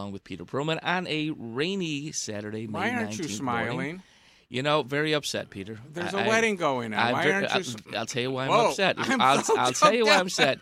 along with Peter Perlman on a rainy Saturday, May Why aren't 19th you morning. smiling? You know, very upset, Peter. There's a a wedding going on. Why aren't you? s- I'll tell you why I'm Whoa, upset. I'm I'll, so I'll tell you why I'm upset.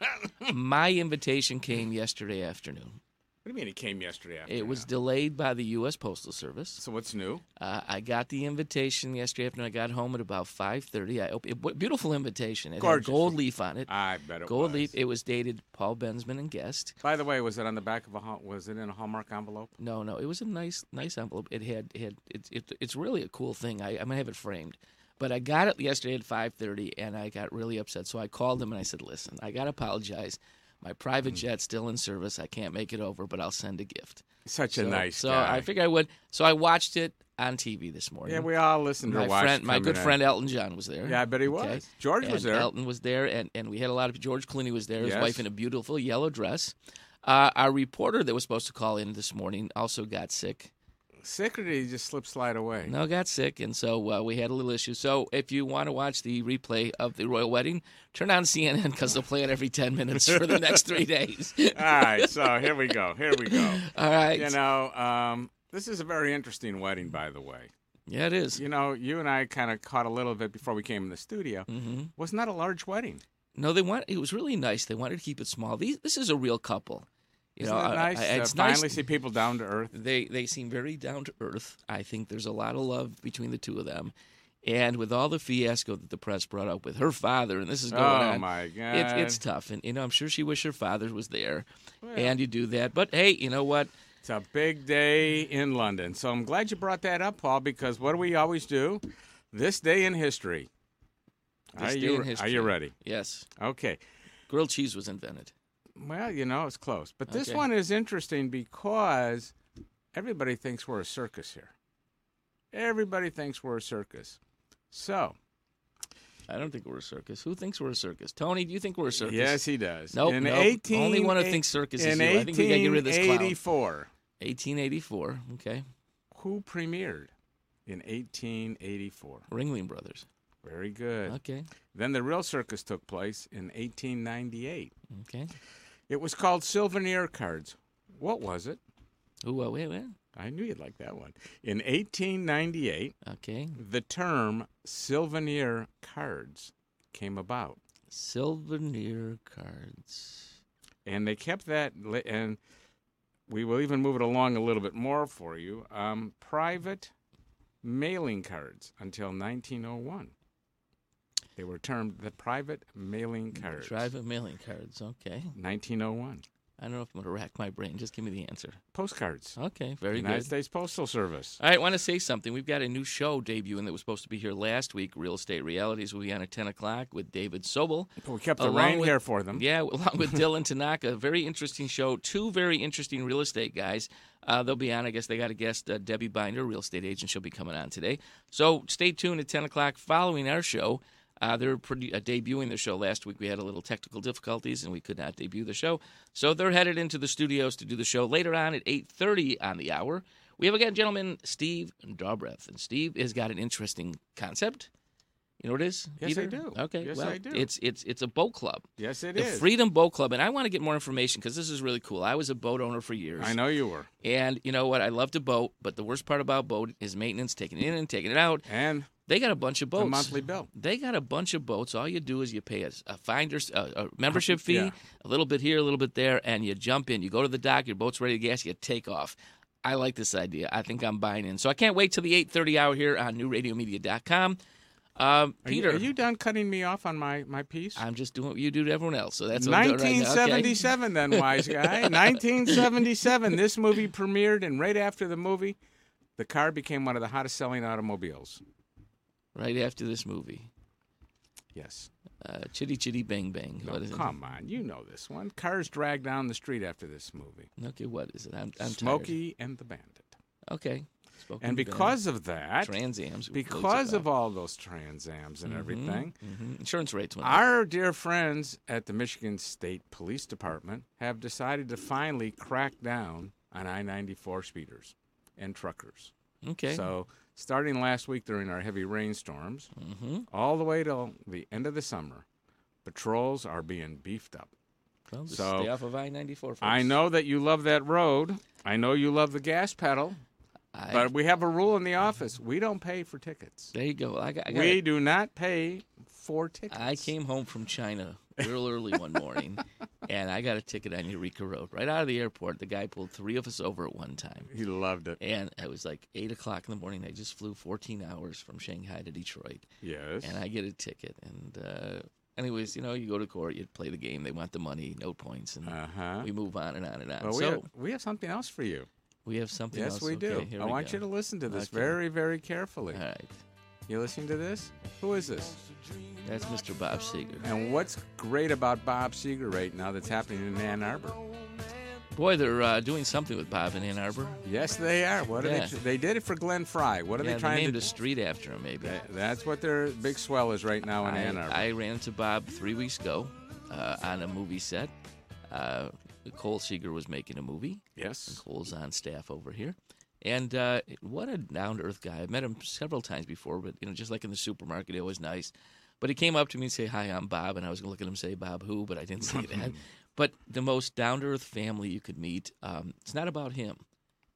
My invitation came yesterday afternoon. What do you mean it came yesterday afternoon? It was delayed by the U.S. Postal Service. So what's new? Uh, I got the invitation yesterday afternoon. I got home at about 5:30. I op- it, beautiful invitation. It Gorgeous. had gold leaf on it. I bet it gold was. leaf. It was dated Paul Bensman and guest. By the way, was it on the back of a was it in a Hallmark envelope? No, no, it was a nice, nice envelope. It had, it had, it's, it, it's really a cool thing. I, I'm gonna have it framed. But I got it yesterday at 5:30, and I got really upset. So I called him and I said, "Listen, I gotta apologize. My private Mm. jet's still in service. I can't make it over, but I'll send a gift." Such a so, nice So guy. I figured I would. So I watched it on TV this morning. yeah, we all listened to my watch friend, my good friend Elton John was there. Yeah, I bet he was. Okay. George And was there. Elton was there, and, and we had a lot of George Clooney was there. His Yes. wife in a beautiful yellow dress. Uh, our reporter that was supposed to call in this morning also got sick. Sick or did he just slip slide away? No, got sick, and so uh, we had a little issue. So if you want to watch the replay of the royal wedding, turn on CNN because they'll play it every ten minutes for the next three days. All right, so here we go. Here we go. All right. You know, um, this is a very interesting wedding, by the way. yeah, it is. You know, you and I kind of caught a little bit before we came in the studio. Mm-hmm. Was not a large wedding. No, they want. It was really nice. They wanted to keep it small. These, this is a real couple. You Isn't know, it nice I- uh, to it's finally nice. see people down to earth? They they seem very down to earth. I think there's a lot of love between the two of them. And with all the fiasco that the press brought up with her father, and this is going on. Oh on, my God! it's it's tough. And you know, I'm sure she wished her father was there, Well. and you do that. But hey, you know what? It's a big day in London. So I'm glad you brought that up, Paul, because what do we always do? This day in history. This are day you in are you ready? Yes, Okay. grilled cheese was invented. Well, you know, it's close. But this Okay. one is interesting because everybody thinks we're a circus here. Everybody thinks we're a circus. So, I don't think we're a circus. Who thinks we're a circus? Tony, do you think we're a circus? yes, he does. Nope, in nope. 18, Only one who thinks circus is you. I think we gotta get rid of this clown. 1884, 1884. Okay, who premiered in 1884? Ringling Brothers. Very good. Okay, Then the real circus took place in 1898. okay. It was called Souvenir Cards. What was it? Who? Uh, wait, wait. I knew you'd like that one. In 1898, Okay. the term souvenir cards came about. Souvenir cards. And they kept that, li- and we will even move it along a little bit more for you. Um, private mailing cards until 1901. They were termed the private mailing cards. Private mailing cards. Okay. 1901. I don't know if I'm going to rack my brain. Just give me the answer. Postcards. Okay. Very United good. States Postal Service. All right, I want to say something. We've got a new show debuting that was supposed to be here last week. Real Estate Realities will be on at 10 o'clock with David Sobel. We kept the rain with- here for them. Yeah, along with Dylan Tanaka. Very interesting show. Two very interesting real estate guys. Uh, they'll be on. I guess they got a guest, uh, Debbie Binder, real estate agent. She'll be coming on today. So stay tuned at 10 o'clock following our show. Uh, they're pretty, uh, debuting the show last week. We had a little technical difficulties and we could not debut the show. So they're headed into the studios to do the show later on at 8.30 on the hour. We have again, gentleman, Steve Dobreff. And Steve has got an interesting concept. You know what it is? Yes, I do. Okay, Yes, well, I do. It's it's it's a boat club Yes, it the is. Freedom Boat Club, and I want to get more information because this is really cool. I was a boat owner for years. I know you were. And you know what? I loved to boat, but the worst part about boat is maintenance, taking it in and taking it out. And They got a bunch of boats. the monthly bill. They got a bunch of boats. All you do is you pay a, a finder's a, a membership fee, Yeah. a little bit here, a little bit there, and you jump in. You go to the dock. Your boat's ready to gas. You take off. I like this idea. I think I'm buying in. So I can't wait till the 8:30 hour here on NewRadioMedia.com. Um, Are you, Peter, are you done cutting me off on my, my piece? I'm just doing what you do to everyone else. So that's what I'm doing right now. Okay? 1977, then, wise guy. 1977. This movie premiered, and right after the movie, the car became one of the hottest selling automobiles. Right after this movie. Yes. Uh, Chitty Chitty Bang Bang. No, what is it? come on, you know this one. Cars dragged down the street after this movie. Okay, what is it? I'm, I'm Smokey and the Bandit. Okay. Smokey And because of that, Trans Ams. because of all those Trans Ams and everything, hmm insurance rates went up. Our dear friends at the Michigan State Police Department have decided to finally crack down on I 94 speeders and truckers. Okay. So, starting last week during our heavy rainstorms, hmm all the way till the end of the summer, patrols are being beefed up. Well, So, stay off of I ninety four. I know that you love that road. I know you love the gas pedal. I, But we have a rule in the office: we don't pay for tickets. there you go. I got. I, got We do not pay for tickets. I came home from China real early one morning, and I got a ticket on Eureka Road right out of the airport. The guy pulled three of us over at one time. He loved it. And it was like eight o'clock in the morning. I just flew 14 hours from Shanghai to Detroit, Yes. and I get a ticket. And uh, anyways, you know, you go to court, you play the game. They want the money, no points, and Uh huh. we move on and on and on. Well, we, so have, we have something else for you. we have something Yes, else. Yes, we do. Okay, here I we want go. you to listen to this Okay. very, very carefully. All right, You listening to this? Who is this? that's Mr. Bob Seger. And what's great about Bob Seger right now that's happening in Ann Arbor? Boy, they're uh, doing something with Bob in Ann Arbor. Yes, they are. What are Yeah. they? They did it for Glenn Frey. What are yeah, they trying named to Named a street after him, maybe. That- That's what their big swell is right now in I, Ann Arbor. I ran into Bob three weeks ago uh, on a movie set. Uh, Cole Seger was making a movie. yes. Cole's on staff over here. And uh, what a down to earth guy. I've met him several times before, but you know, just like in the supermarket, he was nice. But he came up to me and say, "Hi, I'm Bob," and I was going to look at him and say, "Bob who?" But I didn't say that. But the most down to earth family you could meet. Um, it's not about him.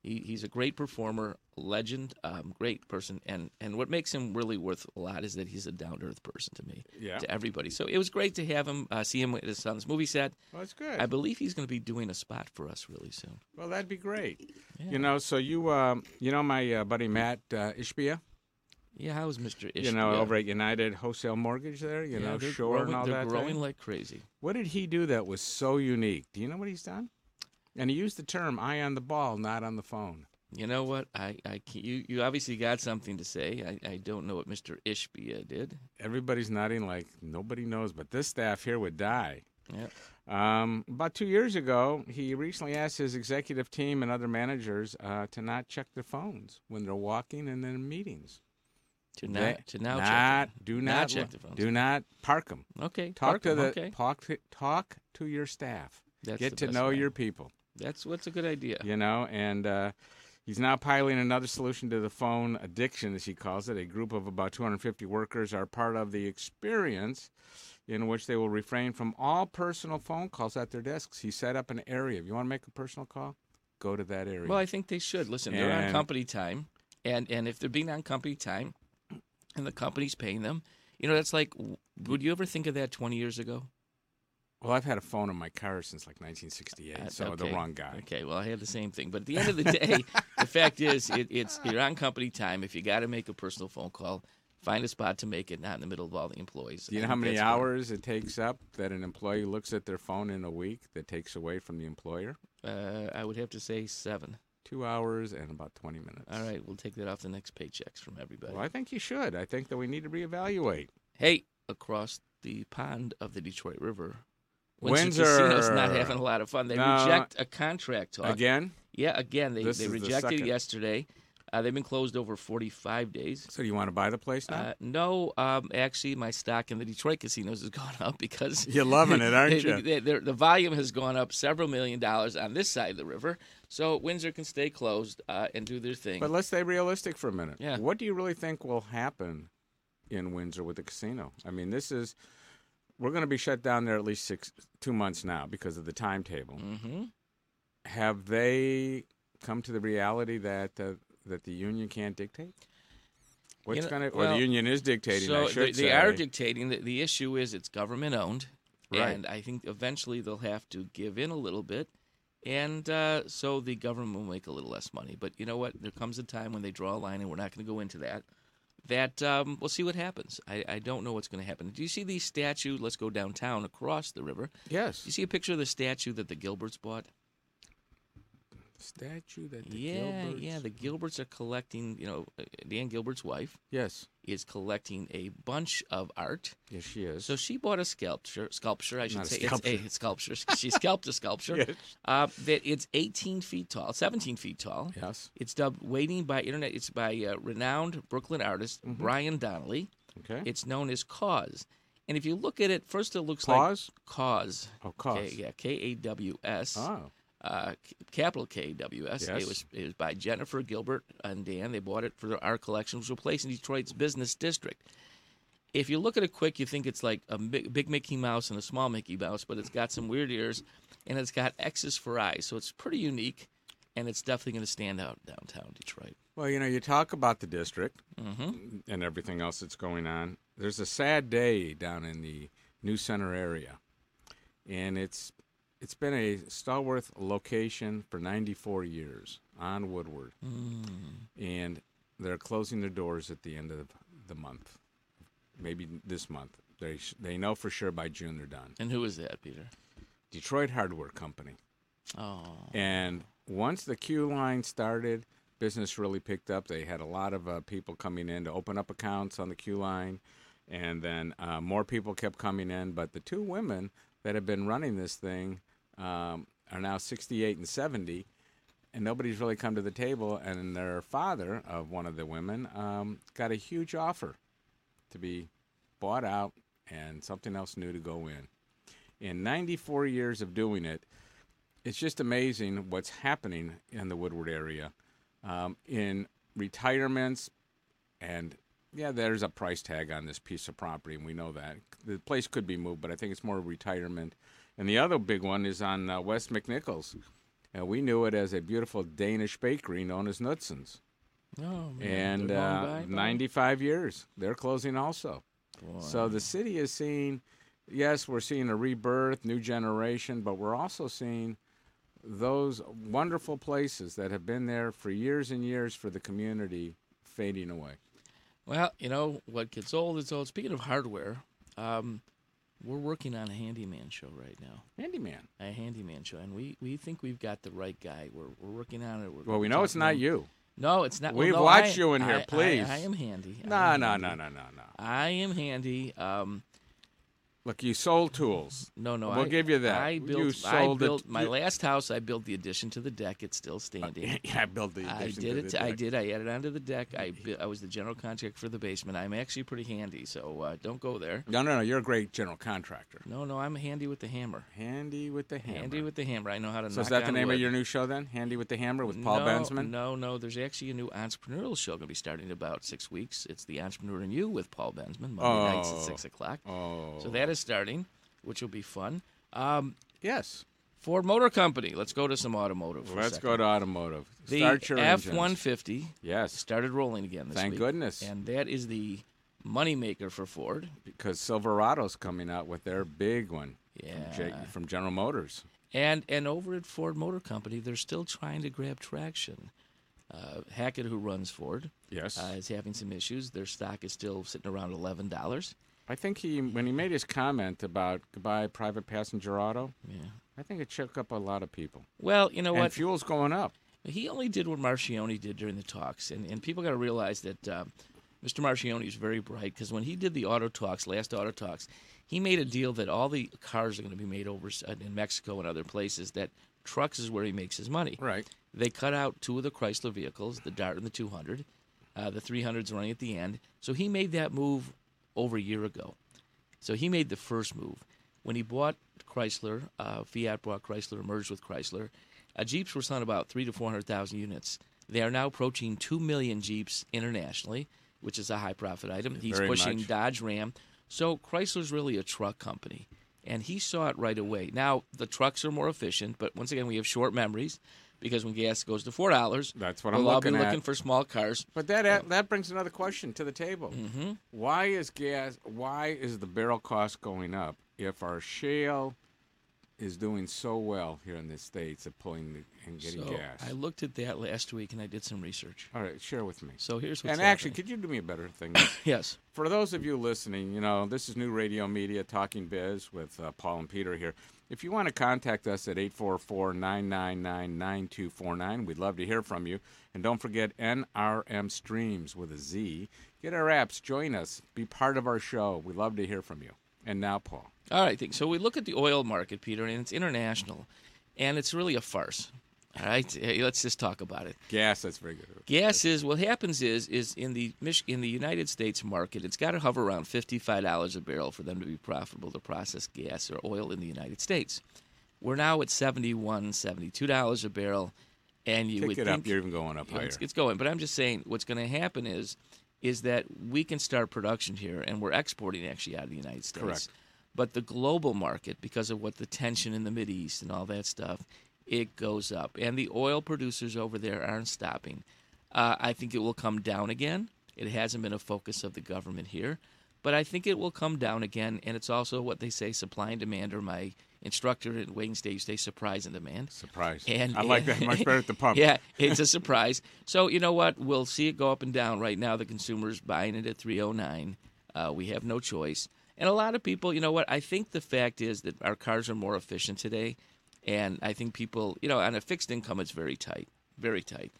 He, he's a great performer, legend, um, great person, and and what makes him really worth a lot is that he's a down to earth person to me, Yeah. to everybody. So it was great to have him, uh, see him at his son's movie set. Well, that's good. I believe he's going to be doing a spot for us really soon. well, that'd be great. Yeah. You know, so you, um, you know, my uh, buddy Matt uh, Ishbia, Yeah, how's Mr. Ish? you know, over at United Wholesale Mortgage there, you Yeah, know, they're Shore growing, and all they're that. growing thing. like crazy. What did he do that was so unique? Do you know what he's done? And he used the term "eye on the ball, not on the phone." You know what? I, I you, you obviously got something to say. I, I don't know what Mr. Ishbia did. Everybody's nodding like nobody knows, but this staff here would die. Yeah. Um, about two years ago, he recently asked his executive team and other managers uh, to not check their phones when they're walking and in meetings. To They- not to now not, check. do Not not, check the phones. Do not park them. them. Okay. Talk park to 'em, the Okay. talk to, talk to your staff. That's Get to know way. your people. That's what's a good idea. You know, and uh, he's now piloting another solution to the phone addiction, as he calls it. A group of about 250 workers are part of the experience in which they will refrain from all personal phone calls at their desks. He set up an area. If you want to make a personal call, go to that area. Well, I think they should. Listen, they're on company time, and and if they're being on company time, and the company's paying them, you know, that's like, would you ever think of that 20 years ago? Well, I've had a phone in my car since like 1968, Uh, so the wrong guy. Okay, well, I had the same thing, but at the end of the day, the fact is, it, it's you're on company time. If you got to make a personal phone call, find a spot to make it, not in the middle of all the employees. Do you know how many hours it takes up that an employee looks at their phone in a week that takes away from the employer? Uh, I would have to say seven. Two hours and about 20 minutes. All right, we'll take that off the next paychecks from everybody. Well, I think you should. I think that we need to reevaluate. Hey, across the pond of the Detroit River, Windsor. Casino's not having a lot of fun. They No. reject a contract talk. Again? Yeah, again, they, This they the rejected it yesterday. Uh, they've been closed over 45 days. So do you want to buy the place now? Uh, no, um, actually, my stock in the Detroit casinos has gone up because You're loving it, aren't you? they- they're- the volume has gone up several million dollars on this side of the river. So Windsor can stay closed uh, and do their thing. But let's stay realistic for a minute. Yeah. What do you really think will happen in Windsor with the casino? I mean, this is we're going to be shut down there at least six two months now because of the timetable. hmm Have they come to the reality that uh, that the union can't dictate? What's know, going to or well, the union is dictating? So they, they are dictating. The, the issue is it's government owned, Right. and I think eventually they'll have to give in a little bit, and uh, so the government will make a little less money. But you know what? There comes a time when they draw a line, and we're not going to go into that. That um, we'll see what happens. I, I don't know what's going to happen. Do you see the statue? Let's go downtown across the river. yes. You see a picture of the statue that the Gilberts bought? Statue that the yeah, Gilberts- yeah. The Gilberts are collecting. You know, uh, Dan Gilbert's wife yes, is collecting a bunch of art. yes, she is. So she bought a sculpture. Sculpture, I should Not a say. sculpture. It's a sculpture. She scalped a sculpture. Yes. Uh, that it's 18 feet tall, 17 feet tall. yes. It's dubbed "Waiting by Internet." It's by uh, renowned Brooklyn artist Mm-hmm. Brian Donnelly. Okay. It's known as Cause. And if you look at it, first it looks like Pause. Cause. Oh, cause. K, yeah, K A W S. Oh. Uh, capital K W S. Yes. It was it was by Jennifer Gilbert and Dan. They bought it for their art collection, which will place in Detroit's business district. if you look at it quick, you think it's like a big, big Mickey Mouse and a small Mickey Mouse, but it's got some weird ears, and it's got X's for eyes, so it's pretty unique, and it's definitely going to stand out downtown Detroit. Well, you know, you talk about the district hmm and everything else that's going on. There's a sad day down in the New Center area, and it's it's been a stalwart location for 94 years on Woodward, Mm. and they're closing their doors at the end of the month, maybe this month. They they know for sure by June they're done. And who is that, Peter? Detroit Hardware Company. Oh, And once the QLine started, business really picked up. They had a lot of uh, people coming in to open up accounts on the QLine, and then uh, more people kept coming in. But the two women that have been running this thing um, are now 68 and 70, and nobody's really come to the table. And their father of one of the women um, got a huge offer to be bought out and something else new to go in. In 94 years of doing it, it's just amazing what's happening in the Woodward area. Um, in retirements, and yeah, there's a price tag on this piece of property, and we know that. The place could be moved, but I think it's more retirement. And the other big one is on uh, West McNichols. And we knew it as a beautiful Danish bakery known as Knudsen's. oh man. And uh, bye-bye? 95 years. They're closing also. Boy. So the city is seeing, yes, we're seeing a rebirth, new generation, but we're also seeing those wonderful places that have been there for years and years for the community fading away. Well, you know what gets old is old. Speaking of hardware, um, we're working on a handyman show right now. Handyman. A handyman show, and we, we think we've got the right guy. We're we're working on it. We're, Well, we know it's not you. No, it's not. We've no, watched I- you in here, I- I- please. I, am handy. I No, am no, handy. no, no, no, no. I am handy. Um, Look, you sold tools. no, no. We'll I, give you that. I You built. I sold it- built my last house. I built the addition to the deck. It's still standing. yeah, I built the I did to it. I did. I added onto the deck. I bu- I was the general contractor for the basement. I'm actually pretty handy, so uh, don't go there. No, no, no. You're a great general contractor. No, no. I'm handy with the hammer. Handy with the hammer. Handy with the hammer. I know how to. so is that the name wood. of your new show then? Handy with the Hammer with Paul no, Bensman? No, no. There's actually a new entrepreneurial show going to be starting in about six weeks. It's the Entrepreneur and You with Paul Bensman Monday nights at Oh. six o'clock. Oh. So that is starting, which will be fun. Um, Yes. Ford Motor Company. Let's go to some automotive. Let's go to automotive. the Start your F one fifty Yes. started rolling again this Thank week. goodness. And that is the moneymaker for Ford. because Silverado's coming out with their big one Yeah. from, J- from General Motors. And and over at Ford Motor Company, they're still trying to grab traction. Uh, Hackett, who runs Ford, Yes. uh, is having some issues. Their stock is still sitting around eleven dollars. I think he when he made his comment about goodbye private passenger auto, Yeah. I think it shook up a lot of people. Well, you know and what? fuel's going up. He only did what Marchionne did during the talks, and, and people got to realize that uh, Mr. Marchionne is very bright because when he did the auto talks, last auto talks, he made a deal that all the cars are going to be made over uh, in Mexico and other places. That trucks is where he makes his money. Right. They cut out two of the Chrysler vehicles, the Dart and the 200. Uh, the 300's running at the end. So he made that move over a year ago. So he made the first move. When he bought Chrysler, uh, Fiat bought Chrysler, merged with Chrysler, uh, Jeeps were selling about three to 400,000 units. They are now approaching 2 million Jeeps internationally, which is a high profit item. He's Very pushing much. Dodge Ram. So Chrysler's really a truck company. And he saw it right away. Now, the trucks are more efficient, but once again, we have short memories because when gas goes to $4, That's what we'll I'm all looking be at. looking for small cars. But that that brings another question to the table. hmm Why is gas? Why is the barrel cost going up if our shale is doing so well here in the states at pulling the, and getting So gas? I looked at that last week and I did some research. All right, share with me. So here's what's and actually, happening. could you do me a better thing? yes. For those of you listening, you know, this is New Radio Media Talking Biz with uh, Paul and Peter here. If you want to contact us at 844 999 9249, we'd love to hear from you. And don't forget NRM Streams with a Z. Get our apps, join us, be part of our show. We'd love to hear from you. And now, Paul. All right. So we look at the oil market, Peter, and it's international, and it's really a farce. All right. Hey, Let's just talk about it. Gas, that's very good. Gas is what happens is is in the Mich- in the United States market, it's got to hover around fifty five dollars a barrel for them to be profitable to process gas or oil in the United States. We're now at 71 72 dollars a barrel, and you Kick would it think up. You're even going up you know, higher. it's, it's going. But I'm just saying, what's going to happen is is that we can start production here, and we're exporting actually out of the United States. Correct. But the global market, because of what the tension in the Mid East and all that stuff, it goes up, and the oil producers over there aren't stopping. Uh, I think it will come down again. It hasn't been a focus of the government here, but I think it will come down again. And it's also what they say: supply and demand. Or my instructor at Wayne State used to say supprise and demand. Surprise. And I like that much better at the pump. yeah, it's a surprise. So you know what? We'll see it go up and down. Right now, the consumer's buying it at 309. Uh, we have no choice. And a lot of people, you know what? I think the fact is that our cars are more efficient today, and I think people, you know, on a fixed income, it's very tight, very tight.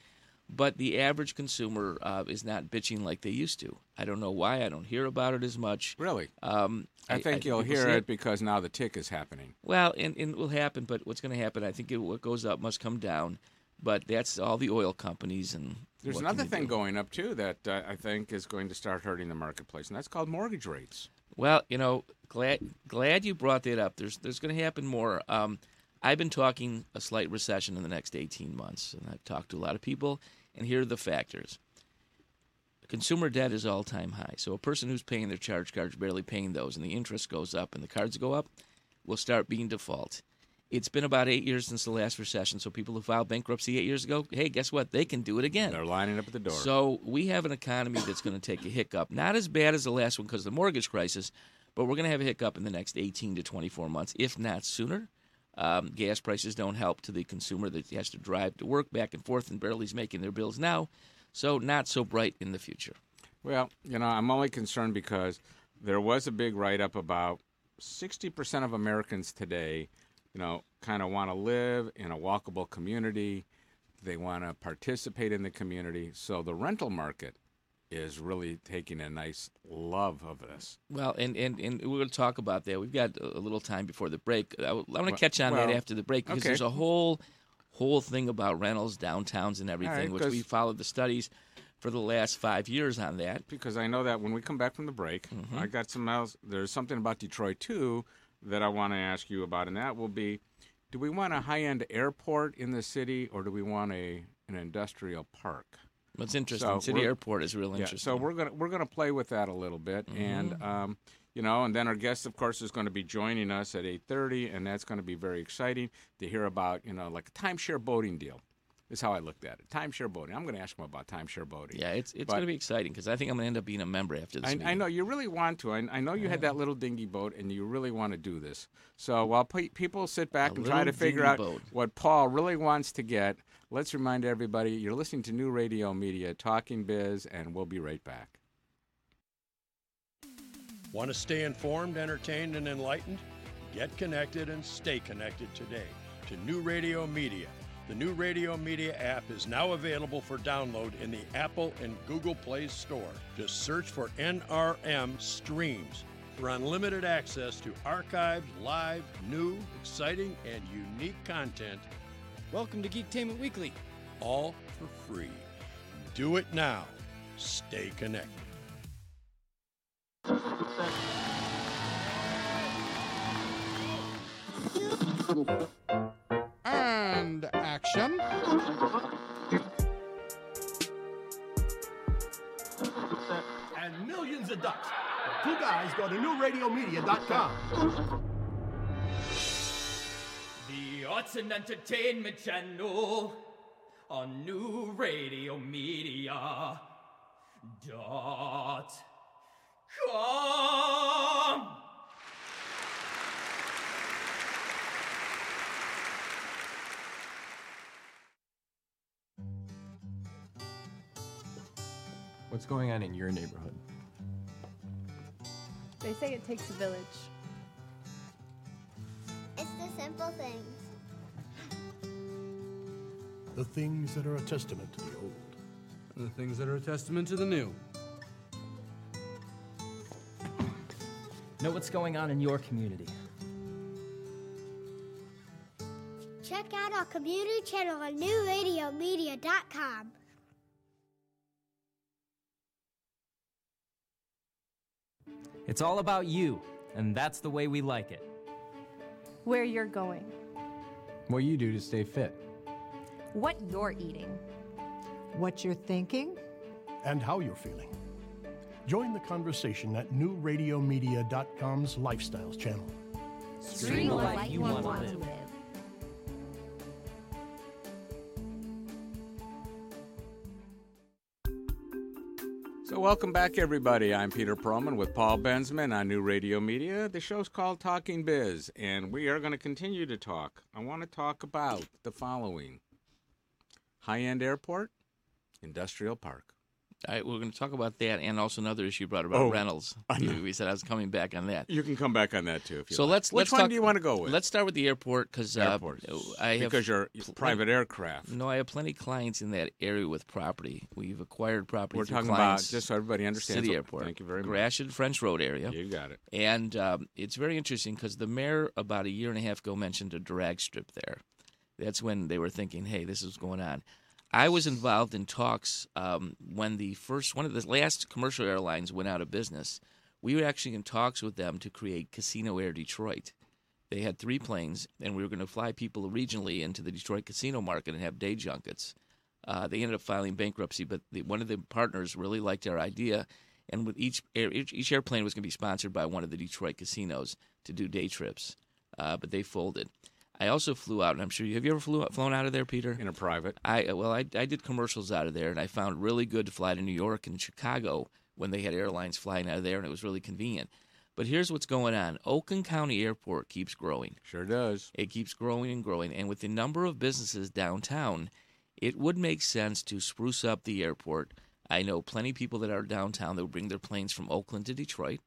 But the average consumer uh, is not bitching like they used to. I don't know why. I don't hear about it as much. Really? Um, I, think you'll people hear see it because now the tick is happening. well, and, and it will happen, but what's going to happen? I think it, what goes up must come down. But that's all the oil companies and. There's another thing do? going up too that uh, I think is going to start hurting the marketplace, and that's called mortgage rates. Well, you know, glad glad you brought that up. There's there's going to happen more. Um, I've been talking a slight recession in the next 18 months, and I've talked to a lot of people, and here are the factors. Consumer debt is all time high. So a person who's paying their charge cards barely paying those, and the interest goes up and the cards go up, will start being default. It's been about eight years since the last recession. So people who filed bankruptcy eight years ago, hey, guess what? They can do it again. They're lining up at the door. So we have an economy that's going to take a hiccup. Not as bad as the last one because of the mortgage crisis, but we're going to have a hiccup in the next 18 to 24 months, if not sooner. Um, gas prices don't help to the consumer that has to drive to work back and forth and barely is making their bills now. So not so bright in the future. Well, you know, I'm only concerned because there was a big write up about 60% of Americans today, you know, kind of want to live in a walkable community. They want to participate in the community. So the rental market is really taking a nice love of this. Well, and, and, and we're going to talk about that. We've got a little time before the break. I, want to Well- catch on that after the break because okay. there's a whole whole thing about rentals, downtowns, and right, everything, which 'cause- we followed the studies for the last five years on that. Because I know that when we come back from the break, Mm-hmm. I got some else. There's something about Detroit too that I want to ask you about, and that will be: Do we want a high-end airport in the city, or do we want a an industrial park? What's interesting, So City Airport is real Yeah, interesting. so we're gonna we're gonna play with that a little bit, and um, you know, and then our guest, of course, is going to be joining us at eight thirty, and that's going to be very exciting to hear about you know like a timeshare boating deal. Is how I looked at it. Timeshare boating. I'm going to ask him about timeshare boating. yeah, it's it's going to be exciting because I think I'm going to end up being a member after this. I. I know you really want to. I, I know you had that little dinghy boat, and you really want to do this. So while pe- people sit back A and try to figure out boat. what Paul really wants to get, let's remind everybody you're listening to New Radio Media, Talking Biz, and we'll be right back. Want to stay informed, entertained, and enlightened? Get connected and stay connected today to New Radio Media. The New Radio Media app is now available for download in the Apple and Google Play Store. Just search for NRM Streams for unlimited access to archived, live, new, exciting, and unique content, Welcome to Geektainment Weekly. all for free. Do it now. Stay connected. And action. and millions of ducks. The two guys go to newradiomedia.com. The Arts and Entertainment Channel on New Radio Media dot com. What's going on in your neighborhood? They say it takes a village. It's the simple things. The things that are a testament to the old. and The things that are a testament to the new. Know what's going on in your community. Check out our community channel on newradiomedia.com. It's all about you, and that's the way we like it. Where you're going. What you do to stay fit? What you're eating. What you're thinking? And how you're feeling. Join the conversation at newradiomedia.com's Lifestyles channel. Stream the life you want to live. So, welcome back, everybody. I'm Peter Perlman with Paul Bensman on New Radio Media. The show's called Talking Biz, and we are going to continue to talk. I want to talk about the following high end airport, industrial park. All right, we're going to talk about that and also another issue you brought about Oh, Reynolds. I know. You- We said I was coming back on that. You can come back on that too if you So like. let's Which let's one talk, do you want to go with? Let's start with the airport because uh. I have because you're pl- private aircraft. No, I have plenty of clients in that area with property. We've acquired property. We're talking about just so everybody understands. City Airport. Thank you very much. Gratiot French Road area. You got it. And um, it's very interesting because the mayor about a year and a half ago mentioned a drag strip there. That's when they were thinking, "Hey, this is going on." I was involved in talks um, when the first one of the last commercial airlines went out of business. We were actually in talks with them to create Casino Air Detroit. They had three planes, and we were going to fly people regionally into the Detroit casino market and have day junkets. Uh, they ended up filing bankruptcy, but the, one of the partners really liked our idea, and with each air, each, each airplane was going to be sponsored by one of the Detroit casinos to do day trips, uh, but they folded. I also flew out, and I'm sure you have you ever flew, flown out of there, Peter? In a private. I well, I, I did commercials out of there, and I found really good to fly to New York and Chicago when they had airlines flying out of there, and it was really convenient. But here's what's going on: Oakland County Airport keeps growing. Sure does. It keeps growing and growing, and with the number of businesses downtown, it would make sense to spruce up the airport. I know plenty of people that are downtown that would bring their planes from Oakland to Detroit.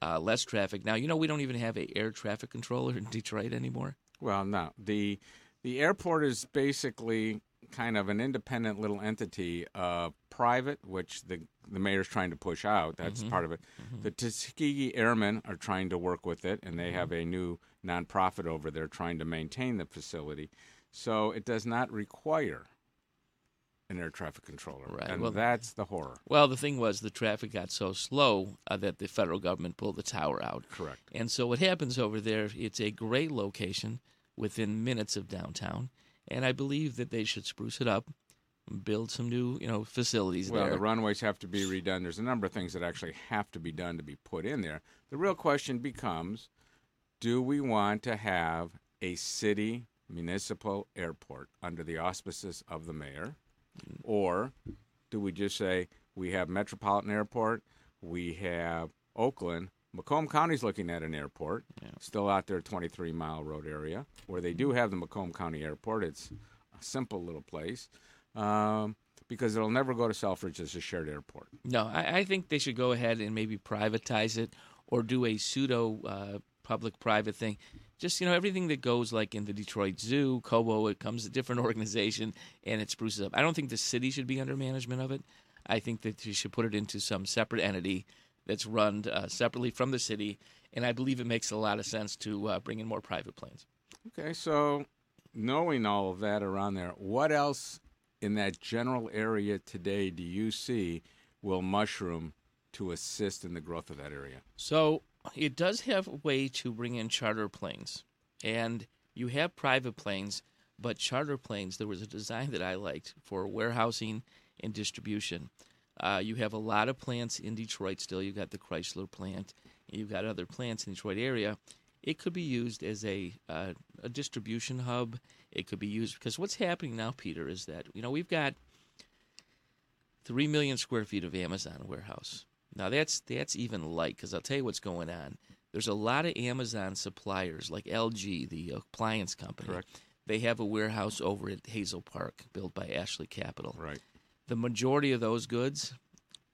Uh, less traffic now. You know we don't even have a air traffic controller in Detroit anymore. Well, no. The the airport is basically kind of an independent little entity, uh, private, which the the mayor's trying to push out. That's Mhm. part of it. The Tuskegee Airmen are trying to work with it, and they have a new nonprofit over there trying to maintain the facility. So it does not require an air traffic controller, Right, and well- that's the horror. Well, the thing was the traffic got so slow uh, that the federal government pulled the tower out. Correct. And so what happens over there? It's a great location within minutes of downtown, and I believe that they should spruce it up, build some new, you know, facilities Well, there. the runways have to be redone. There's a number of things that actually have to be done to be put in there. The real question becomes do we want to have a city municipal airport under the auspices of the mayor? Or do we just say we have Metropolitan Airport, we have Oakland, Macomb County's looking at an airport, still out there, 23 mile road area, where they do have the Macomb County Airport. It's a simple little place um, because it'll never go to Selfridge as a shared airport. No, I, I think they should go ahead and maybe privatize it or do a pseudo uh, public private thing. Just you know, everything that goes like in the Detroit Zoo, Cobo, it comes a different organization and it spruces up. I don't think the city should be under management of it. I think that you should put it into some separate entity that's run uh, separately from the city, and I believe it makes a lot of sense to uh, bring in more private planes. Okay, so knowing all of that around there, what else in that general area today do you see will mushroom to assist in the growth of that area? So it does have a way to bring in charter planes, and you have private planes, but charter planes. There was a design that I liked for warehousing and distribution. Uh, you have a lot of plants in Detroit still. You've got the Chrysler plant. You've got other plants in the Detroit area. It could be used as a uh, a distribution hub. It could be used because what's happening now, Peter, is that you know we've got three million square feet of Amazon warehouse. Now that's that's even light because I'll tell you what's going on. There's a lot of Amazon suppliers like LG, the appliance company. Correct. They have a warehouse over at Hazel Park, built by Ashley Capital. Right. The majority of those goods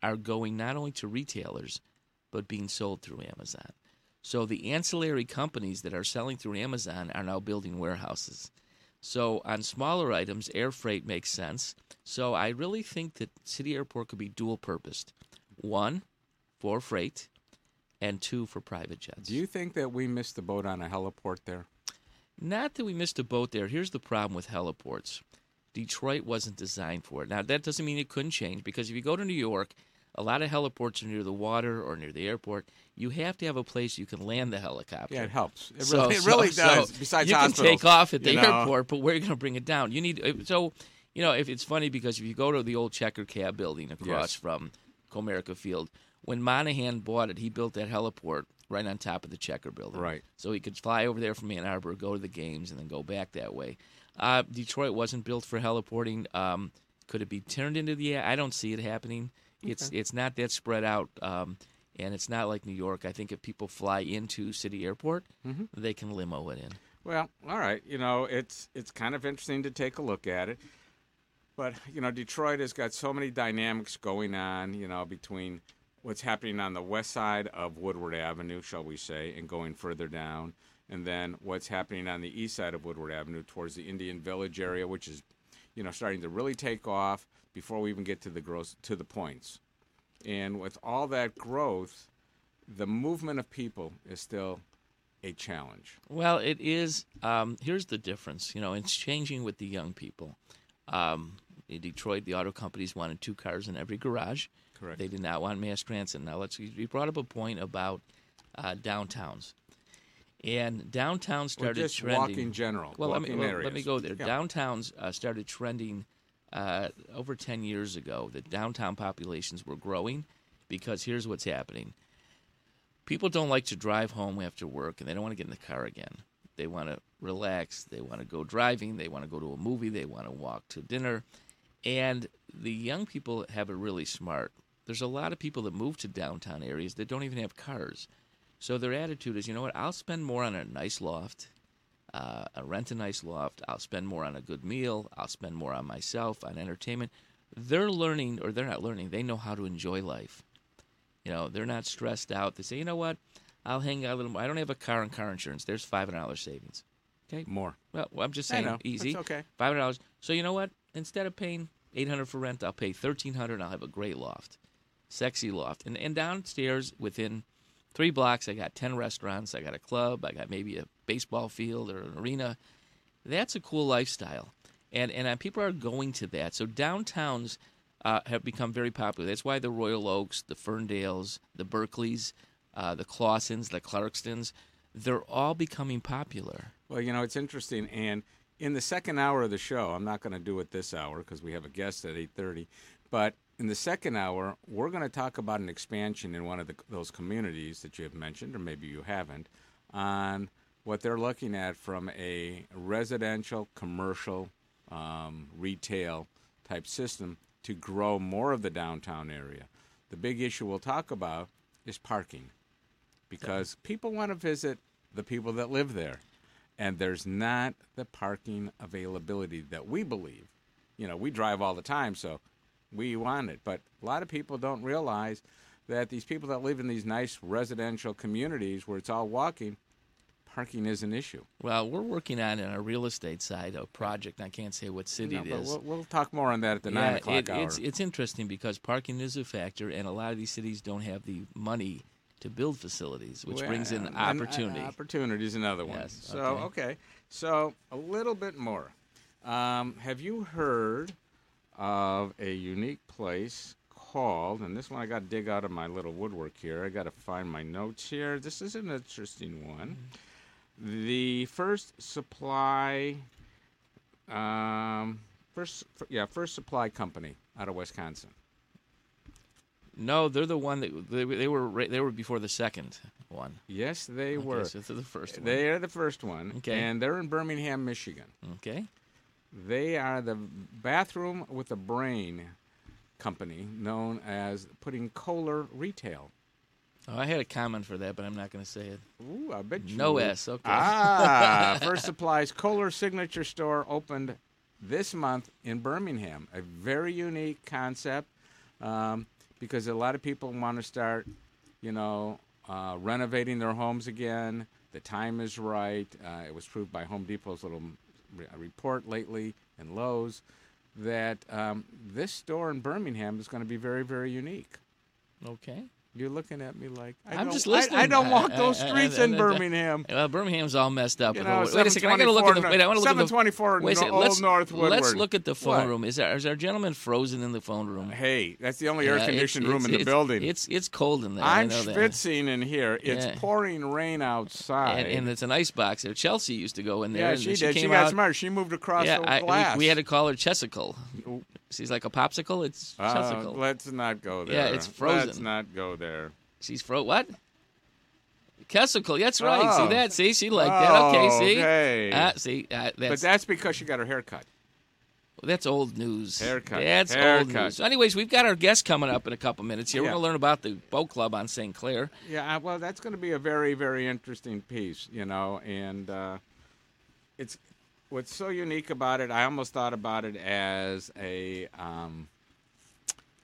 are going not only to retailers, but being sold through Amazon. So the ancillary companies that are selling through Amazon are now building warehouses. So on smaller items, air freight makes sense. So I really think that City Airport could be dual purposed. One, for freight, and two, for private jets. Do you think that we missed the boat on a heliport there? Not that we missed a boat there. Here's the problem with heliports Detroit wasn't designed for it. Now, that doesn't mean it couldn't change because if you go to New York, a lot of heliports are near the water or near the airport. You have to have a place you can land the helicopter. Yeah, it helps. It So- really, it really so does. besides you can take off at the you know. airport, but where are you going to bring it down? You need so you know if it's funny because if you go to the old Checker Cab building across Yes. from Comerica Field. When Monaghan bought it, he built that heliport right on top of the Checker building. Right. So he could fly over there from Ann Arbor, go to the games, and then go back that way. Uh, Detroit wasn't built for heliporting. Um, could it be turned into the? I don't see it happening. It's Okay. it's not that spread out, um, and it's not like New York. I think if people fly into City Airport, Mhm. they can limo it in. Well, all right. You know, it's it's kind of interesting to take a look at it. But, you know, Detroit has got so many dynamics going on, you know, between what's happening on the west side of Woodward Avenue, shall we say, and going further down, and then what's happening on the east side of Woodward Avenue towards the Indian Village area, which is, you know, starting to really take off before we even get to the gross to the points. And with all that growth, the movement of people is still a challenge. Well, it is. Um, here's the difference. You know, it's changing with the young people. Um, in Detroit, the auto companies wanted two cars in every garage. Correct. They did not want mass transit. Now, let's. You brought up a point about uh, downtowns, and downtown started just trending. walk in general, Well, let me well, let me go there. Yeah. Downtowns uh, started trending uh, over ten years ago. The downtown populations were growing because here's what's happening people don't like to drive home after work and they don't want to get in the car again. They want to relax. They want to go driving. They want to go to a movie. They want to walk to dinner. And the young people have it really smart. There's a lot of people that move to downtown areas that don't even have cars. So their attitude is, you know what? I'll spend more on a nice loft. Uh, I'll rent a nice loft. I'll spend more on a good meal. I'll spend more on myself, on entertainment. They're learning, or they're not learning. They know how to enjoy life. You know, they're not stressed out. They say, you know what? I'll hang out a little more. I don't have a car and car insurance. There's five hundred dollars savings. Okay, more. Well, I'm just saying, easy. That's okay. Five hundred dollars. So you know what? Instead of paying eight hundred for rent, I'll pay thirteen hundred. and I'll have a great loft, sexy loft, and and downstairs within three blocks, I got ten restaurants. I got a club. I got maybe a baseball field or an arena. That's a cool lifestyle, and and uh, people are going to that. So downtowns uh, have become very popular. That's why the Royal Oaks, the Ferndales, the Berkeleys, uh, the Clawsons, the Clarkstons, they're all becoming popular. Well, you know, it's interesting. And in the second hour of the show, I'm not going to do it this hour because we have a guest at 8:30. But in the second hour, we're going to talk about an expansion in one of the, those communities that you have mentioned, or maybe you haven't, on what they're looking at from a residential, commercial, um, retail type system to grow more of the downtown area. The big issue we'll talk about is parking because people want to visit the people that live there. And there's not the parking availability that we believe. You know, we drive all the time, so we want it. But a lot of people don't realize that these people that live in these nice residential communities where it's all walking, parking is an issue. Well, we're working on in our real estate side a project. I can't say what city No, it is. We'll, we'll talk more on that at the nine o'clock it- hour. It's, it's interesting because parking is a factor, and a lot of these cities don't have the money to build facilities, which brings in Well, and, uh, opportunity. opportunity is another one. Yes, So okay. okay. so a little bit more. Um, have you heard of a unique place called? And this one I got to dig out of my little woodwork here. I got to find my notes here. This is an interesting one. The first supply, um, first yeah, first supply company out of Wisconsin. no, they're the one that they, they were. They were before the second one. Yes, they Okay, were. so they're the first one. They are the first one. Okay. And they're in Birmingham, Michigan. Okay. They are the bathroom with a brain company known as Putting Kohler Retail. Oh, I had a comment for that, but I'm not going to say it. Ooh, I bet you. No would. S. Okay. Ah, First Supplies Kohler Signature Store opened this month in Birmingham. A very unique concept um, because a lot of people want to start, you know, uh, renovating their homes again. The time is right. Uh, it was proved by Home Depot's little a report lately and Lowe's that um, this store in Birmingham is going to be very, very unique. Okay. You're looking at me like I I'm don't- just listening. I, don't uh, walk I- those I- I- streets I- in I- Birmingham. Well, Birmingham's all messed up. You know, wait a second. I got to look at the. 724 Wait, I want to look at the. 724 Wait a second. Old Let's, North let's look at the phone What? room. Is there is our gentleman frozen in the phone room? Hey, that's the only Yeah, air-conditioned room it's- in the it's- building. It's it's cold in there. I I'm schwitzing in here. It's Yeah. pouring rain outside. And, and it's an ice box there. Chelsea used to go in there. yeah, she she did. She came got out- smart. She moved across yeah, the I- glass. we, we had to call her Chesicle. She's like a popsicle. It's Uh, Chesicle. let's not go there. Yeah, it's frozen. Let's not go there. She's fro what? Kessicle. That's right. Oh. See that? See, she liked that. Okay, Oh, see. okay. Ah, see, uh, that's but that's because she got her hair cut. that's old news. Haircut. That's old Haircut. news. Anyways, we've got our guest coming up in a couple minutes here. We're going to learn about the boat club on St. Clair. Yeah, uh, well, that's going to be a very, very interesting piece, you know, and uh, it's what's so unique about it. I almost thought about it as a um,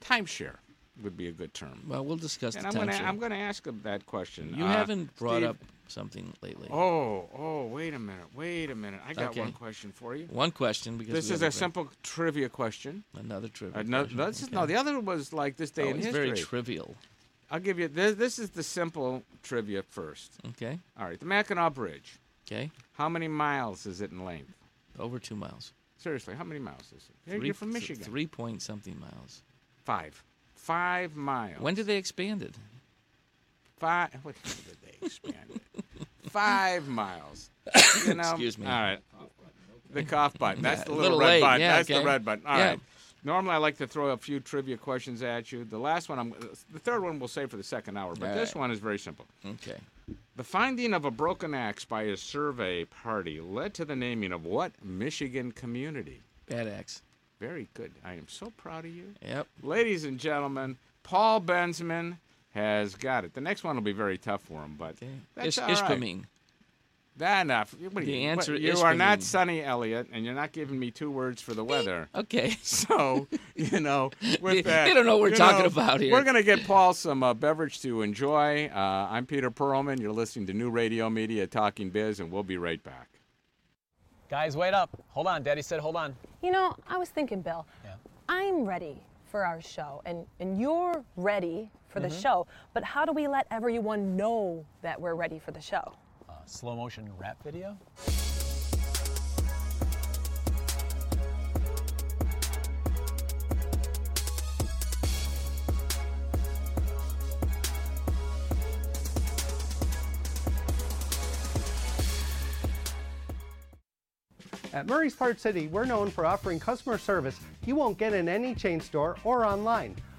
timeshare would be a good term. Well, we'll discuss and the I'm going to timeshare. I'm going to ask that question. You Uh, haven't brought Steve- up something lately. Oh, oh, wait a minute, wait a minute. I got Okay. one question for you. One question because This is a simple trivia question. Another trivia. No, question. no, this is, Okay. no, the other was like this day Oh, in it's history. very trivial. I'll give you this. This is the simple trivia first. Okay. All right, the Mackinac Bridge. Okay. How many miles is it in length? Over two miles. Seriously, how many miles is it? Three- You're from Michigan. Three point something miles. Five. Five miles. When did they expand it? Five. What did they expand it? Five miles. You know, Excuse me. All right. The cough button. That's Yeah, the little, little red late, button. yeah, That's okay. the red button. All right. Yeah. Normally, I like to throw a few trivia questions at you. The last one, I'm, the third one, we'll save for the second hour. But All this right. one is very simple. Okay. The finding of a broken axe by a survey party led to the naming of what Michigan community? Bad axe. Very good. I am so proud of you. Yep. Ladies and gentlemen, Paul Bensman has got it. The next one will be very tough for him, but that's Ish- all right. Ishpeming. That enough. What are The you, answer what- is you are not Ishpeming. Sonny Elliott, and you're not giving me two words for the weather. Okay. So, you know, with that, you don't know what we're talking know, about here. We're going to get Paul some uh, beverage to enjoy. Uh, I'm Peter Perlman. You're listening to New Radio Media Talking Biz, and we'll be right back. Guys, wait up. Hold on. Daddy said hold on. You know, I was thinking, Bill, Yeah. I'm ready for our show, and, and you're ready for the Mhm. show, but how do we let everyone know that we're ready for the show? Slow motion rap video? At Murray's Part City, we're known for offering customer service you won't get in any chain store or online.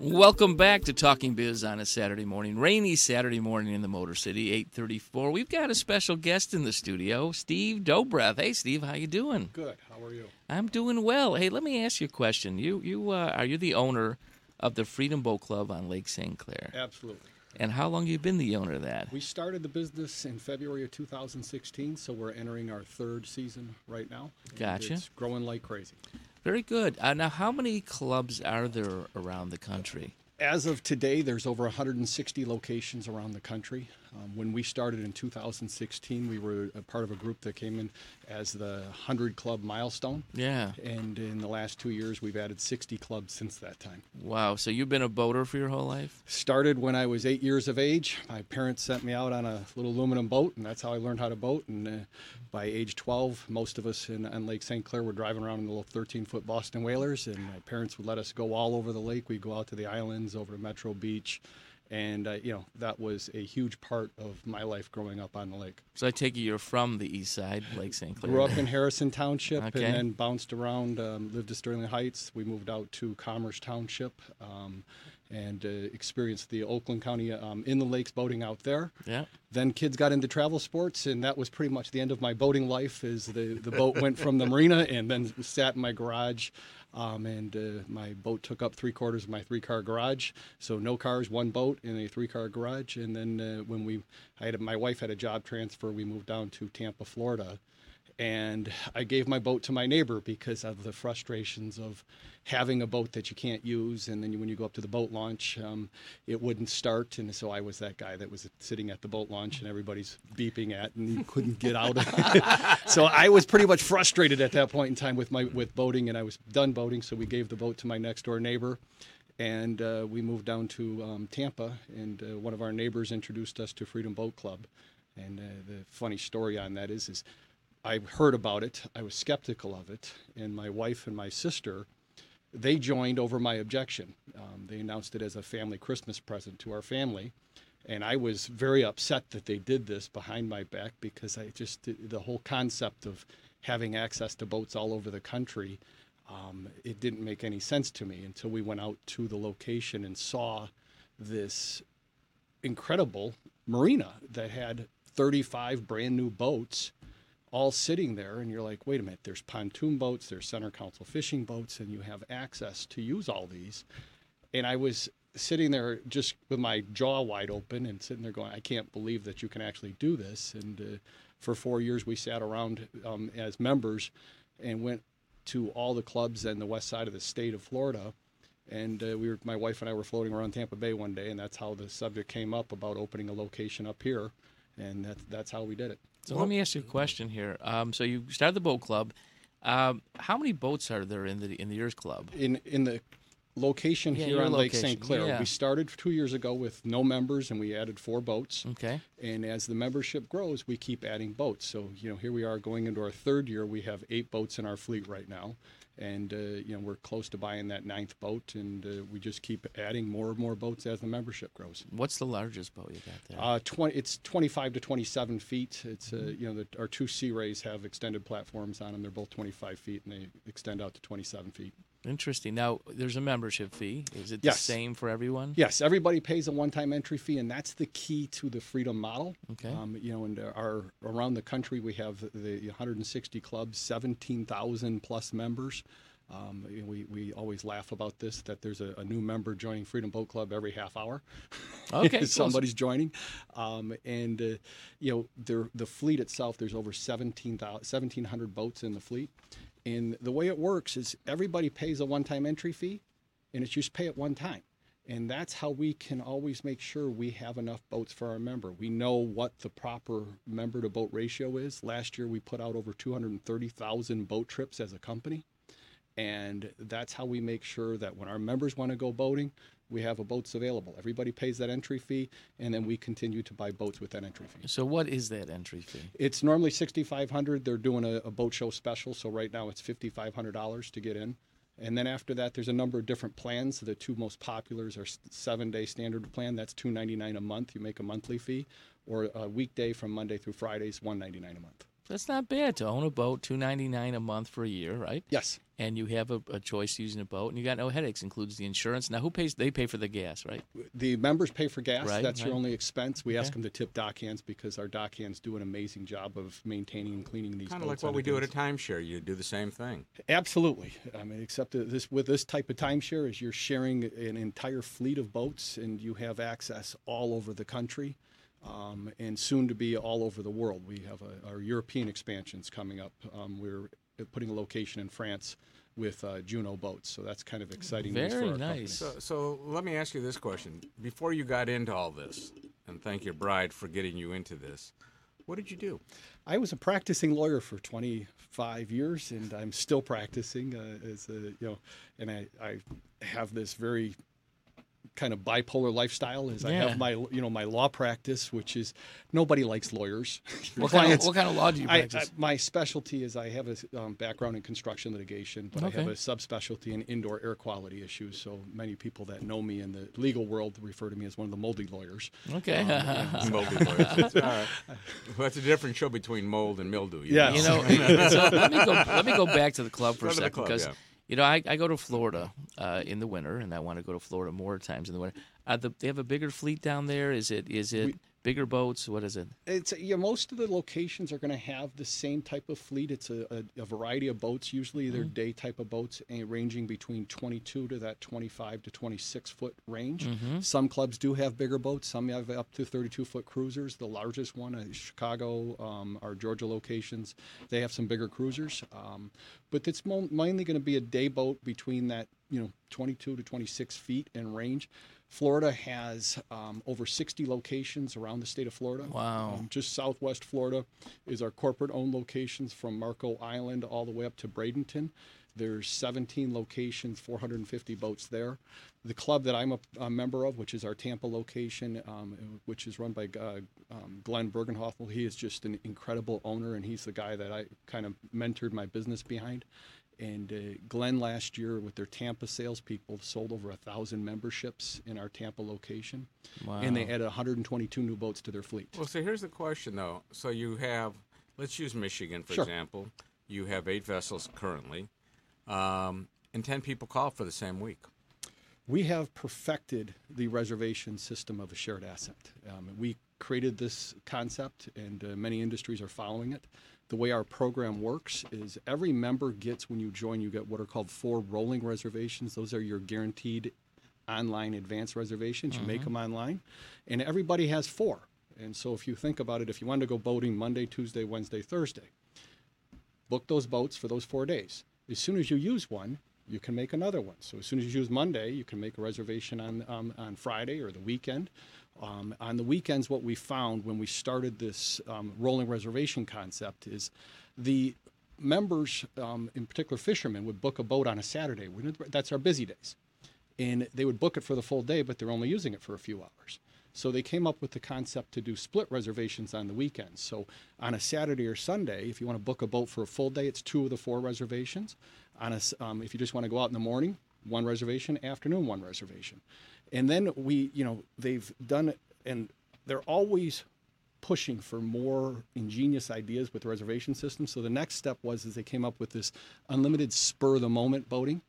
Welcome back to Talking Biz on a Saturday morning, rainy Saturday morning in the Motor City, 8:34. We've got a special guest in the studio, Steve Dobreff. Hey, Steve, how you doing? Good. How are you? I'm doing well. Hey, let me ask you a question. You you uh, are you the owner of the Freedom Boat Club on Lake St. Clair? Absolutely. And how long have you been the owner of that? We started the business in February of 2016, so we're entering our third season right now. Gotcha. It's growing like crazy. Very good. Uh, now, how many clubs are there around the country? As of today, there's over 160 locations around the country. Um, when we started in 2016, we were a part of a group that came in as the 100 club milestone. Yeah. And in the last two years, we've added 60 clubs since that time. Wow. So you've been a boater for your whole life? Started when I was eight years of age. My parents sent me out on a little aluminum boat, and that's how I learned how to boat. And uh, by age 12, most of us in, on Lake St. Clair were driving around in the little 13 foot Boston Whalers, and my parents would let us go all over the lake. We'd go out to the islands, over to Metro Beach. And, uh, you know, that was a huge part of my life growing up on the lake. So I take it you're from the east side, Lake St. Clair. Grew up in Harrison Township Okay. and then bounced around, um, lived at Sterling Heights. We moved out to Commerce Township um, and uh, experienced the Oakland County um, in the lakes boating out there. Yeah. Then kids got into travel sports, and that was pretty much the end of my boating life. Is the, the boat went from the marina and then sat in my garage, um, and uh, my boat took up three quarters of my three car garage. So no cars, one boat in a three car garage. And then uh, when we, I had my wife had a job transfer, we moved down to Tampa, Florida and I gave my boat to my neighbor because of the frustrations of having a boat that you can't use, and then when you go up to the boat launch, um, it wouldn't start, and so I was that guy that was sitting at the boat launch, and everybody's beeping at, and you couldn't get out. of it. so I was pretty much frustrated at that point in time with my with boating, and I was done boating, so we gave the boat to my next door neighbor. And uh, we moved down to um, Tampa, and uh, one of our neighbors introduced us to Freedom Boat Club. And uh, the funny story on that is, is I heard about it. I was skeptical of it, and my wife and my sister, they joined over my objection. Um, they announced it as a family Christmas present to our family, and I was very upset that they did this behind my back because I just the whole concept of having access to boats all over the country, um, it didn't make any sense to me until we went out to the location and saw this incredible marina that had 35 brand new boats all sitting there and you're like wait a minute there's pontoon boats there's center console fishing boats and you have access to use all these. And i was sitting there just with my jaw wide open and sitting there going i can't believe that you can actually do this. And uh, for four years we sat around um, as members and went to all the clubs in the west side of the state of florida. And uh, we were my wife and i were floating around tampa bay one day and that's how the subject came up about opening a location up here. And that's that's how we did it So let me ask you a question here. Um, so you started the boat club. Um, how many boats are there in the in the Years Club? in in the location Yeah, here on Lake St. Clair. yeah. We started two years ago with no members, and we added four boats. Okay. And as the membership grows, we keep adding boats. So you know, here we are going into our third year. We have eight boats in our fleet right now, and uh, you know we're close to buying that ninth boat, and uh, we just keep adding more and more boats as the membership grows. What's the largest boat you got there? Uh, 20, it's 25 to 27 feet. It's uh, you know the, our two Sea Rays have extended platforms on them. They're both 25 feet, and they extend out to 27 feet. Interesting. Now, there's a membership fee. Is it the Yes. same for everyone? Yes, everybody pays a one-time entry fee, and that's the key to the Freedom model. Okay. Um, you know, and our around the country we have the 160 clubs, 17,000 plus members. Um, you know, we, we always laugh about this that there's a, a new member joining Freedom Boat Club every half hour. Okay, somebody's joining, um, and uh, you know the the fleet itself. There's over 17,000 1,700 boats in the fleet, and the way it works is everybody pays a one-time entry fee, and it's just pay it one time. And that's how we can always make sure we have enough boats for our member. We know what the proper member to boat ratio is. Last year we put out over 230,000 boat trips as a company. And that's how we make sure that when our members want to go boating, we have a boats available. Everybody pays that entry fee, and then we continue to buy boats with that entry fee. So what is that entry fee? It's normally 6500 They're doing a, a boat show special, so right now it's $5,500 to get in. And then after that, there's a number of different plans. The two most populars are seven-day standard plan. That's 299 a month. You make a monthly fee, or a weekday from Monday through Fridays, 199 a month. That's not bad to own a boat. Two ninety nine a month for a year, right? Yes. And you have a, a choice using a boat, and you got no headaches. Includes the insurance. Now, who pays? They pay for the gas, right? The members pay for gas. Right, That's your only expense. We ask them to tip dock hands because our dock hands do an amazing job of maintaining and cleaning these boats. Kind of like what on we do at a daily- timeshare. You do the same thing. Absolutely. I mean, except this with this type of timeshare is you're sharing an entire fleet of boats, and you have access all over the country, um, and soon to be all over the world. We have a, our European expansions coming up. Um, we're putting a location in France with uh, Juno boats, so that's kind of exciting. news for our company. So, so let me ask you this question: Before you got into all this, and thank your bride for getting you into this. What did you do? I was a practicing lawyer for 25 years, and I'm still practicing uh, as a you know, and I, I have this very kind of bipolar lifestyle is I have my you know my law practice which is nobody likes lawyers What kind of- what kind of law do you practice? I- my specialty is I have a um, background in construction litigation but I have Okay. a subspecialty in indoor air quality issues so many people that know me in the legal world refer to me as one of the moldy lawyers Okay. Um, yeah. Moldy lawyers. That's all right. Well, that's a different show between mold and mildew. you Yes. You know, so let me go. Let me go back to the club for Go a second club, because yeah. You know I, I go to Florida uh, in the winter, and I want to go to Florida more times in the winter. Uh, the, they have a bigger fleet down there. Is it is it bigger boats? What is it? It's yeah. Most of the locations are going to have the same type of fleet. It's a, a, a variety of boats. Usually, they're Mhm. day type of boats, and ranging between 22 to that 25 to 26 foot range. Mhm. Some clubs do have bigger boats. Some have up to 32 foot cruisers. The largest one, uh, Chicago, um, our Georgia locations, they have some bigger cruisers. Um, but it's mo- mainly going to be a day boat between that you know 22 to 26 feet in range. Florida has um, over 60 locations around the state of Florida. Wow. Um, just southwest Florida is our corporate owned locations from Marco Island all the way up to Bradenton. There's 17 locations, 450 boats there. The club that I'm a, a member of, which is our Tampa location, um, which is run by uh, um, Glenn Bergenhoffel, he is just an incredible owner, and he's the guy that I kind of mentored my business behind. And uh, Glenn last year with their Tampa salespeople sold over a thousand memberships in our Tampa location, and they added 122 new boats to their fleet. Well, so here's the question, though. So you have, let's use Michigan for Sure. example. You have eight vessels currently, um, and ten people call for the same week. We have perfected the reservation system of a shared asset. Um, we created this concept, and uh, many industries are following it. The way our program works is every member gets, when you join, you get what are called four rolling reservations. Those are your guaranteed online advance reservations. You make Mhm. them online, and everybody has four. And so, if you think about it, if you wanted to go boating Monday, Tuesday, Wednesday, Thursday, book those boats for those four days. As soon as you use one, you can make another one. So as soon as you use Monday, you can make a reservation on um, on Friday or the weekend. Um, on the weekends, what we found when we started this um, rolling reservation concept is the members, um, in particular fishermen, would book a boat on a Saturday. That's our busy days, and they would book it for the full day, but they're only using it for a few hours. So they came up with the concept to do split reservations on the weekends. So on a Saturday or Sunday, if you want to book a boat for a full day, it's two of the four reservations. On a, um, if you just want to go out in the morning, one reservation. Afternoon, one reservation. And then we, you know, they've done it, and they're always pushing for more ingenious ideas with the reservation system. So the next step was is they came up with this unlimited spur of the moment boating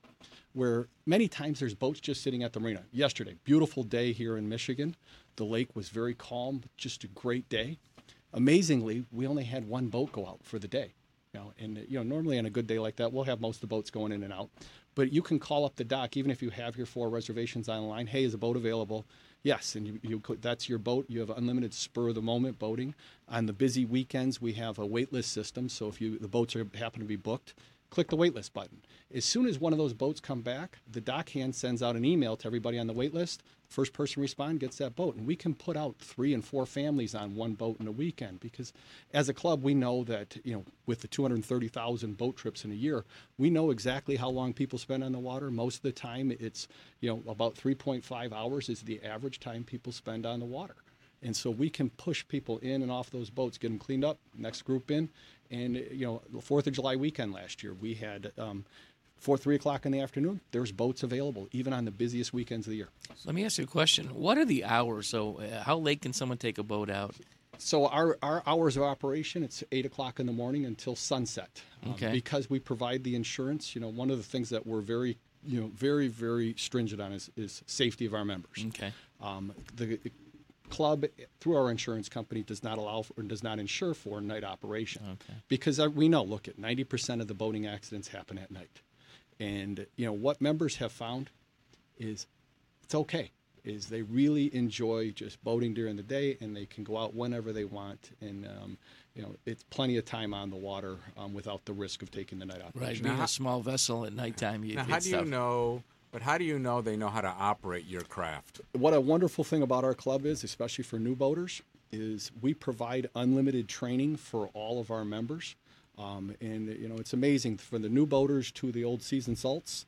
where many times there's boats just sitting at the marina. Yesterday, beautiful day here in Michigan. The lake was very calm, just a great day. Amazingly, we only had one boat go out for the day. You know, and you know, normally on a good day like that, we'll have most of the boats going in and out. But you can call up the dock, even if you have your four reservations online. Hey, is a boat available? Yes, and you, you could- that's your boat. You have unlimited spur of the moment boating. On the busy weekends, we have a wait list system. So if you the boats are happen to be booked, click the waitlist button. As soon as one of those boats come back, the dock hand sends out an email to everybody on the waitlist. First person respond gets that boat, and we can put out three and four families on one boat in a weekend because, as a club, we know that you know with the 230,000 boat trips in a year, we know exactly how long people spend on the water. Most of the time, it's you know about 3.5 hours is the average time people spend on the water. And so we can push people in and off those boats, get them cleaned up, next group in. And, you know, the 4th of July weekend last year, we had um, 4, 3 o'clock in the afternoon, there's boats available, even on the busiest weekends of the year. Let me ask you a question. What are the hours? So, uh, how late can someone take a boat out? So our, our hours of operation, it's 8 o'clock in the morning until sunset. Um, Okay. because we provide the insurance, you know, one of the things that we're very, you know, very, very stringent on is, is safety of our members. Okay. Um, the club, through our insurance company, does not allow for, does not insure for night operation. Okay. Because uh, we know, look, at 90% of the boating accidents happen at night. And, you know, what members have found is it's okay is they really enjoy just boating during the day and they can go out whenever they want and um, you know it's plenty of time on the water um, without the risk of taking the night operation Right, being a small vessel at nighttime, you, Now, how it's do you know But how do you know they know how to operate your craft? What a wonderful thing about our club is, especially for new boaters, is we provide unlimited training for all of our members. Um, and you know, it's amazing from the new boaters to the old seasoned salts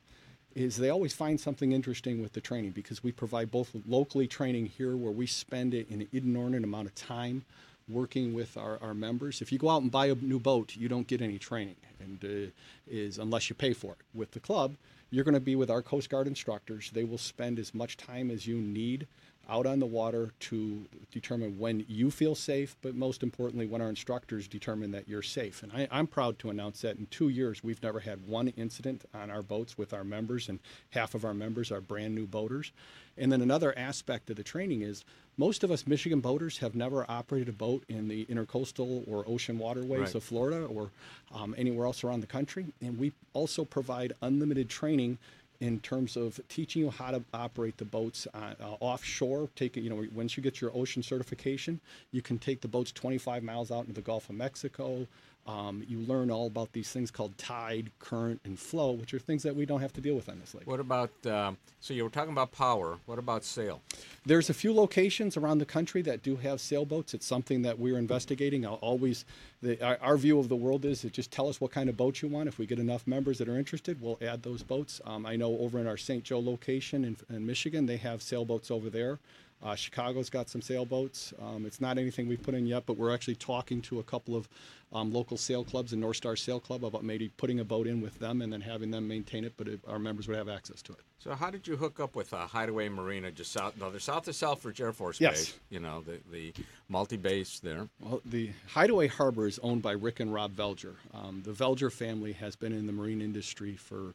is they always find something interesting with the training because we provide both locally training here where we spend it an inordinate amount of time working with our, our members. If you go out and buy a new boat, you don't get any training, and uh, is unless you pay for it. With the club, you're going to be with our Coast Guard instructors. They will spend as much time as you need out on the water to determine when you feel safe, but most importantly, when our instructors determine that you're safe. And I, I'm proud to announce that in two years, we've never had one incident on our boats with our members, and half of our members are brand new boaters. And then another aspect of the training is most of us Michigan boaters have never operated a boat in the intercoastal or ocean waterways Right. of Florida or um, anywhere else around the country. And we also provide unlimited training in terms of teaching you how to operate the boats uh, uh, offshore. Take you know, once you get your ocean certification, you can take the boats 25 miles out into the Gulf of Mexico. Um, you learn all about these things called tide, current, and flow, which are things that we don't have to deal with on this lake. What about, um, so you were talking about power. What about sail? There's a few locations around the country that do have sailboats. It's something that we're investigating. I'll always, the, our, our view of the world is just tell us what kind of boat you want. If we get enough members that are interested, we'll add those boats. Um, I know over in our St. Joe location in, in Michigan, they have sailboats over there. Uh, Chicago's got some sailboats. Um, it's not anything we've put in yet, but we're actually talking to a couple of um, local sail clubs and North Star Sail Club about maybe putting a boat in with them and then having them maintain it, but it, our members would have access to it. So how did you hook up with uh, Hideaway Marina just south? No, they're south of Selfridge Air Force Yes. Base. You know the the multi-base there. Well, the Hideaway Harbor is owned by Rick and Rob Velger. Um, the Velger family has been in the marine industry for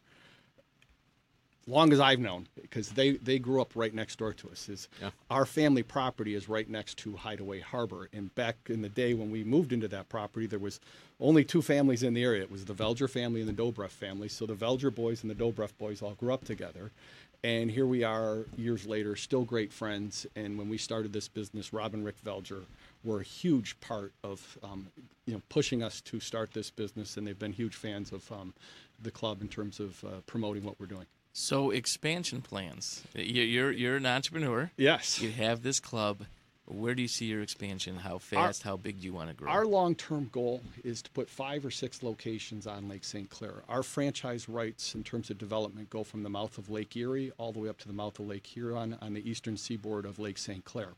long as I've known because they, they grew up right next door to us. Is Our family property is right next to Hideaway Harbor. And back in the day when we moved into that property, there was only two families in the area. It was the Velger family and the Dobreff family. So the Velger boys and the Dobreff boys all grew up together. And here we are years later, still great friends. And when we started this business, Rob and Rick Velger were a huge part of um, you know pushing us to start this business, and they've been huge fans of um, the club in terms of uh, promoting what we're doing. So expansion plans. You- You're you're an entrepreneur. Yes. You have this club. Where do you see your expansion? How fast? how big do you want to grow? Our long-term goal is to put five or six locations on Lake St. Clair. Our franchise rights in terms of development go from the mouth of Lake Erie all the way up to the mouth of Lake Huron on the eastern seaboard of Lake St. Clair.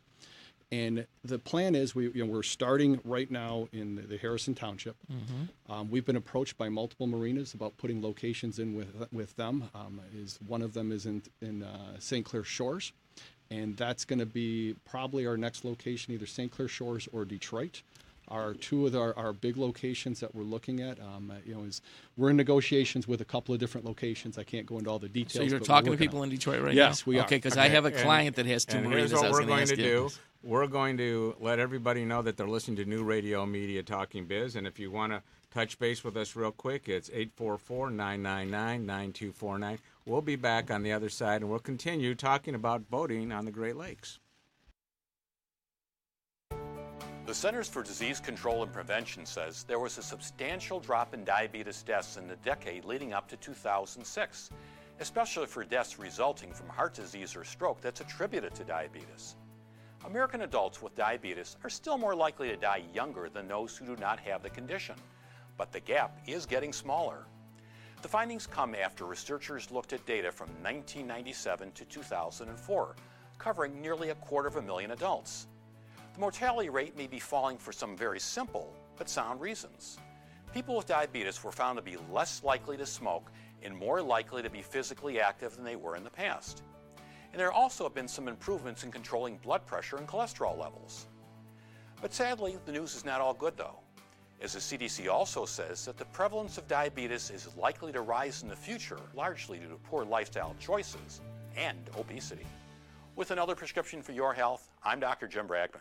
And the plan is we you know, we're starting right now in the, the Harrison Township. Mhm. Um, we've been approached by multiple marinas about putting locations in with with them. Um, is one of them is in in uh, St. Clair Shores, and that's going to be probably our next location, either St. Clair Shores or Detroit. Are two of our, our big locations that we're looking at. Um, uh, you know, is we're in negotiations with a couple of different locations. I can't go into all the details. So you're but talking to people on in. Detroit right yes, now? we are. Okay, 'cause I have a And- client that has two and marinas Here's I what was we're gonna going ask you. do. We're going to let everybody know that they're listening to New Radio Media Talking Biz, and if you want to touch base with us real quick, it's 844-999-9249. We'll be back on the other side, and we'll continue talking about boating on the Great Lakes. The Centers for Disease Control and Prevention says there was a substantial drop in diabetes deaths in the decade leading up to 2006, especially for deaths resulting from heart disease or stroke that's attributed to diabetes. American adults with diabetes are still more likely to die younger than those who do not have the condition, but the gap is getting smaller. The findings come after researchers looked at data from 1997 to 2004, covering nearly a quarter of a million adults. The mortality rate may be falling for some very simple but sound reasons. People with diabetes were found to be less likely to smoke and more likely to be physically active than they were in the past. And there also have been some improvements in controlling blood pressure and cholesterol levels. But sadly, the news is not all good though, as the CDC also says that the prevalence of diabetes is likely to rise in the future, largely due to poor lifestyle choices and obesity. With another prescription for your health, I'm Dr. Jim Bragman.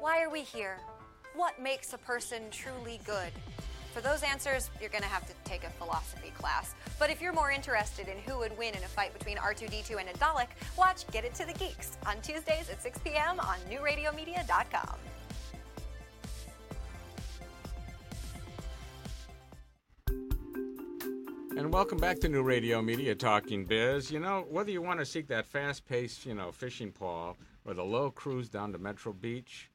Why are we here? What makes a person truly good? For those answers, you're going to have to take a philosophy class. But if you're more interested in who would win in a fight between R2D2 and a Dalek, watch Get It to the Geeks on Tuesdays at 6 p.m. on newradiomedia.com. And welcome back to New Radio Media Talking Biz. You know, whether you want to seek that fast-paced, you know, fishing pole or the low cruise down to Metro Beach,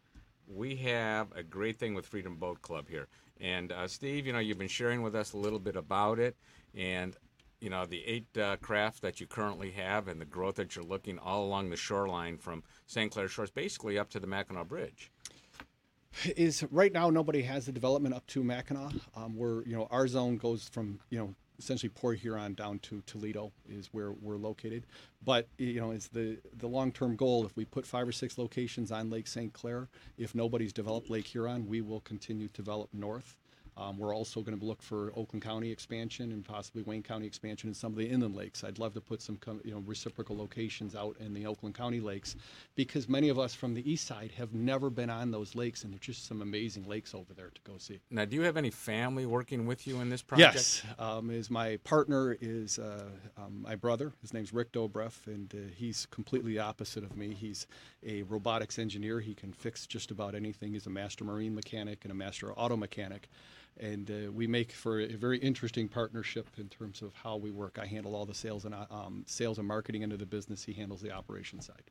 we have a great thing with Freedom Boat Club here. And uh, Steve, you know, you've been sharing with us a little bit about it, and you know the eight uh, craft that you currently have, and the growth that you're looking all along the shoreline from St. Clair Shores, basically up to the Mackinac Bridge. Is right now nobody has the development up to Mackinac. Um, we're you know our zone goes from you know essentially Port Huron down to Toledo is where we're located. But you know, it's the the long term goal. If we put five or six locations on Lake St. Clair, if nobody's developed Lake Huron, we will continue to develop north. Um, we're also going to look for Oakland County expansion and possibly Wayne County expansion in some of the inland lakes. I'd love to put some you know reciprocal locations out in the Oakland County lakes because many of us from the east side have never been on those lakes and there's just some amazing lakes over there to go see. Now, do you have any family working with you in this project? Yes, um, is my partner is uh, um, my brother. His name's Rick Dobreff, and uh, he's completely opposite of me. He's a robotics engineer. He can fix just about anything. He's a master marine mechanic and a master auto mechanic and uh, we make for a very interesting partnership in terms of how we work. I handle all the sales and um, sales and marketing into the business. He handles the operation side.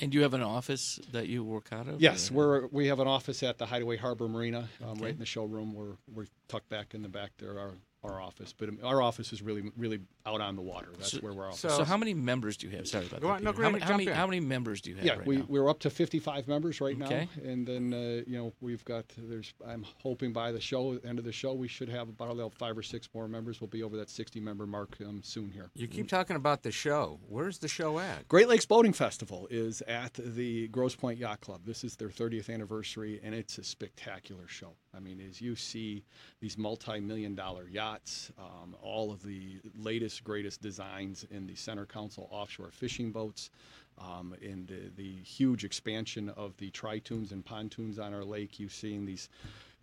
And you have an office that you work out of? Yes, we're we have an office at the Hideaway Harbor Marina, um, Okay. right in the showroom. We're we're tucked back in the back there. Our our office, but um, our office is really really out on the water. That's So- where we're all. So, how many members do you have? Sorry about that. no, Peter. how, many, how, many, how many members do you have yeah, right we, now? we're up to 55 members right Okay. now, and then uh, you know we've got there's I'm hoping by the show end of the show we should have about about five or six more members. We'll be over that 60 member mark um, soon here. You keep talking about the show. Where's the show at? Great Lakes Boating Festival is at the Grosse Pointe Yacht Club. This is their 30th anniversary, and it's a spectacular show. I mean, as you see these multi-million dollar yachts, um, all of the latest, greatest designs in the Center Console offshore fishing boats, um, and uh, the huge expansion of the tritoons and pontoons on our lake. You've seen these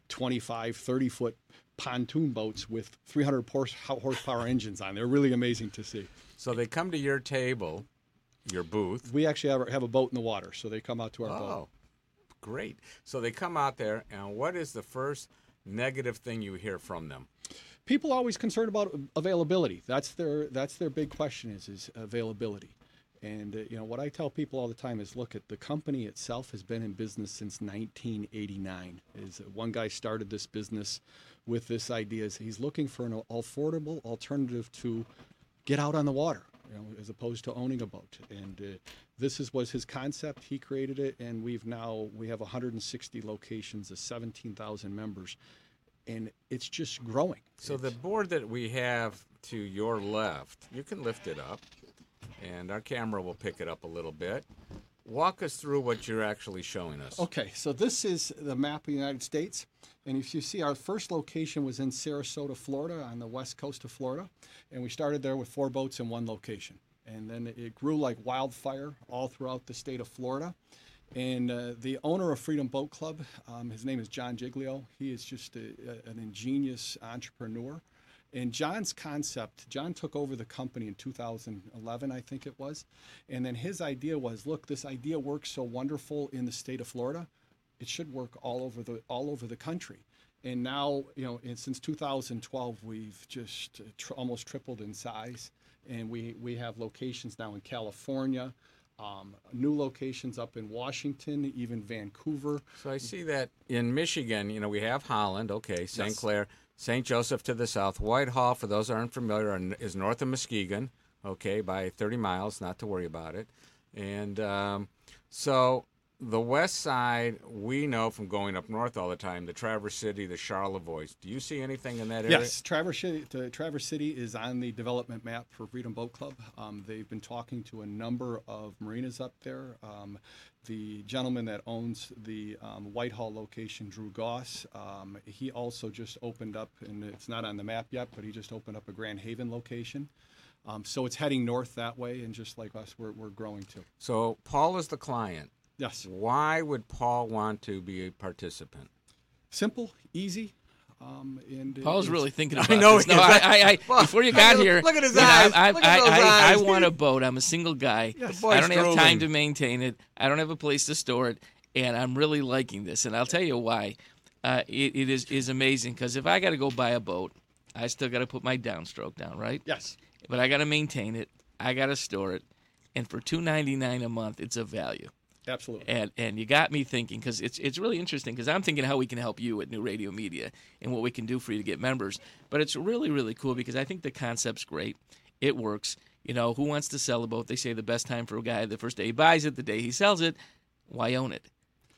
25, 30 foot pontoon boats with 300 horse- horsepower engines on. They're really amazing to see. So they come to your table, your booth. We actually have, have a boat in the water, so they come out to our Oh, boat. Great. So they come out there, and what is the first negative thing you hear from them? People always concerned about availability. That's their that's their big question is is availability. And uh, you know what I tell people all the time is look at the company itself has been in business since 1989. Is uh, one guy started this business with this idea is he's looking for an affordable alternative to get out on the water, you know, as opposed to owning a boat. And uh, this is was his concept. He created it, and we've now we have 160 locations, of 17,000 members, and it's just growing. So the board that we have to your left, you can lift it up, and our camera will pick it up a little bit. Walk us through what you're actually showing us. Okay, so this is the map of the United States. And if you see, our first location was in Sarasota, Florida, on the west coast of Florida. And we started there with four boats in one location. And then it grew like wildfire all throughout the state of Florida. And uh, the owner of Freedom Boat Club, um, his name is John Giglio. He is just a, a- an ingenious entrepreneur. And John's concept, John took over the company in 2011, I think it was. And then his idea was, look, this idea works so wonderful in the state of Florida, it should work all over the all over the country. And now, you know, and since 2012, we've just uh, tr- almost tripled in size, and we we have locations now in California, um, new locations up in Washington, even Vancouver. So I see that in Michigan, you know, we have Holland, okay, St. Yes. Clair, St. Joseph to the south. Whitehall, for those aren't familiar, is north of Muskegon, okay, by 30 miles, not to worry about it. And um, so the west side, we know from going up north all the time, the Traverse City, the Charlevoix. Do you see anything in that area? Yes, Traverse City, Traverse City is on the development map for Freedom Boat Club. Um, they've been talking to a number of marinas up there. Um, the gentleman that owns the um, Whitehall location, Drew Goss, um, he also just opened up, and it's not on the map yet, but he just opened up a Grand Haven location. Um, so it's heading north that way, and just like us, we're, we're growing too. So Paul is the client. Yes. Why would Paul want to be a participant? Simple, easy. Um, and Paul's really thinking about I know this. No. I, I, I, Well, before you got here, look at his eyes. I, I, Look at those I, I, I want a boat. I'm a single guy. Yes. I don't have time to maintain it. I don't have a place to store it, and I'm really liking this. And I'll tell you why. Uh, it, it is is amazing because if I got to go buy a boat, I still got to put my downstroke down, right? Yes. But I got to maintain it. I got to store it, and for two ninety nine a month, it's a value. Absolutely. And and you got me thinking because it's it's really interesting because I'm thinking how we can help you at New Radio Media and what we can do for you to get members. But it's really really cool because I think the concept's great. It works. You know, who wants to sell a boat? They say the best time for a guy the first day he buys it, the day he sells it. Why own it?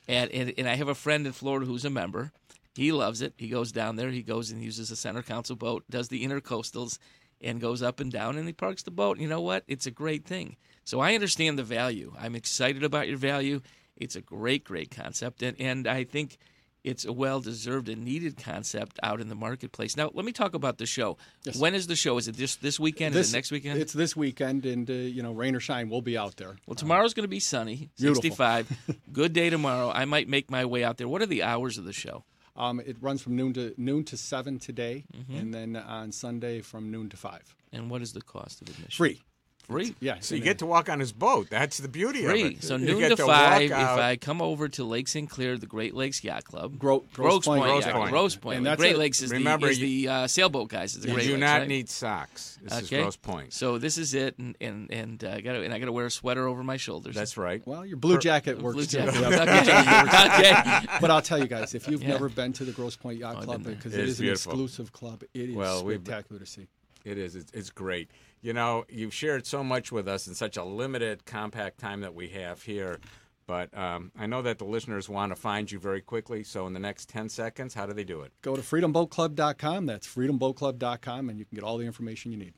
And and, and I have a friend in Florida who's a member. He loves it. He goes down there. He goes and uses a center console boat, does the intercoastals, and goes up and down, and he parks the boat. You know what? It's a great thing. So I understand the value. I'm excited about your value. It's a great, great concept, and and I think it's a well deserved and needed concept out in the marketplace. Now, let me talk about the show. Yes. When is the show? Is it this this weekend? This- is it next weekend? It's this weekend, and uh, you know, rain or shine, we'll be out there. Well, tomorrow's going to be sunny, Beautiful. 65. Good day tomorrow. I might make my way out there. What are the hours of the show? Um, it runs from noon to noon to seven today, Mhm. and then on Sunday from noon to five. And what is the cost of admission? Free. Free. Yeah. So you and get to walk on his boat. That's the beauty of it. So You noon get to, walk five. If. I come over to Lake St. Clair, the Great Lakes Yacht Club, Gro- Grosse Pointe Point, Yacht yeah, Club. Grosse Pointe. And The that's Great it. Lakes is Remember, the, is you- the uh, sailboat guys. Is the you Great do Lakes, not right? need socks. This is Okay. Grosse Pointe. So this is it, and and and uh, I got and I got to wear a sweater over my shoulders. That's right. Well, your blue jacket works Blue jacket. Yeah. Okay. But I'll tell you guys, if you've Yeah. never been to the Grosse Pointe Yacht Oh, Club, because It it is is an exclusive club, it is spectacular to see. It's, it's great. You know, you've shared so much with us in such a limited, compact time that we have here. But um, I know that the listeners want to find you very quickly. So, in the next 10 seconds, how do they do it? Go to freedomboatclub.com. That's freedomboatclub.com, and you can get all the information you need.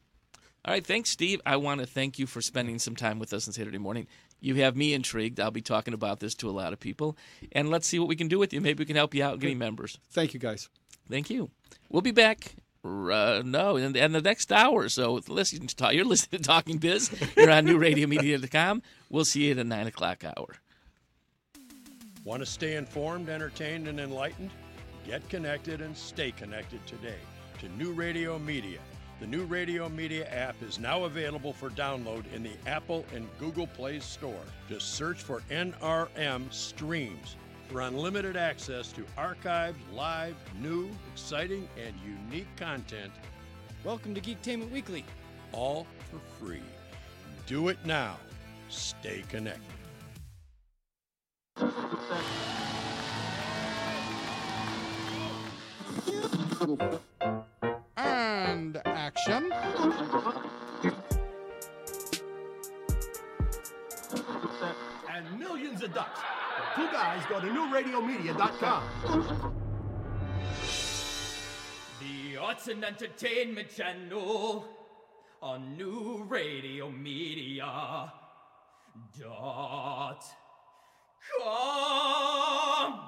All right, thanks, Steve. I want to thank you for spending some time with us on Saturday morning. You have me intrigued. I'll be talking about this to a lot of people, and let's see what we can do with you. Maybe we can help you out getting members. Thank you, guys. Thank you. We'll be back. Uh, no, and, in the next hour. So listen to talk. You're listening to Talking Biz. You're on NewRadioMedia.com. We'll see you at a nine o'clock hour. Want to stay informed, entertained, and enlightened? Get connected and stay connected today to New Radio Media. The New Radio Media app is now available for download in the Apple and Google Play Store. Just search for NRM Streams for unlimited access to archived, live, new, exciting, and unique content, Welcome to Geektainment Weekly. all for free. Do it now. Stay connected. And action. And millions of ducks. The two guys go to newradiomedia.com. The Arts and Entertainment Channel on New Radio Media dot com.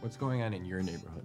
What's going on in your neighborhood?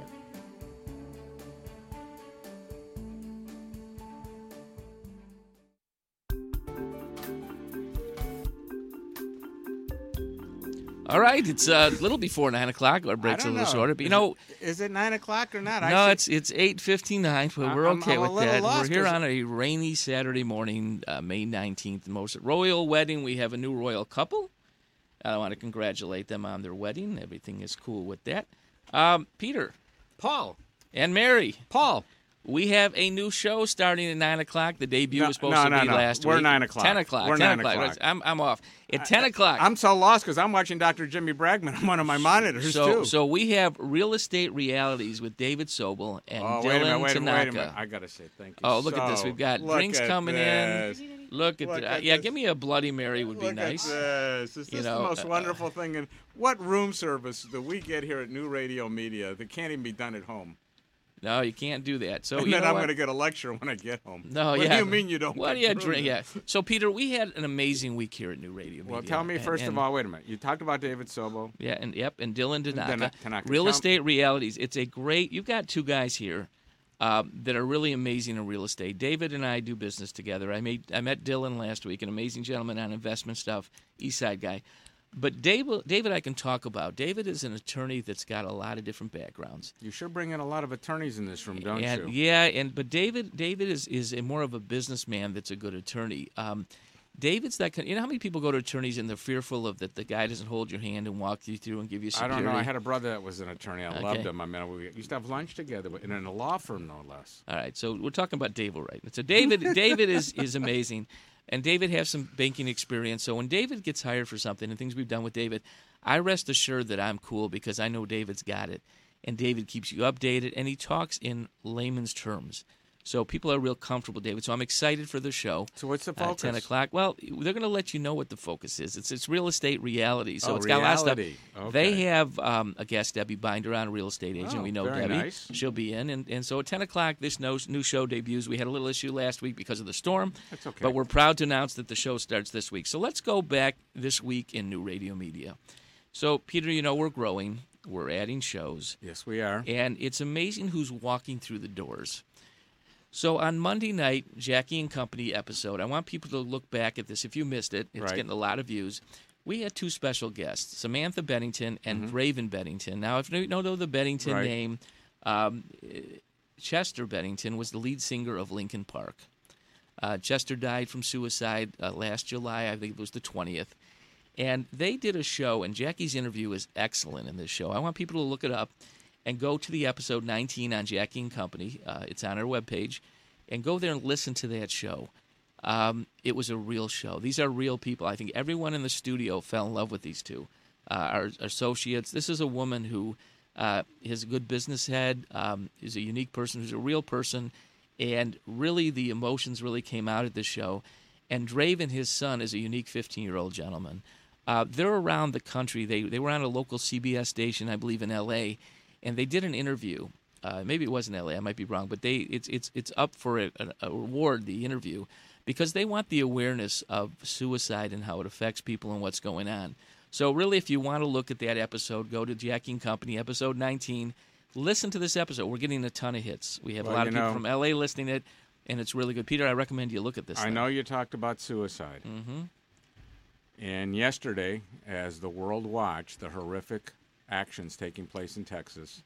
All right, it's uh, a little before nine o'clock. Our break's I a don't little know. shorter, but you Is know, it- is it nine o'clock or not? No, see- it's it's eight fifty nine, but I- we're I'm- okay I'm with that. we're here on a rainy Saturday morning, uh, May nineteenth. Most royal wedding. We have a new royal couple. I want to congratulate them on their wedding. Everything is cool with that. Um, Peter, Paul, and Mary, Paul. We have a new show starting at nine o'clock. The debut No, was supposed no, to no, be last We're week. nine o'clock. Ten o'clock. We're 10 nine o'clock. I'm I'm off at ten o'clock. I'm so lost because I'm watching Dr. Jimmy Bragman on one of my monitors so, too. so we have real estate realities with David Sobel and oh, Dylan wait a minute, wait, Tanaka. wait a minute. I gotta say thank you. Oh, look at this. We've got drinks coming this. in. Look at Look that. at Yeah, this. give me a Bloody Mary would be nice. This. Is You know, the most uh, wonderful thing? And what room service do we get here at New Radio Media that can't even be done at home? No, you can't do that. So and then I'm going to get a lecture when I get home. No, yeah. what yeah. do you mean you don't? What do you drink? Yeah. So Peter, we had an amazing week here at New Radio. Well, Media. tell me first and- of all. Wait a minute. You talked about David Sobo. Yeah, and yep, and Dylan Tanaka. Dana- Tanaka. Real estate realities. It's a great. You've got two guys here um, that are really amazing in real estate. David and I do business together. I made I met Dylan last week, an amazing gentleman on investment stuff, East Side guy. But David, David, I can talk about. David is an attorney that's got a lot of different backgrounds. You sure bring in a lot of attorneys in this room, don't and, you? Yeah, and but David, David is is a more of a businessman that's a good attorney. Um, David's that kind. You know how many people go to attorneys and they're fearful of that the guy doesn't hold your hand and walk you through and give you I don't know. I had a brother that was an attorney. I Okay. loved him. I mean, we used to have lunch together, and in a law firm, no less. All right, so we're talking about David right now. So David, David is is amazing, and David has some banking experience. So when David gets hired for something and things we've done with David, I rest assured that I'm cool because I know David's got it, and David keeps you updated, and he talks in layman's terms. So people are real comfortable, David. So I'm excited for the show. So what's the focus? Uh, Ten o'clock. Well, they're going to let you know what the focus is. It's it's real estate reality. So Oh, it's got a lot of stuff. reality. They have um, a guest, Debbie Binder, on a real estate agent. Oh, we know very Debbie. nice. She'll be in, and, and so at ten o'clock, this new show debuts. We had a little issue last week because of the storm. That's okay. But we're proud to announce that the show starts this week. So let's go back this week in new radio media. So Peter, you know we're growing. We're adding shows. Yes, we are. And it's amazing who's walking through the doors. So on Monday night, Jackie and Company episode, I want people to look back at this. If you missed it, it's Right. getting a lot of views. We had two special guests, Samantha Bennington and Mhm. Draven Bennington. Now, if you don't know the Bennington Right. name, um, Chester Bennington was the lead singer of Linkin Park. Uh, Chester died from suicide uh, last July. I think it was the 20th. And they did a show, and Jackie's interview is excellent in this show. I want people to look it up and go to the episode 19 on Jackie and Company. Uh, it's on our webpage. And go there and listen to that show. Um, it was a real show. These are real people. I think everyone in the studio fell in love with these two. Uh, our associates. This is a woman who uh, is a good business head, um, is a unique person, who's a real person, and really the emotions really came out at this show. And Draven, his son, is a unique 15 year old gentleman. Uh, they're around the country. They they were on a local CBS station, I believe, in L.A., and they did an interview. Uh, maybe it wasn't L.A. I might be wrong, but they it's it's it's up for a, a reward the interview because they want the awareness of suicide and how it affects people and what's going on. So really, if you want to look at that episode, go to Jackie and Company, episode 19. Listen to this episode. We're getting a ton of hits. We have Well, a lot of people know- from L.A. listening to it, and it's really good. Peter, I recommend you look at this. I thing. know you talked about suicide. Mm-hmm. And yesterday, as the world watched the horrific actions taking place in Texas,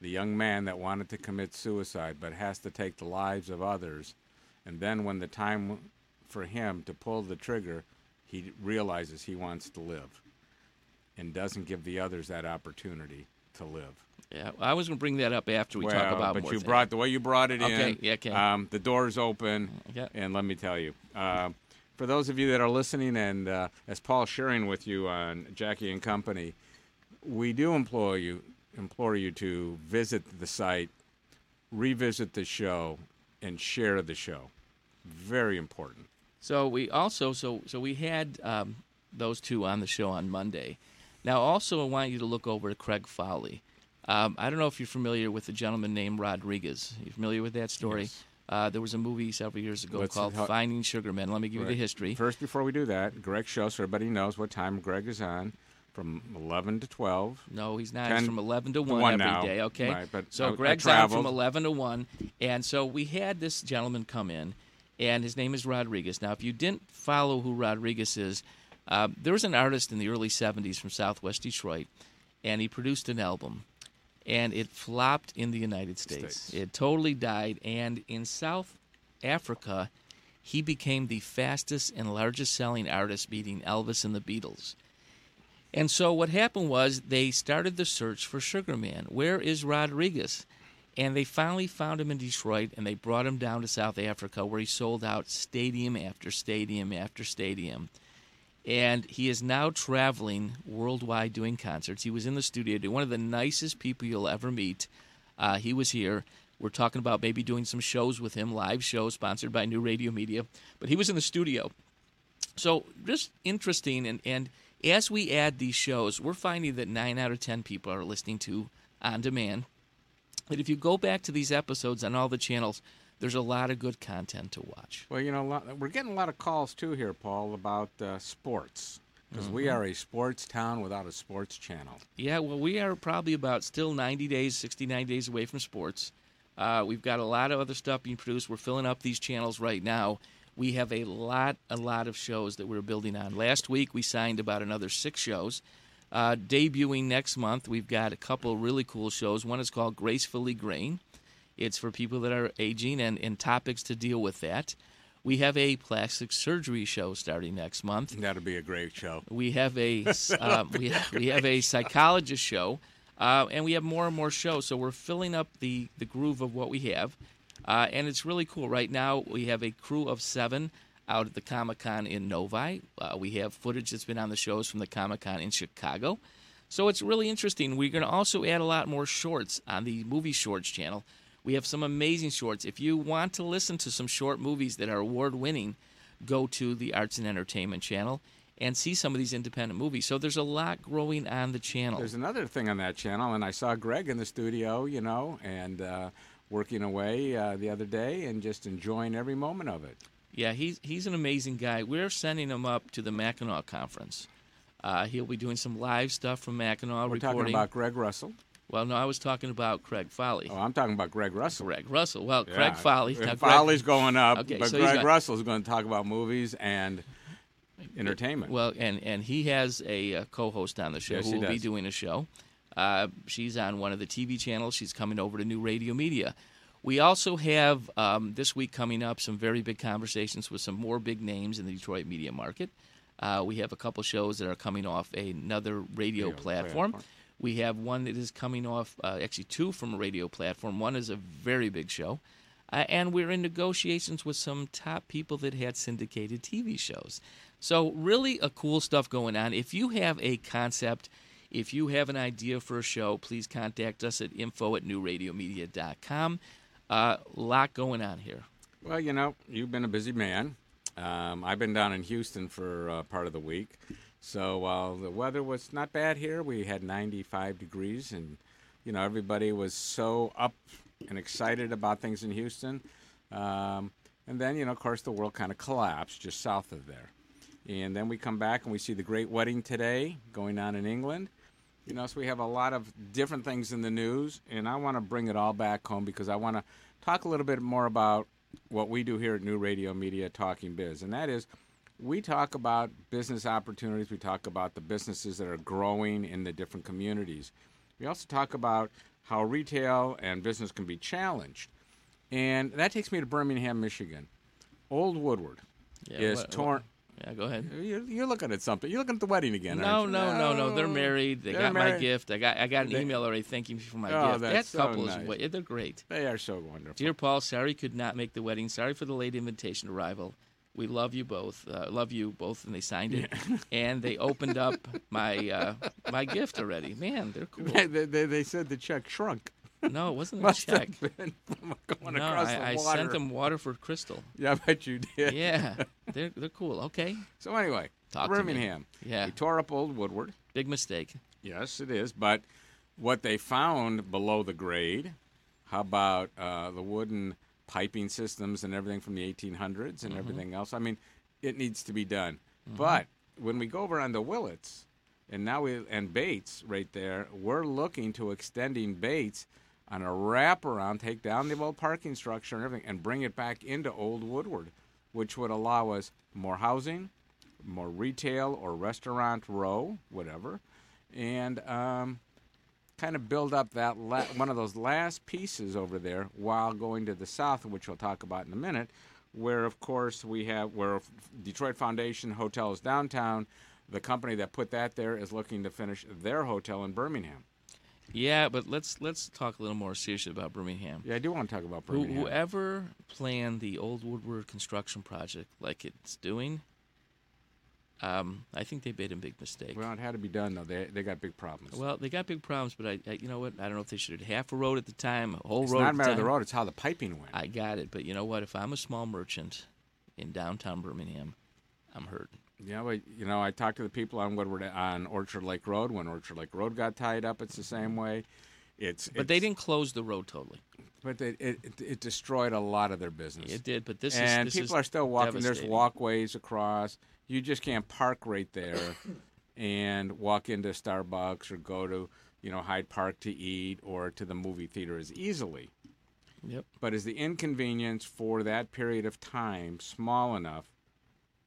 the young man that wanted to commit suicide but has to take the lives of others, and then when the time for him to pull the trigger, he realizes he wants to live and doesn't give the others that opportunity to live. Yeah, I was going to bring that up after we well, talk about but you things. brought the way you brought it Okay, in. yeah, okay. Um, the door's open, Yeah. and let me tell you, uh, for those of you that are listening, and uh, as Paul's sharing with you on Jackie and Company, we do implore you implore you to visit the site, revisit the show, and share the show. Very important. So we also so so we had um, those two on the show on Monday. Now also I want you to look over to Craig Fowley. Um, I don't know if you're familiar with a gentleman named Rodriguez. You familiar with that story? Yes. Uh, there was a movie several years ago Let's- called how- Finding Sugarman. Let me give you the history. First, before we do that, Greg show so everybody knows what time Greg is on, from 11 to 12. No, he's not. 10 He's from 11 to 1, one every day. now. okay? Right, but so I- I Greg's on from 11 to 1. And so we had this gentleman come in, and his name is Rodriguez. Now, if you didn't follow who Rodriguez is, uh, there was an artist in the early 70s from southwest Detroit, and he produced an album. And it flopped in the United States. It totally died. And in South Africa, he became the fastest and largest selling artist, beating Elvis and the Beatles. And so what happened was they started the search for Sugar Man. Where is Rodriguez? And they finally found him in Detroit and they brought him down to South Africa where he sold out stadium after stadium after stadium. And he is now traveling worldwide doing concerts. He was in the studio, one of the nicest people you'll ever meet. Uh, he was here. We're talking about maybe doing some shows with him, live shows sponsored by New Radio Media. But he was in the studio. So just interesting, and, and as we add these shows, we're finding that nine out of ten people are listening to on demand. But if you go back to these episodes on all the channels, there's a lot of good content to watch. Well, you know, a lot, we're getting a lot of calls too here, Paul, about uh, sports because we Mhm. are a sports town without a sports channel. Yeah, well, we are probably about still 90 days, 69 days away from sports. Uh, we've got a lot of other stuff being produced. We're filling up these channels right now. We have a lot, a lot of shows that we're building on. Last week, we signed about another six shows. Uh, debuting next month, we've got a couple really cool shows. One is called Gracefully Green. It's for people that are aging and, and topics to deal with that. We have a plastic surgery show starting next month. That'll be a great show. We have a uh, we, we have a psychologist show, uh, and we have more and more shows. So we're filling up the the groove of what we have, uh, and it's really cool. Right now we have a crew of seven out at the Comic Con in Novi. Uh, we have footage that's been on the shows from the Comic Con in Chicago. So it's really interesting. We're going to also add a lot more shorts on the Movie Shorts channel. We have some amazing shorts. If you want to listen to some short movies that are award winning, go to the Arts and Entertainment channel and see some of these independent movies. So there's a lot growing on the channel. There's another thing on that channel, and I saw Greg in the studio, you know, and uh, working away uh, the other day and just enjoying every moment of it. Yeah, he's he's an amazing guy. We're sending him up to the Mackinac conference. Uh, he'll be doing some live stuff from Mackinac. We're reporting. talking about Greg Russell. Well, no, I was talking about Craig Foley. Oh, I'm talking about Greg Russell. Greg Russell. Well, Yeah. Craig Foley. Uh, Now, Greg- going up, Okay, but so Greg got- Russell's going to talk about movies and entertainment. Well, and and he has a uh, co-host on the show Yes, who will be doing a show. Uh, she's on one of the TV channels. She's coming over to New Radio Media. We also have um, this week coming up some very big conversations with some more big names in the Detroit media market. Uh, we have a couple shows that are coming off another radio Radio platform. platform. We have one that is coming off, uh, actually two from a radio platform. One is a very big show. Uh, and we're in negotiations with some top people that had syndicated TV shows. So, really, a cool stuff going on. If you have a concept, if you have an idea for a show, please contact us at info at newradiomedia.com. A uh, lot going on here. Well, you know, you've been a busy man. Um, I've been down in Houston for uh, part of the week. So while the weather was not bad here, we had 95 degrees, and you know everybody was so up and excited about things in Houston. Um, and then, you know, of course, the world kind of collapsed just south of there. And then we come back and we see the great wedding today going on in England. You know, so we have a lot of different things in the news, and I want to bring it all back home because I want to talk a little bit more about what we do here at New Radio Media Talking Biz, and that is we talk about business opportunities, we talk about the businesses that are growing in the different communities. We also talk about how retail and business can be challenged. And that takes me to Birmingham, Michigan. Old Woodward Yeah, is what- torn. Yeah, go ahead. You're, you're looking at something. You're looking at the wedding again. No, no, no, no. They're married. They They're got my gift. I got I got an They- email already thanking me for my Oh, gift. that's that so couple nice. is wa- they're great. They are so wonderful. Dear Paul, sorry could not make the wedding. Sorry for the late invitation arrival. We love you both. Uh, love you both, and they signed it. and they opened up my uh, my gift already. Man, they're cool. they, they, they said the check shrunk. No, it wasn't a Must have check. been from going no, across I, the I water. sent them Waterford Crystal. Yeah, I bet you did. Yeah, they're they're cool. Okay. So anyway, Talk to me. Birmingham. Yeah. They tore up Old Woodward. Big mistake. Yes, it is. But what they found below the grade, how about uh, the wooden piping systems and everything from the 1800s and Mhm. everything else. I mean, it needs to be done. Mhm. But when we go over on the Willits, and now we and Bates right there, we're looking to extending Bates on a wraparound, take down the old parking structure and everything, and bring it back into Old Woodward, which would allow us more housing, more retail or restaurant row, whatever, and um, kind of build up that la- one of those last pieces over there while going to the south, which we'll talk about in a minute, where of course we have where Detroit Foundation Hotels downtown. The company that put that there is looking to finish their hotel in Birmingham. Yeah, but let's let's talk a little more seriously about Birmingham. Yeah, I do want to talk about Who, Birmingham. whoever planned the old Woodward construction project like it's doing, um, I think they made a big mistake. Well, it had to be done though. They they got big problems. Well, they got big problems, but I, I you know what? I don't know if they should have half a road at the time, a whole It's road. It's not a matter of the road; it's how the piping went. I got it, but you know what? If I'm a small merchant in downtown Birmingham, I'm hurting. Yeah, but you know, I talked to the people on Woodward on Orchard Lake Road. When Orchard Lake Road got tied up, it's the same mm-hmm. way. It's But they didn't close the road totally. But it, it it- it destroyed a lot of their business. It did, but this is- and this people is are still walking. There's walkways across. You just can't park right there and walk into Starbucks or go to you know Hyde Park to eat or to the movie theater as easily. Yep. But is the inconvenience for that period of time small enough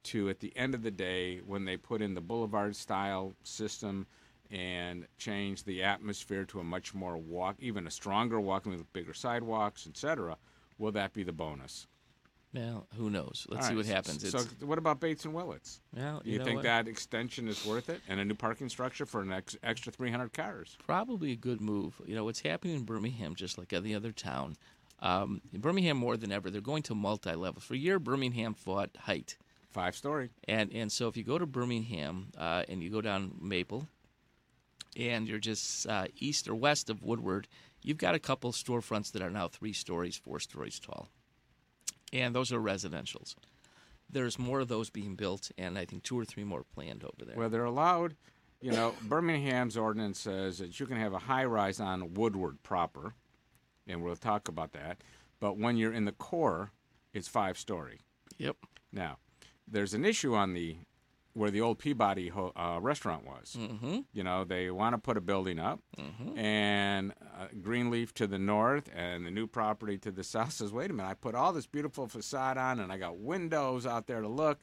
to, at the end of the day, when they put in the boulevard style system and change the atmosphere to a much more walk, even a stronger walking with bigger sidewalks, etc., will that be the bonus? Well, who knows? Let's All see right, what happens. So, It's- what about Bates and Willits? Well, you you, know think what? that extension is worth it, and a new parking structure for an ex- extra 300 cars? probably a good move. You know, what's happening in Birmingham, just like any other town, um, in Birmingham more than ever, they're going to multi level. For a year, Birmingham fought height. Five story. And and so if you go to Birmingham uh, and you go down Maple, and you're just uh, east or west of Woodward, you've got a couple storefronts that are now three stories, four stories tall, and those are residentials. There's more of those being built, and I think two or three more planned over there. Well, they're allowed. You know, Birmingham's ordinance says that you can have a high rise on Woodward proper, and we'll talk about that. But when you're in the core, it's five story. Yep. Now, there's an issue on the where the old Peabody ho- uh, restaurant was. Mm-hmm. You know, they want to put a building up, Mhm. and uh, Greenleaf to the north, and the new property to the south says, "Wait a minute! I put all this beautiful facade on, and I got windows out there to look,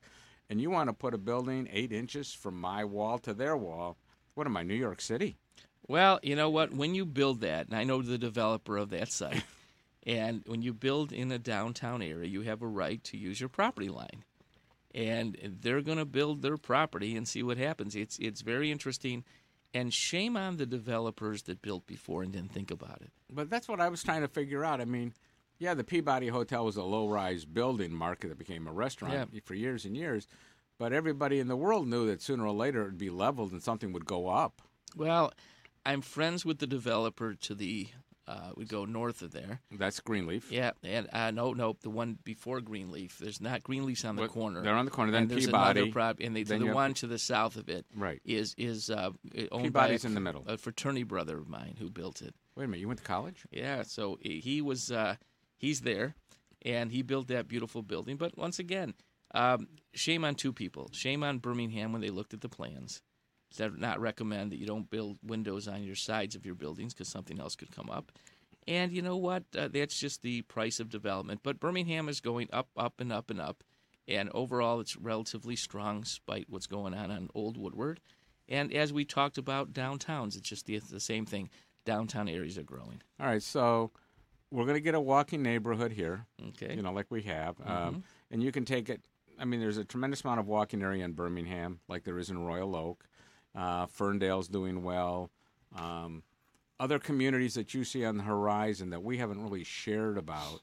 and you want to put a building eight inches from my wall to their wall? What am I, New York City?" Well, you know what? When you build that, and I know the developer of that site, and when you build in a downtown area, you have a right to use your property line. And they're going to build their property and see what happens. It's it's very interesting, and shame on the developers that built before and didn't think about it. But that's what I was trying to figure out. I mean, yeah, the Peabody Hotel was a low-rise building market that became a restaurant Yeah. for years and years, but everybody in the world knew that sooner or later it would be leveled and something would go up. Well, I'm friends with the developer to the uh, we go north of there. That's Greenleaf. Yeah, and uh, no, no, the one before Greenleaf. There's not Greenleaf's on the corner. they're on the corner, then and there's Peabody, another prop, and they, the one to the south of it Right. is is uh, owned Peabody's by a, in the middle. A fraternity brother of mine who built it. Wait a minute, you went to college? Yeah, so he he was uh, he's there, and he built that beautiful building. But once again, um, shame on two people. Shame on Birmingham when they looked at the plans. Not recommend that you don't build windows on your sides of your buildings because something else could come up. And you know what? Uh, that's just the price of development. But Birmingham is going up, up, and up and up. And overall, it's relatively strong, despite what's going on on Old Woodward. And as we talked about downtowns, it's just the, the same thing. Downtown areas are growing. All right, so we're going to get a walking neighborhood here. Okay. You know, like we have. Mhm. Um, and you can take it. I mean, there's a tremendous amount of walking area in Birmingham, like there is in Royal Oak. Uh, Ferndale's doing well. Um, other communities that you see on the horizon that we haven't really shared about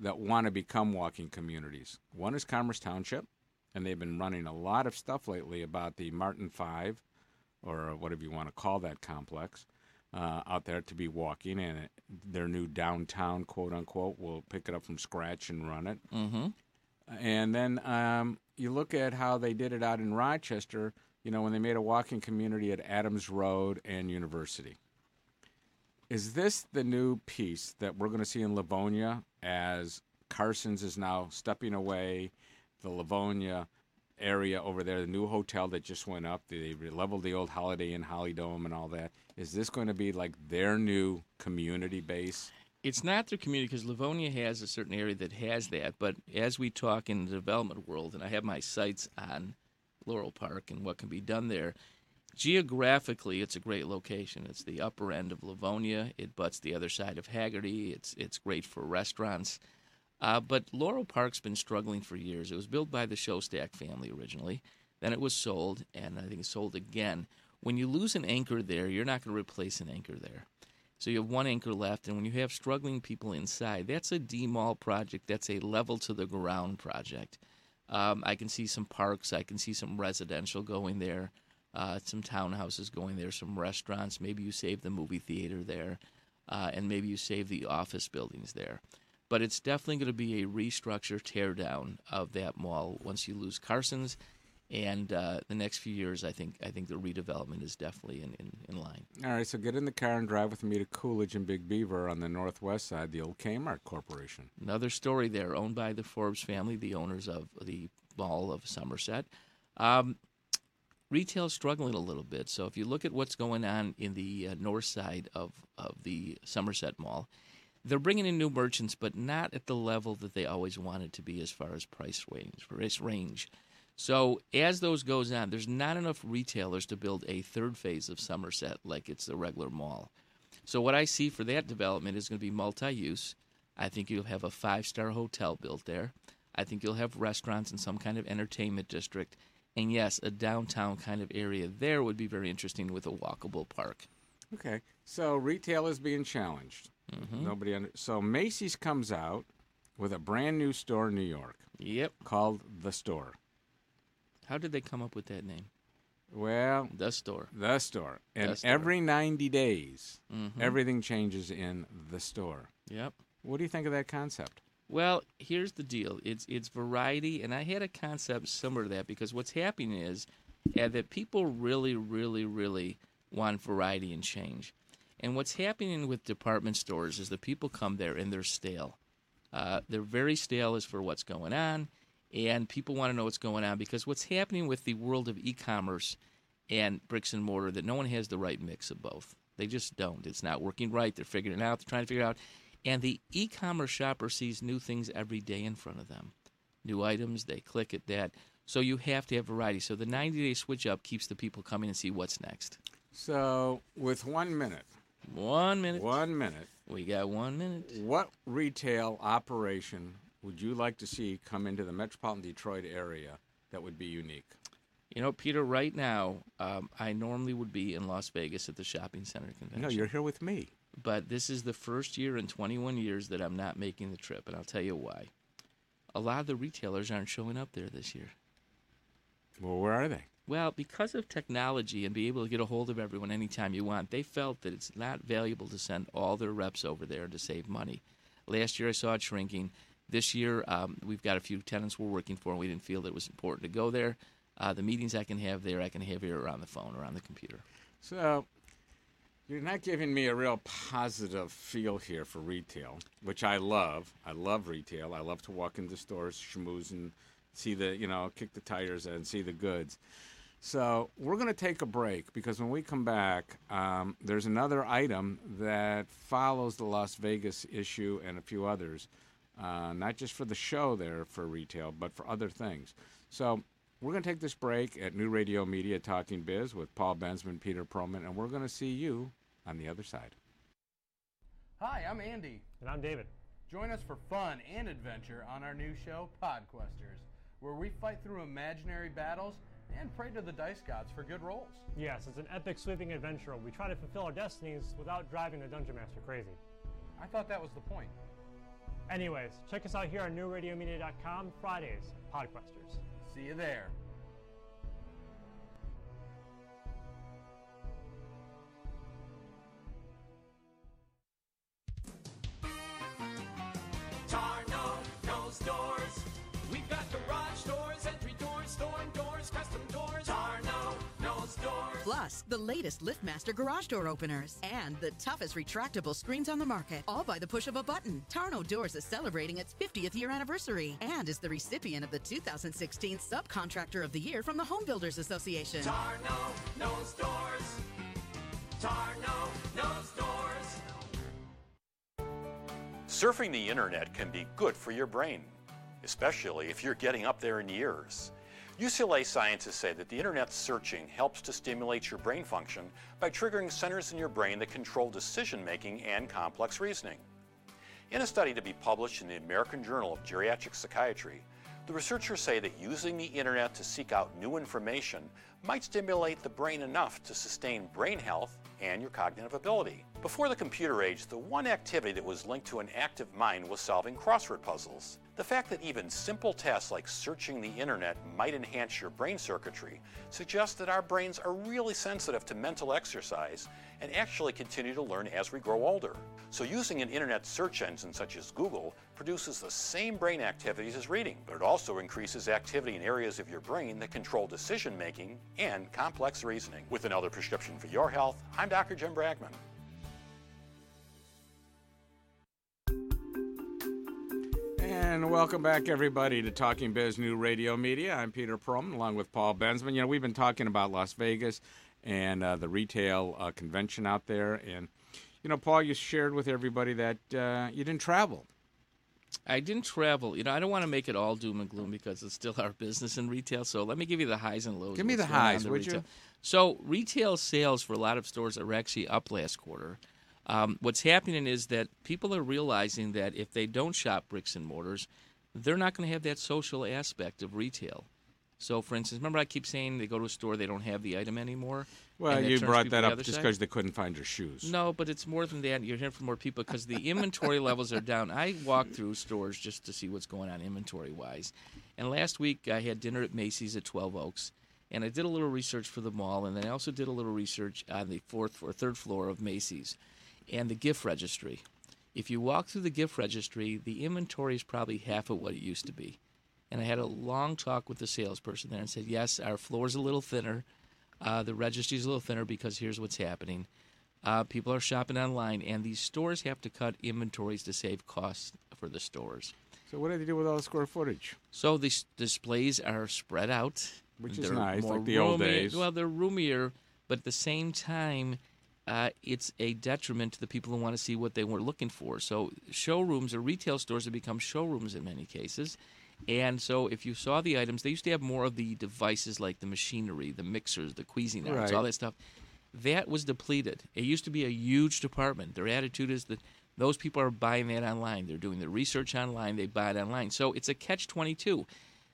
that want to become walking communities. One is Commerce Township, and they've been running a lot of stuff lately about the Martin Five, or whatever you want to call that complex, uh, out there to be walking, and it, their new downtown quote unquote will pick it up from scratch and run it. Mm-hmm. And then um, you look at how they did it out in Rochester. You know, when they made a walking community at Adams Road and University. Is this the new piece that we're going to see in Livonia as Carson's is now stepping away. The Livonia area over there, the new hotel that just went up, they leveled the old Holiday Inn, Holidome, and all that. Is this going to be like their new community base? It's not their community because Livonia has a certain area that has that. But as we talk in the development world, and I have my sights on Laurel Park and what can be done there, geographically, it's a great location. It's the upper end of Livonia. It butts the other side of Haggerty. It's it's great for restaurants. Uh, but Laurel Park's been struggling for years. It was built by the Schostak family originally. Then it was sold, and I think sold again. When you lose an anchor there, you're not going to replace an anchor there. So you have one anchor left, and when you have struggling people inside, that's a demall project. That's a level to the ground project. Um, I can see some parks. I can see some residential going there, uh, some townhouses going there, some restaurants. Maybe you save the movie theater there, uh, and maybe you save the office buildings there. But it's definitely going to be a restructure, tear down of that mall once you lose Carson's and uh, the next few years, I think I think the redevelopment is definitely in, in, in, line. All right, so get in the car and drive with me to Coolidge and Big Beaver on the northwest side, the old Kmart Corporation. Another story there, owned by the Forbes family, the owners of the Mall of Somerset. Um, retail struggling a little bit. So if you look at what's going on in the uh, north side of, of the Somerset Mall, they're bringing in new merchants, but not at the level that they always wanted to be as far as price range. Price range. So as those goes on, there's not enough retailers to build a third phase of Somerset like it's the regular mall. So what I see for that development is going to be multi-use. I think you'll have a five-star hotel built there. I think you'll have restaurants and some kind of entertainment district. And yes, a downtown kind of area there would be very interesting with a walkable park. Okay, so retail is being challenged. Mm-hmm. Nobody under- so Macy's comes out with a brand new store in New York. Yep. Called the Store. How did they come up with that name? Well, the store. The store. And The store. every 90 days, Mhm. everything changes in the store. Yep. What do you think of that concept? Well, here's the deal. It's it's variety, and I had a concept similar to that because what's happening is uh, that people really, really, really want variety and change. And what's happening with department stores is the people come there and they're stale. Uh, they're very stale as for what's going on, and people want to know what's going on because what's happening with the world of e-commerce and bricks and mortar that no one has the right mix of both. They just don't. It's not working right. They're figuring it out. They're trying to figure it out. And the e-commerce shopper sees new things every day in front of them. New items, they click at that. So you have to have variety. So the 90-day switch up keeps the people coming and see what's next. So, with one minute, One minute. one minute, We got one minute. what retail operation would you like to see come into the metropolitan Detroit area that would be unique? You know, Peter, right now, um, I normally would be in Las Vegas at the shopping center convention. No, you're here with me. But this is the first year in 21 years that I'm not making the trip, and I'll tell you why. A lot of the retailers aren't showing up there this year. Well, where are they? Well, because of technology and be able to get a hold of everyone anytime you want, they felt that it's not valuable to send all their reps over there to save money. Last year I saw it shrinking. This year um, we've got a few tenants we're working for, and we didn't feel that it was important to go there. Uh, the meetings I can have there, I can have here on the phone or on the computer. So, you're not giving me a real positive feel here for retail, which I love. I love retail. I love to walk into stores, schmooze, and see the, you know, kick the tires and see the goods. So, we're going to take a break because when we come back, um, there's another item that follows the Las Vegas issue and a few others, uh, not just for the show there for retail, but for other things. So, we're going to take this break at New Radio Media Talking Biz with Paul Bensman, Peter Perlman, and we're going to see you on the other side. Hi, I'm Andy. And I'm David. Join us for fun and adventure on our new show, Podquesters, where we fight through imaginary battles and pray to the dice gods for good rolls. Yes, it's an epic sweeping adventure. We try to fulfill our destinies without driving the Dungeon Master crazy. I thought that was the point. Anyways, check us out here on newradiomedia.com Fridays, Podquesters. See you there. Tarno knows doors. We've got garage doors, entry doors, storm doors, custom doors. Tarno knows doors. Plus, the latest LiftMaster garage door openers and the toughest retractable screens on the market, all by the push of a button. Tarno Doors is celebrating its 50th year anniversary and is the recipient of the 2016 Subcontractor of the Year from the Home Builders Association. Tarno knows doors. Tarno knows doors. Surfing the internet can be good for your brain, especially if you're getting up there in years. UCLA scientists say that the internet searching helps to stimulate your brain function by triggering centers in your brain that control decision making and complex reasoning. In a study to be published in the American Journal of Geriatric Psychiatry, the researchers say that using the internet to seek out new information might stimulate the brain enough to sustain brain health and your cognitive ability. Before the computer age, the one activity that was linked to an active mind was solving crossword puzzles. The fact that even simple tasks like searching the internet might enhance your brain circuitry suggests that our brains are really sensitive to mental exercise and actually continue to learn as we grow older. So using an internet search engine such as Google produces the same brain activities as reading, but it also increases activity in areas of your brain that control decision making and complex reasoning. With another prescription for your health, I'm Dr. Jim Bragman. And welcome back, everybody, to Talking Biz New Radio Media. I'm Peter Perlman, along with Paul Bensman. You know, we've been talking about Las Vegas and uh, the retail uh, convention out there. And, you know, Paul, you shared with everybody that uh, you didn't travel. I didn't travel. You know, I don't want to make it all doom and gloom because it's still our business in retail. So let me give you the highs and lows. Give me the highs, would retail. you? So retail sales for a lot of stores are actually up last quarter. Um, what's happening is that people are realizing that if they don't shop bricks and mortars, they're not going to have that social aspect of retail. So, for instance, remember I keep saying they go to a store, they don't have the item anymore. Well, you brought that up just because they couldn't find your shoes. No, but it's more than that. You're hearing from more people because the inventory levels are down. I walk through stores just to see what's going on inventory wise. And last week I had dinner at Macy's at 12 Oaks, and I did a little research for the mall, and then I also did a little research on the fourth or third floor of Macy's and the gift registry. If you walk through the gift registry, the inventory is probably half of what it used to be. And I had a long talk with the salesperson there and said, yes, our floor's a little thinner. Uh, the registry's a little thinner because here's what's happening. Uh, people are shopping online, and these stores have to cut inventories to save costs for the stores. So what do they do with all the square footage? So these displays are spread out, Which is They're nice, like the old days. Well, they're roomier, but at the same time, uh, it's a detriment to the people who want to see what they were looking for. So showrooms or retail stores have become showrooms in many cases. And so if you saw the items, they used to have more of the devices like the machinery, the mixers, the Cuisinarts, Right. all that stuff. That was depleted. It used to be a huge department. Their attitude is that those people are buying that online. They're doing the research online. They buy it online. So it's a catch 22.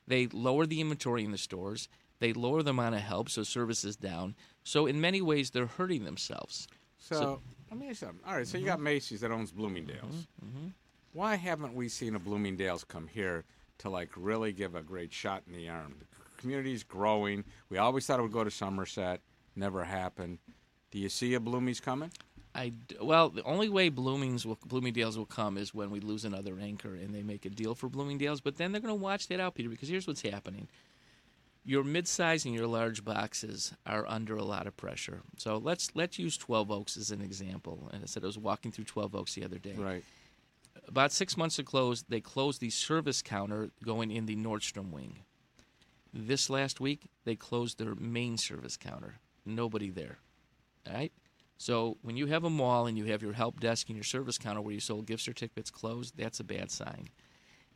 They lower the inventory in the stores. They lower the amount of help, so service is down. So in many ways, they're hurting themselves. So, let me ask you something. All right, so you got Macy's that owns Bloomingdale's. Mhm. Why haven't we seen a Bloomingdale's come here to like really give a great shot in the arm? The community's growing. We always thought it would go to Somerset. Never happened. Do you see a Bloomie's coming? I well, the only way Blooming's will, Bloomingdale's will come is when we lose another anchor and they make a deal for Bloomingdale's. But then they're going to watch that out, Peter, because here's what's happening: your mid-size and your large boxes are under a lot of pressure. So let's let's use 12 Oaks as an example. And I said I was walking through 12 Oaks the other day. Right. About six months ago, they closed the service counter going in the Nordstrom wing. This last week, they closed their main service counter. Nobody there. All right? So when you have a mall and you have your help desk and your service counter where you sold gift certificates closed, that's a bad sign.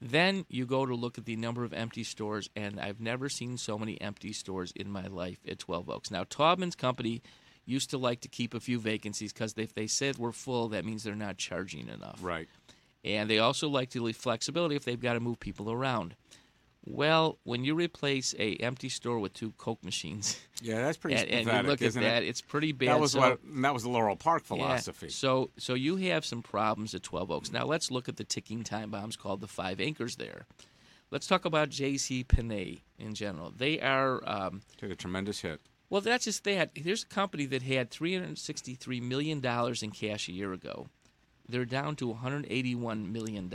Then you go to look at the number of empty stores, and I've never seen so many empty stores in my life at 12 Oaks. Now, Taubman's company used to like to keep a few vacancies because if they said we're full, that means they're not charging enough. Right. And they also like to leave flexibility if they've got to move people around. Well, when you replace a empty store with two Coke machines, Yeah, that's pretty and, and you look at isn't it? that, it's pretty bad. That was So- what that was the Laurel Park yeah. philosophy. So, so you have some problems at Twelve Oaks. Now let's look at the ticking time bombs called the five anchors there. Let's talk about J.C. Penney in general. They are um, took a tremendous hit. well, that's just that. Here's a company that had $363 million in cash a year ago. They're down to $181 million.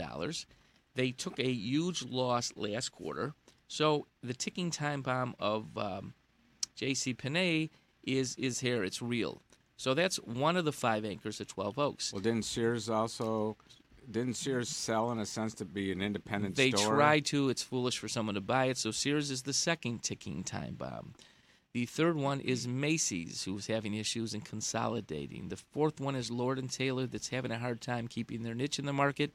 They took a huge loss last quarter. So the ticking time bomb of um, J.C. Penney is is here. It's real. So that's one of the five anchors at 12 Oaks. Well, didn't Sears also? Didn't Sears sell in a sense to be an independent They store? try to. It's foolish for someone to buy it. So Sears is the second ticking time bomb. The third one is Macy's, who's having issues in consolidating. The fourth one is Lord and Taylor, that's having a hard time keeping their niche in the market.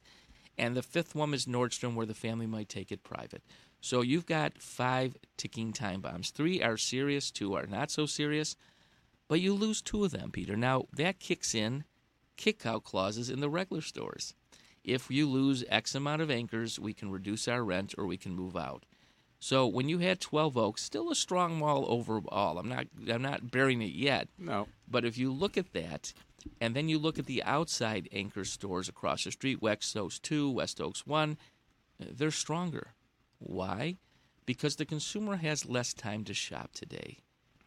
And the fifth one is Nordstrom, where the family might take it private. So you've got five ticking time bombs. Three are serious, two are not so serious. But you lose two of them, Peter. Now, that kicks in kick out clauses in the regular stores. If you lose X amount of anchors, we can reduce our rent or we can move out. So when you had 12 Oaks, still a strong mall overall. I'm not I'm not burying it yet. No. But if you look at that, and then you look at the outside anchor stores across the street, West Oaks 2, West Oaks 1, uh, they're stronger. Why? Because the consumer has less time to shop today.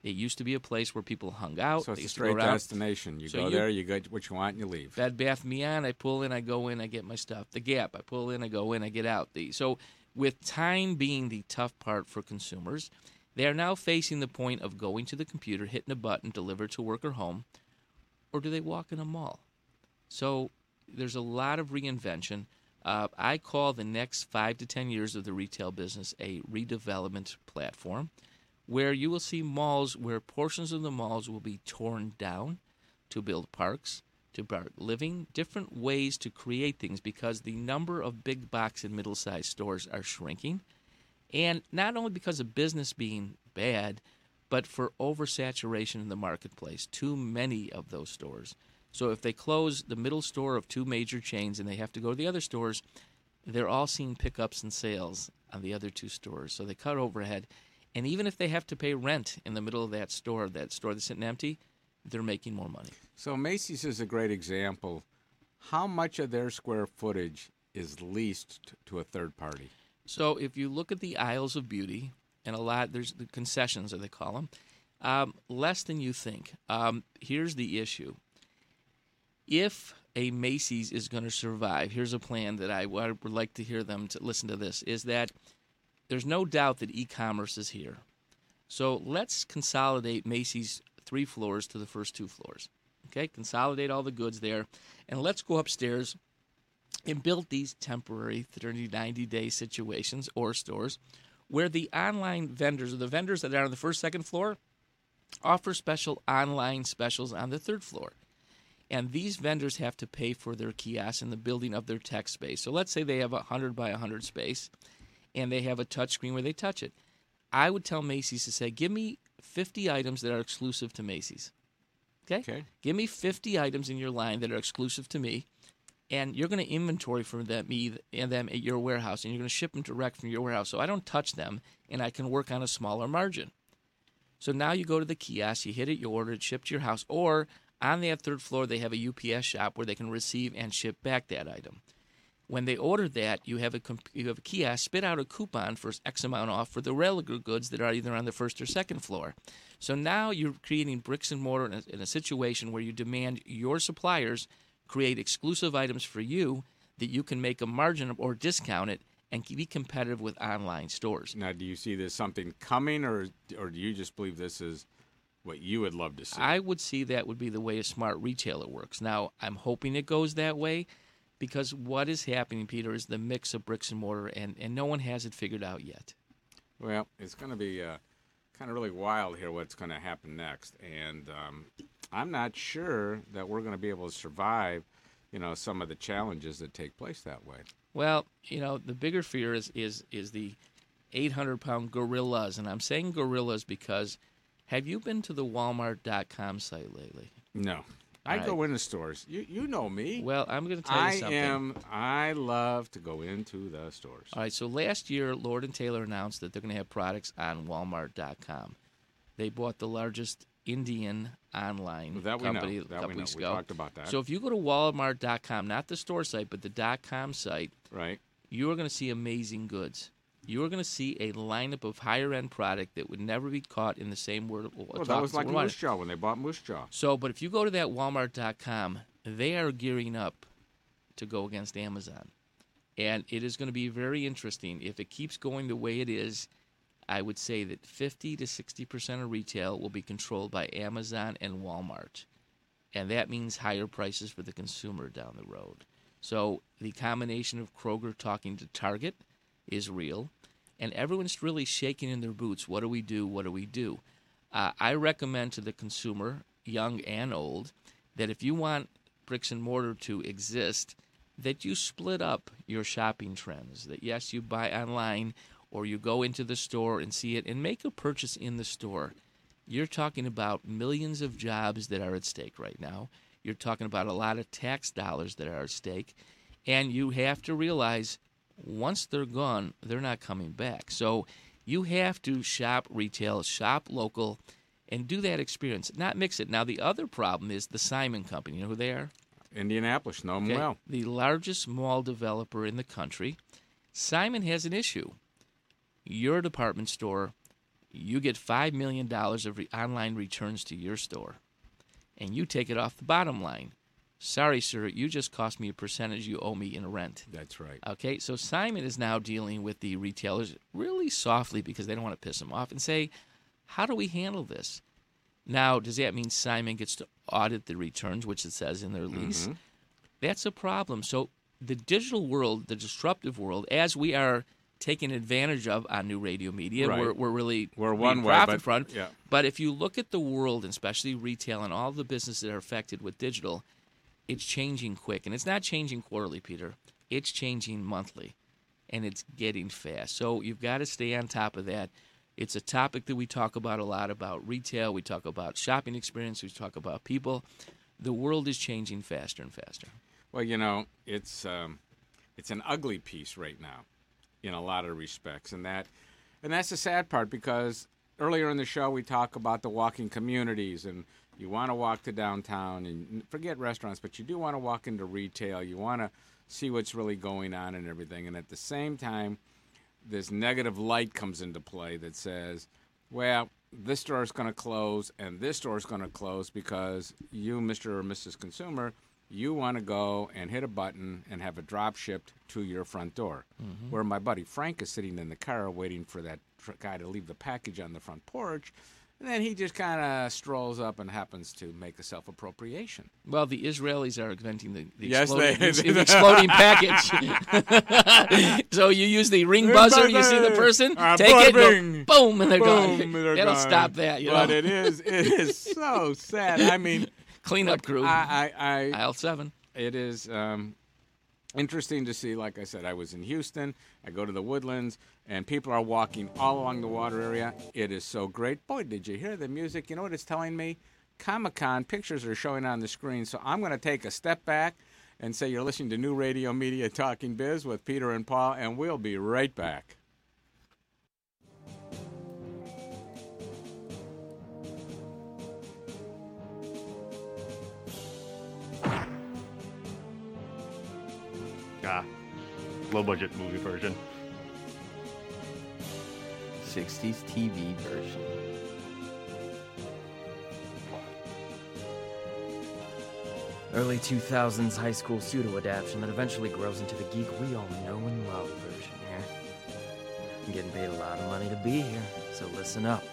It used to be a place where people hung out. So it's a used to go straight destination. You So go you- there, you get what you want, and you leave. Bed Bath Beyond, I pull in, I go in, I get my stuff. The Gap, I pull in, I go in, I get out. The so with time being the tough part for consumers, they are now facing the point of going to the computer, hitting a button, delivered to work or home, or do they walk in a mall? So there's a lot of reinvention. Uh, I call the next five to ten years of the retail business a redevelopment platform, where you will see malls where portions of the malls will be torn down to build parks, to park living, different ways to create things because the number of big box and middle sized stores are shrinking. And not only because of business being bad, but for oversaturation in the marketplace. Too many of those stores. So if they close the middle store of two major chains and they have to go to the other stores, they're all seeing pickups and sales on the other two stores. So they cut overhead. And even if they have to pay rent in the middle of that store, that store that's sitting empty, they're making more money. So Macy's is a great example. How much of their square footage is leased to a third party? So if you look at the aisles of beauty, and a lot there's the concessions, as they call them, um, less than you think. Um, here's the issue: if a Macy's is going to survive, here's a plan that I would like to hear them to listen to. This is that there's no doubt that e-commerce is here. So let's consolidate Macy's three floors to the first two floors. Okay, consolidate all the goods there, and let's go upstairs and build these temporary 30, 90 day situations or stores where the online vendors or the vendors that are on the first, second floor offer special online specials on the third floor. And these vendors have to pay for their kiosks and the building of their tech space. So let's say they have a 100 by 100 space and they have a touch screen where they touch it. I would tell Macy's to say, give me 50 items that are exclusive to Macy's. Okay? Okay. Give me 50 items in your line that are exclusive to me, and you're going to inventory for them, me and them at your warehouse, and you're going to ship them direct from your warehouse. So I don't touch them, and I can work on a smaller margin. So now you go to the kiosk, you hit it, you order it, shipped to your house, or on that third floor they have a UPS shop where they can receive and ship back that item. When they order that, you have a you have a kiosk spit out a coupon for X amount off for the regular goods that are either on the first or second floor. So now you're creating bricks and mortar in a, in a situation where you demand your suppliers create exclusive items for you that you can make a margin or discount it and be competitive with online stores. Now, do you see this something coming, or or do you just believe this is what you would love to see? I would see that would be the way a smart retailer works. Now, I'm hoping it goes that way because what is happening, Peter, is the mix of bricks and mortar, and, and no one has it figured out yet. Well, it's going to be uh, kind of really wild here what's going to happen next, and um, I'm not sure that we're going to be able to survive, you know, some of the challenges that take place that way. Well, you know, the bigger fear is is is the 800 pound gorillas, and I'm saying gorillas because have you been to the Walmart.com site lately? No, I All go right. into stores. You you know me. Well, I'm going to tell you I something. am. I love to go into the stores. All right, so last year, Lord and Taylor announced that they're going to have products on Walmart.com. They bought the largest Indian online we company a That couple we weeks We ago. talked about that. So if you go to Walmart.com, not the store site, but the .com site, right, you are going to see amazing goods. You are going to see a lineup of higher end product that would never be caught in the same word. Well, that was like Moose Jaw when they bought Moosejaw. So, but if you go to that Walmart.com, they are gearing up to go against Amazon. And it is going to be very interesting. If it keeps going the way it is, I would say that 50 to 60% of retail will be controlled by Amazon and Walmart. And that means higher prices for the consumer down the road. So the combination of Kroger talking to Target is real. And everyone's really shaking in their boots. What do we do? What do we do? Uh, I recommend to the consumer, young and old, that if you want bricks and mortar to exist, that you split up your shopping trends. That yes, you buy online or you go into the store and see it and make a purchase in the store. You're talking about millions of jobs that are at stake right now. You're talking about a lot of tax dollars that are at stake. And you have to realize once they're gone, they're not coming back. So you have to shop retail, shop local, and do that experience, not mix it. Now, the other problem is the Simon Company. You know who they are? Indianapolis, know them Okay? well. The largest mall developer in the country. Simon has an issue. Your department store, you get $5 million of re- online returns to your store, and you take it off the bottom line. Sorry, sir, you just cost me a percentage you owe me in rent. That's right. Okay, so Simon is now dealing with the retailers really softly because they don't want to piss them off and say, how do we handle this? Now, does that mean Simon gets to audit the returns, which it says in their lease? Mhm. That's a problem. So, the digital world, the disruptive world, as we are taking advantage of on new radio media, Right. we're, we're really We're one way, profit but- front. yeah. But if you look at the world, and especially retail and all the businesses that are affected with digital, it's changing quick. And it's not changing quarterly, Peter. It's changing monthly. And it's getting fast. So you've got to stay on top of that. It's a topic that we talk about a lot about retail. We talk about shopping experience. We talk about people. The world is changing faster and faster. Well, you know, it's um, it's an ugly piece right now, in a lot of respects, and that and that's the sad part because earlier in the show we talk about the walking communities, and you want to walk to downtown and forget restaurants, but you do want to walk into retail. You want to see what's really going on and everything, and at the same time, this negative light comes into play that says, well, this store is going to close and this store is going to close because you, Mr. or Mrs. Consumer, you want to go and hit a button and have it drop shipped to your front door. Mhm. Where my buddy Frank is sitting in the car waiting for that tr- guy to leave the package on the front porch. And then he just kind of strolls up and happens to make a self appropriation. Well, the Israelis are inventing the, the, Yes, exploding, they- the exploding package. so you use the ring buzzer, you see the person, Ah, take it, go, boom, and they're gone. Boom, and they're That'll gone. stop that. You but know? it is it is so sad. I mean, cleanup crew. I, I, I aisle seven. It is um, interesting to see. Like I said, I was in Houston. I go to the Woodlands, and people are walking all along the water area. It is so great. Boy, did you hear the music? You know what it's telling me? Comic Con pictures are showing on the screen. So I'm going to take a step back and say you're listening to New Radio Media Talking Biz with Peter and Paul, and we'll be right back. Ah, low budget movie version. 60s TV version. Early 2000s high school pseudo adaptation that eventually grows into the geek we all know and love version here. I'm getting paid a lot of money to be here, so listen up.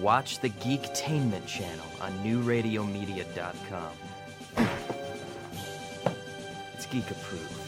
Watch the Geektainment channel on newradiomedia.com. It's geek approved.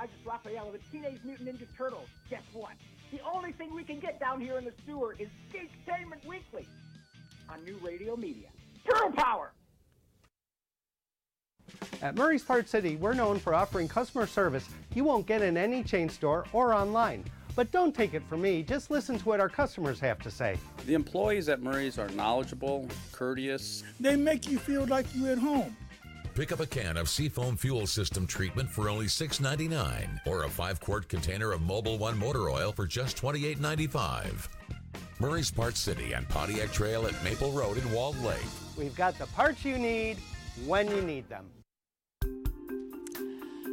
Hey, you Raphael of the Teenage Mutant Ninja Turtles. Guess what? The only thing we can get down here in the sewer is Geektainment Weekly on New Radio Media. Turtle Power! At Murray's Part City, we're known for offering customer service you won't get in any chain store or online. But don't take it from me, just listen to what our customers have to say. The employees at Murray's are knowledgeable, courteous. They make you feel like you're at home. Pick up a can of Seafoam fuel system treatment for only $6.99 or a 5 quart container of Mobil One motor oil for just $28.95. Murray's Parts City and Pontiac Trail at Maple Road in Walled Lake. We've got the parts you need when you need them.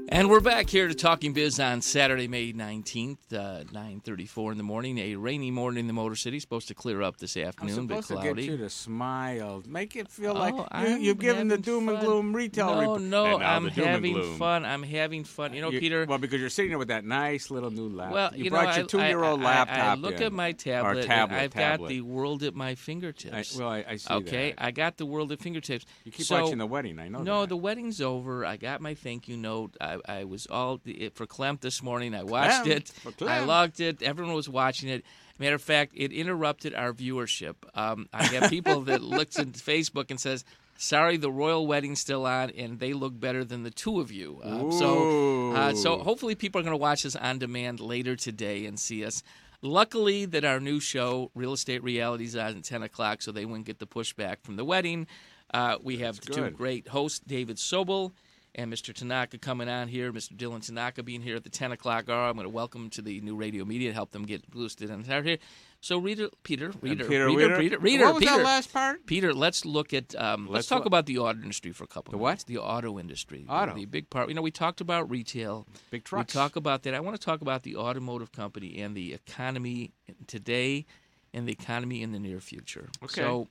And we're back here to Talking Biz on Saturday, May 19th, uh, 9.34 in the morning. A rainy morning in the Motor City. Supposed to clear up this I'm afternoon, but supposed cloudy. to get you to smile. Make it feel Oh, like you, I'm you've given the having doom and gloom retail No, report. no, I'm the doom and having fun. I'm having fun. You know, You- Peter. Well, because you're sitting there with that nice little new laptop. Well, you, you, brought know, your two-year-old I, I- laptop. I, look in. at my Or tablet. and tablet. I've tablet. got the world at my fingertips. I- well, I- I see Okay, that. I got the world at fingertips. You keep So- watching the wedding. I know. No, that. the wedding's over. I got my thank you note. I, I was all for Clem this morning. I watched Clem, it. I logged it. Everyone was watching it. Matter of fact, it interrupted our viewership. Um, I have people that looks at Facebook and says, "Sorry, the royal wedding's still on, and they look better than the two of you." Um, so, uh, so hopefully, people are going to watch this on demand later today and see us. Luckily, that our new show, Real Estate Realities, on at 10 o'clock, so they wouldn't get the pushback from the wedding. Uh, we have the two good. great hosts, David Sobel and Mr. Tanaka coming on here. Mr. Dylan Tanaka being here at the 10 o'clock hour. I'm going to welcome them to the new radio media, help them get boosted and start here. So, reader, Peter, reader, Peter, reader, reader? reader, reader, What was that last part? Peter, let's look at um, let's, Let's talk what? about the auto industry for a couple. The minutes. The auto industry. Auto. The big part. You know, we talked about retail. Big trucks. We talk about that. I want to talk about the automotive company and the economy today, and the economy in the near future. Okay. So,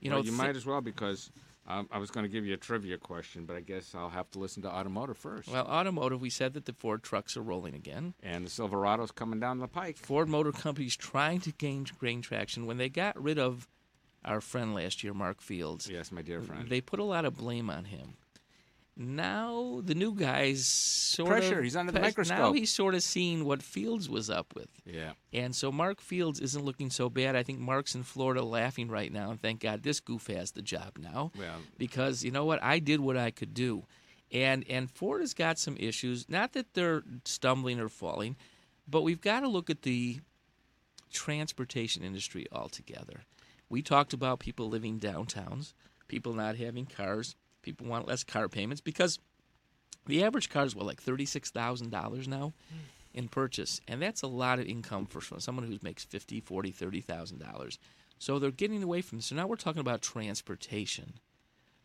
you know, Well, you thi- might as well because um, I was going to give you a trivia question, but I guess I'll have to listen to automotive first. Well, automotive, we said that the Ford trucks are rolling again. and the Silverado's coming down the pike. Ford Motor Company's trying to gain gain traction. When they got rid of our friend last year, Mark Fields, Yes, my dear friend. they put a lot of blame on him. Now the new guy's sort Pressure, of he's under the microscope. Now he's sort of seeing what Fields was up with. Yeah. And so Mark Fields isn't looking so bad. I think Mark's in Florida laughing right now, and thank God this goof has the job now. Well- because you know what, I did what I could do, and and Ford has got some issues. Not that they're stumbling or falling, but we've got to look at the transportation industry altogether. We talked about people living downtowns, people not having cars, people want less car payments because the average car is what like thirty six thousand dollars now in purchase, and that's a lot of income for someone who makes fifty, forty, thirty thousand dollars. So they're getting away from this. So now we're talking about transportation.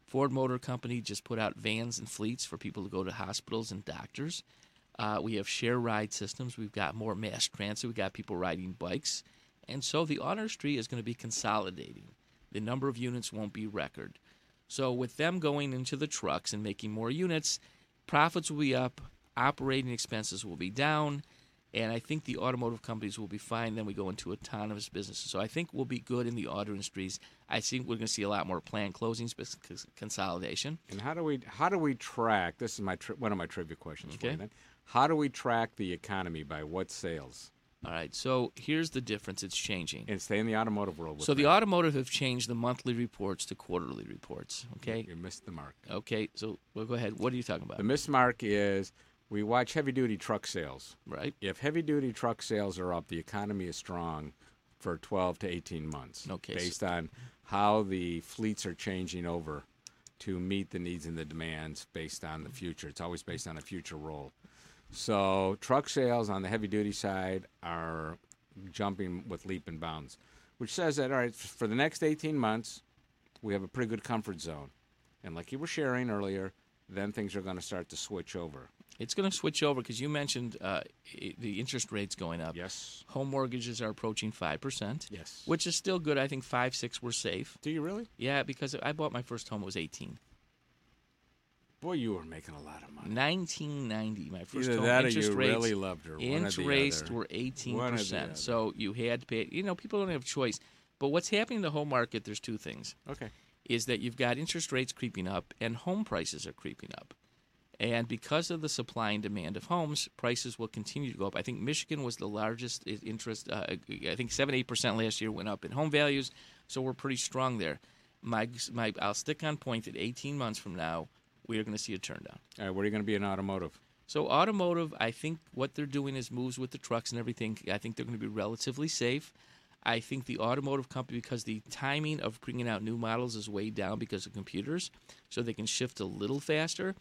Ford Motor Company just put out vans and fleets for people to go to hospitals and doctors. Uh, we have share ride systems. We've got more mass transit. We've got people riding bikes. And so the auto industry is going to be consolidating. The number of units won't be record. So with them going into the trucks and making more units, profits will be up, operating expenses will be down, and I think the automotive companies will be fine. Then we go into autonomous businesses. So I think we'll be good in the auto industries. I think we're going to see a lot more planned closings, consolidation. And how do we how do we track? This is my tri- one of my trivia questions for you. Then, how do we track the economy by what sales? All right. So here's the difference. It's changing. And stay in the automotive world. With So the automotive have changed the monthly reports to quarterly reports. Okay. You missed the mark. Okay. So we'll go ahead. What are you talking about? The missed mark is we watch heavy duty truck sales. Right. If heavy duty truck sales are up, the economy is strong for 12 to 18 months. Okay, Based on how the fleets are changing over to meet the needs and the demands based on the future. It's always based on a future role. So truck sales on the heavy duty side are jumping with leap and bounds, which says that all right for the next 18 months, we have a pretty good comfort zone, and like you were sharing earlier, then things are going to start to switch over. It's going to switch over because you mentioned uh, the interest rates going up. Yes. Home mortgages are approaching five percent. Yes. Which is still good. I think five, six were safe. Do you really? Yeah, because I bought my first home. It was eighteen. Boy, you were making a lot of money. 1990, my first Either home. that or you rates, really loved her, one Interest other. were 18 One or the percent, so you had to pay. You know, people don't have choice. But what's happening in the home market? There's two things. Okay. Is that you've got interest rates creeping up and home prices are creeping up. And because of the supply and demand of homes, prices will continue to go up. I think Michigan was the largest interest. Uh, I think seven, eight percent last year went up in home values, so we're pretty strong there. My, my, I'll stick on point that 18 months from now, we are going to see a turn down. All right, where are you going to be in automotive? So automotive, I think what they're doing is moves with the trucks and everything. I think they're going to be relatively safe. I think the automotive company, because the timing of bringing out new models is way down because of computers, so they can shift a little faster.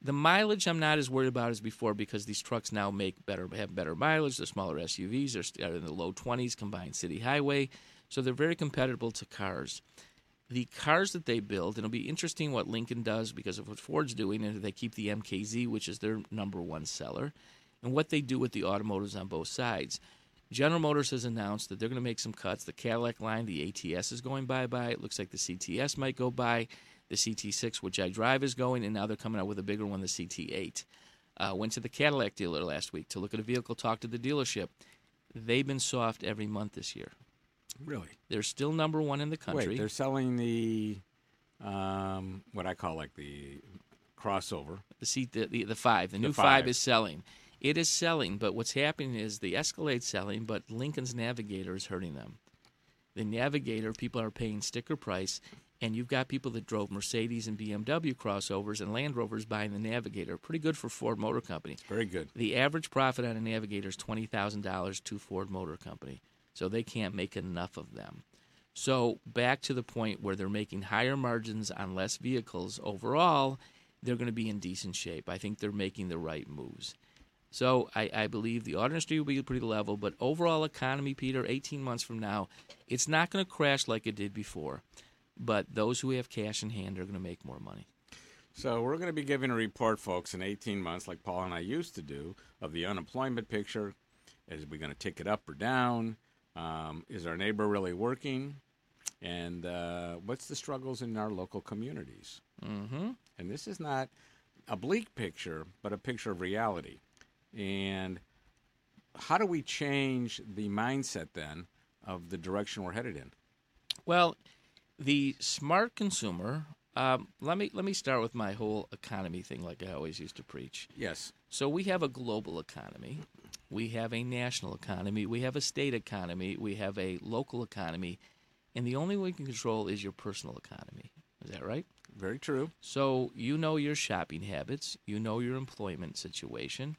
The mileage I'm not as worried about as before because these trucks now make better have better mileage. They're smaller SUVs. They're in the low 20s combined city highway, so they're very compatible to cars. The cars that they build, and it'll be interesting what Lincoln does because of what Ford's doing, and they keep the MKZ, which is their number one seller, and what they do with the automotives on both sides. General Motors has announced that they're going to make some cuts. The Cadillac line, the ATS is going bye bye. It looks like the CTS might go by. The CT6, which I drive, is going, and now they're coming out with a bigger one, the CT8. Uh, went to the Cadillac dealer last week to look at a vehicle, talk to the dealership. They've been soft every month this year. Really? They're still number one in the country. Wait, they're selling the um, what I call like the crossover. The seat, the, the, the five, the, The new five. five. is selling. It is selling, but what's happening is the Escalade's selling, but Lincoln's Navigator is hurting them. The Navigator, people are paying sticker price, and you've got people that drove Mercedes and BMW crossovers and Land Rovers buying the Navigator. Pretty good for Ford Motor Company. Very good. The average profit on a Navigator is twenty thousand dollars to Ford Motor Company, so they can't make enough of them. So back to the point where they're making higher margins on less vehicles overall, they're going to be in decent shape. I think they're making the right moves. So I, I believe the auto industry will be pretty level, but overall economy, Peter, 18 months from now, it's not going to crash like it did before. But those who have cash in hand are going to make more money. So we're going to be giving a report, folks, in 18 months, like Paul and I used to do, of the unemployment picture. Is we going to tick it up or down? Um, is our neighbor really working? And uh, what's the struggles in our local communities? Mm-hmm. And this is not a bleak picture, but a picture of reality. And how do we change the mindset then of the direction we're headed in? Well, the smart consumer. Um, let me let me start with my whole economy thing, like I always used to preach. Yes. So we have a global economy, we have a national economy, we have a state economy, we have a local economy, and the only way you can control is your personal economy. Is that right? Very true. So you know your shopping habits, you know your employment situation,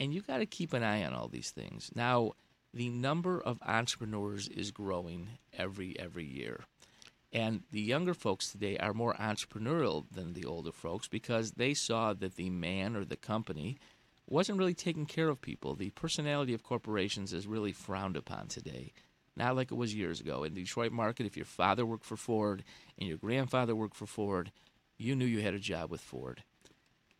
and you got to keep an eye on all these things. Now, the number of entrepreneurs is growing every every year. And the younger folks today are more entrepreneurial than the older folks because they saw that the man or the company wasn't really taking care of people. The personality of corporations is really frowned upon today, not like it was years ago. In the Detroit market, if your father worked for Ford and your grandfather worked for Ford, you knew you had a job with Ford.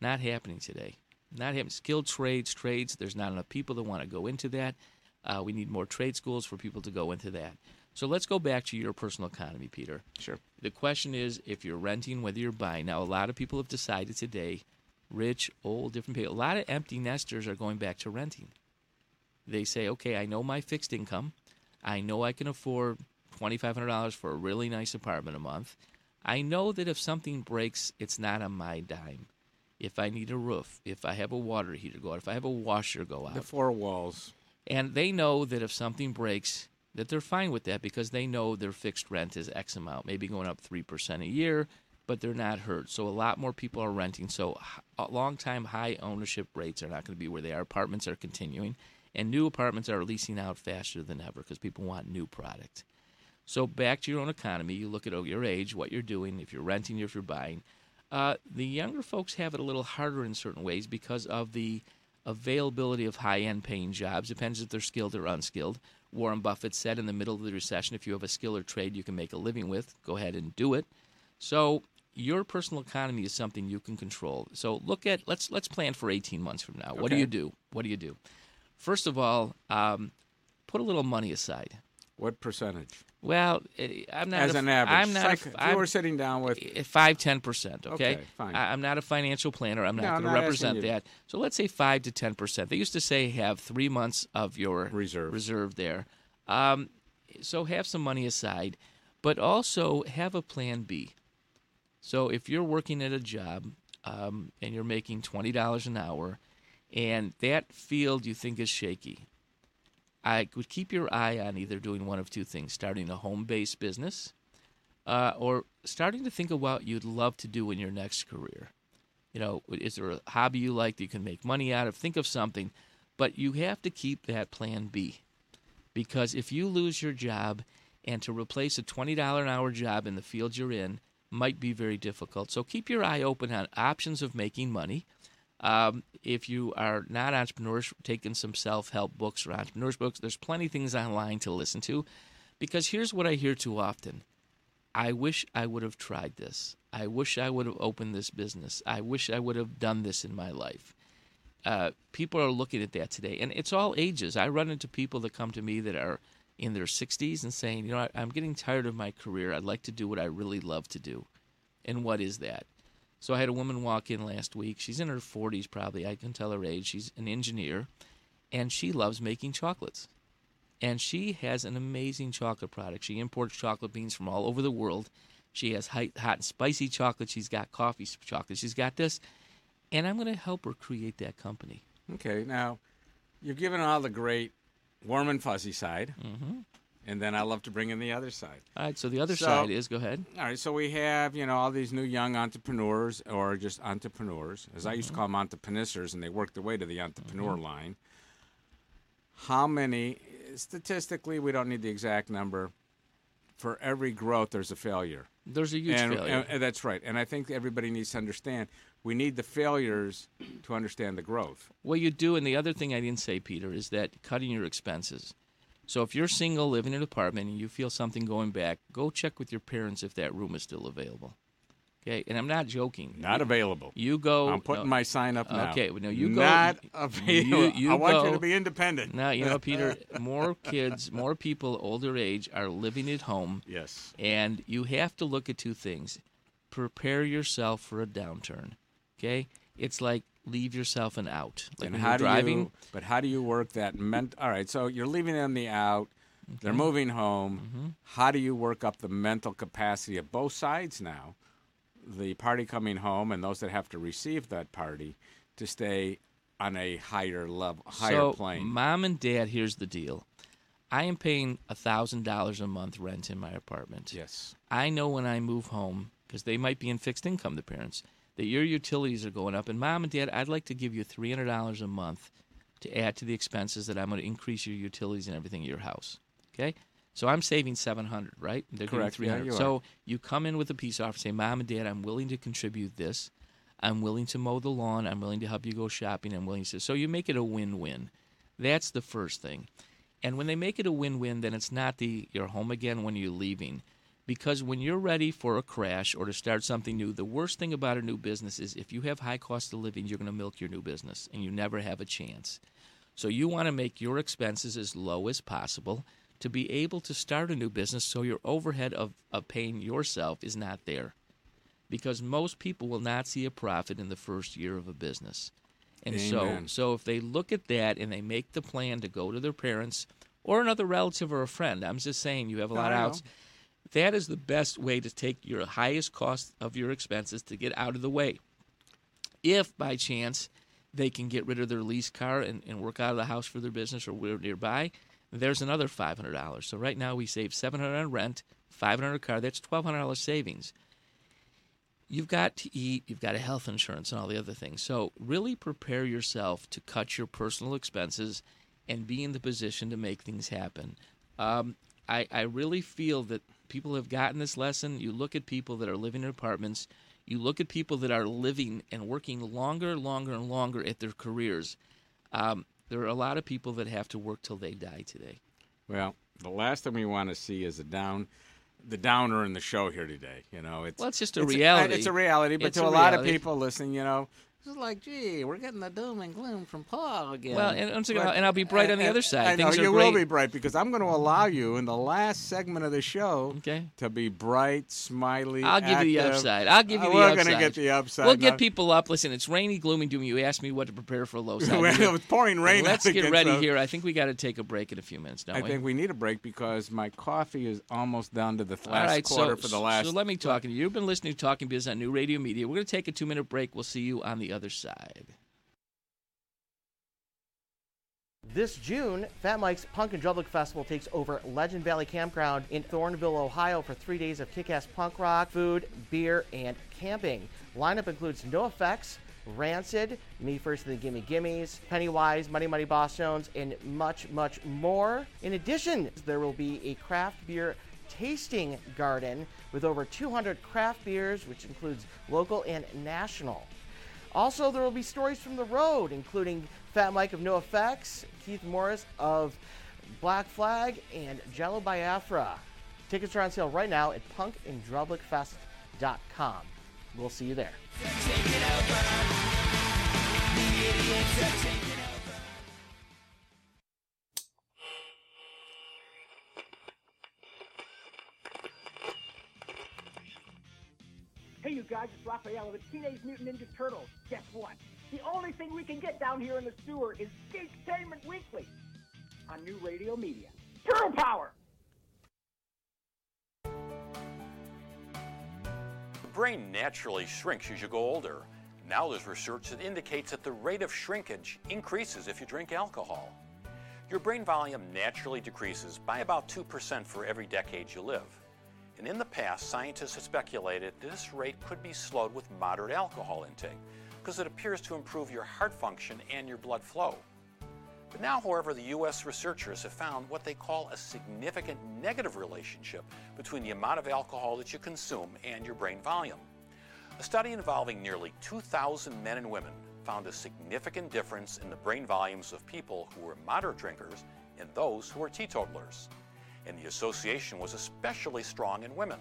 Not happening today. Not having skilled trades, trades. There's not enough people that want to go into that. Uh, we need more trade schools for people to go into that. So let's go back to your personal economy, Peter. Sure. The question is if you're renting, whether you're buying. Now, a lot of people have decided today, rich, old, different people, a lot of empty nesters are going back to renting. They say, okay, I know my fixed income. I know I can afford $2,500 for a really nice apartment a month. I know that if something breaks, it's not on my dime. If I need a roof, if I have a water heater go out, if I have a washer go out. The four walls. And they know that if something breaks, that they're fine with that because they know their fixed rent is X amount, maybe going up 3% a year, but they're not hurt. So a lot more people are renting. So long time high ownership rates are not going to be where they are. Apartments are continuing, and new apartments are leasing out faster than ever because people want new product. So back to your own economy, you look at oh, your age, what you're doing, if you're renting, if you're buying. Uh, the younger folks have it a little harder in certain ways because of the availability of high-end paying jobs. Depends if they're skilled or unskilled. Warren Buffett said in the middle of the recession, if you have a skill or trade you can make a living with, go ahead and do it. So your personal economy is something you can control. So look at let's let's plan for 18 months from now. What do you do? What do you do? First of all, um, put a little money aside. What percentage? Well, eh, I'm not As a- an average. I'm not. Like, a, if you I'm- were sitting down with- eh, five, ten percent. Okay, Okay, fine. I, am not a financial planner. I'm not I'm going to represent that. So let's say five to ten percent. They used to say have three months of your reserve reserve there. Um, so have some money aside, but also have a plan B. So if you're working at a job um, and you're making twenty dollars an hour, and that field you think is shaky, I would keep your eye on either doing one of two things: starting a home-based business, uh, or starting to think of what you'd love to do in your next career. You know, is there a hobby you like that you can make money out of? Think of something, but you have to keep that plan B, because if you lose your job, and to replace a twenty dollar an hour job in the field you're in might be very difficult. So keep your eye open on options of making money. Um, if you are not entrepreneurs, taking some self help books or entrepreneurs books, there's plenty of things online to listen to. Because here's what I hear too often I wish I would have tried this. I wish I would have opened this business. I wish I would have done this in my life. Uh, people are looking at that today, and it's all ages. I run into people that come to me that are in their 60s and saying, you know, I, I'm getting tired of my career. I'd like to do what I really love to do. And what is that? So I had a woman walk in last week. She's in her 40s probably. I can tell her age. She's an engineer, and she loves making chocolates. And she has an amazing chocolate product. She imports chocolate beans from all over the world. She has hot, hot and spicy chocolate. She's got coffee chocolate. She's got this. And I'm going to help her create that company. Okay, now you've given all the great warm and fuzzy side, mm-hmm. and then I love to bring in the other side. All right, so the other So- side is go ahead. All right, so we have you know all these new young entrepreneurs or just entrepreneurs, as I used to Mhm. call them, entrepreneurs, and they work their way to the entrepreneur Mhm. line. How many? Statistically, we don't need the exact number. For every growth, there's a failure. There's a huge and, failure. and- and that's right. And I think everybody needs to understand we need the failures to understand the growth. What you do, and the other thing I didn't say, Peter, is that cutting your expenses. So if you're single, living in an apartment, and you feel something going back, go check with your parents if that room is still available. Okay, and I'm not joking. Not available. You go. I'm putting no. my sign up now. Okay, well, no, you go. Not available. you I want you to be independent. No, you know, Peter. More kids, more people older age are living at home. Yes. And you have to look at two things: prepare yourself for a downturn. Okay, it's like leave yourself an out. Like and how you're do driving. you? But how do you work that? Ment- All right, so you're leaving them the out. They're moving home. Mm-hmm. How do you work up the mental capacity of both sides now? The party coming home and those that have to receive that party to stay on a higher level, higher so, plane. Mom and dad, here's the deal. I am paying thousand dollars a month rent in my apartment. Yes. I know when I move home because they might be in fixed income, the parents, that your utilities are going up. And mom and dad, I'd like to give you three hundred dollars a month to add to the expenses that I'm going to increase your utilities and everything at your house. Okay. So I'm saving seven hundred, right? They're Correct. Yeah, 300. you are. so you come in with a peace offer, and say, "Mom and Dad, I'm willing to contribute this. I'm willing to mow the lawn. I'm willing to help you go shopping. I'm willing to." So you make it a win-win. That's the first thing. And when they make it a win-win, then it's not the you're home again when you're leaving. Because when you're ready for a crash or to start something new, the worst thing about a new business is if you have high cost of living, you're going to milk your new business and you never have a chance. So you want to make your expenses as low as possible to be able to start a new business so your overhead of, of paying yourself is not there. Because most people will not see a profit in the first year of a business. And so Amen. so if they look at that and they make the plan to go to their parents or another relative or a friend, I'm just saying you have a lot of outs. That is the best way to take your highest cost of your expenses to get out of the way. If by chance they can get rid of their lease car and, and work out of the house for their business or we're nearby, there's another five hundred dollars. So right now we save seven hundred on rent, five hundred car. That's twelve hundred dollars savings. You've got to eat, you've got a health insurance and all the other things. So really prepare yourself to cut your personal expenses and be in the position to make things happen. Um, I, I really feel that people have gotten this lesson. You look at people that are living in apartments, you look at people that are living and working longer, longer, and longer at their careers. Um, there are a lot of people that have to work till they die today. Well, the last thing we want to see is a down, the downer in the show here today. You know, it's Well, it's just a it's reality. it's a reality, but It's to a a, lot of people listening, you know, it's like, gee, we're getting the doom and gloom from Paul again. Well, and But- and I'll be bright on the and- other side. I know Things you will be bright because I'm going to allow you in the last segment of the show okay. to be bright, smiley. I'll give you the upside. I'll give you Uh, the we're upside. gonna get the upside. We'll get people up. Listen, it's rainy, gloomy, doom. You asked me what to prepare for a low side. Well, We're- it was pouring rain Let's get ready so- here. I think we got to take a break in a few minutes, don't we? I we? think we need a break because my coffee is almost down to the All last right, quarter so, for the last. So let me talk to you. You've been listening to Talking Biz on New Radio Media. We're going to take a two minute break. We'll see you on the other side. This June, Fat Mike's Punk in Drublic Festival takes over Legend Valley Campground in Thornville, Ohio for three days of kick-ass punk rock, food, beer, and camping. Lineup includes NOFX, Rancid, Me First and the Gimme Gimmes, Pennywise, Money Money Boss Jones, and much, much more. In addition, there will be a craft beer tasting garden with over 200 craft beers, which includes local and national. Also, there will be stories from the road, including Fat Mike of NOFX, Keith Morris of Black Flag, and Jello Biafra. Tickets are on sale right now at punkindrublicfest.com. We'll see you there. Hey, you guys, it's Raphael of the Teenage Mutant Ninja Turtles. Guess what? The only thing we can get down here in the sewer is Geektainment Weekly on New Radio Media. Turtle Power! The brain naturally shrinks as you go older. Now there's research that indicates that the rate of shrinkage increases if you drink alcohol. Your brain volume naturally decreases by about 2% for every decade you live. And in the past, scientists have speculated this rate could be slowed with moderate alcohol intake because it appears to improve your heart function and your blood flow. But now, however, the U.S. researchers have found what they call a significant negative relationship between the amount of alcohol that you consume and your brain volume. A study involving nearly 2,000 men and women found a significant difference in the brain volumes of people who were moderate drinkers and those who were teetotalers. And the association was especially strong in women.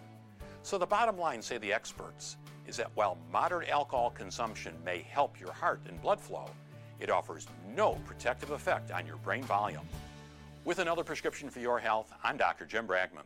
So the bottom line, say the experts, is that while moderate alcohol consumption may help your heart and blood flow, it offers no protective effect on your brain volume. With another prescription for your health, I'm Dr. Jim Bragman.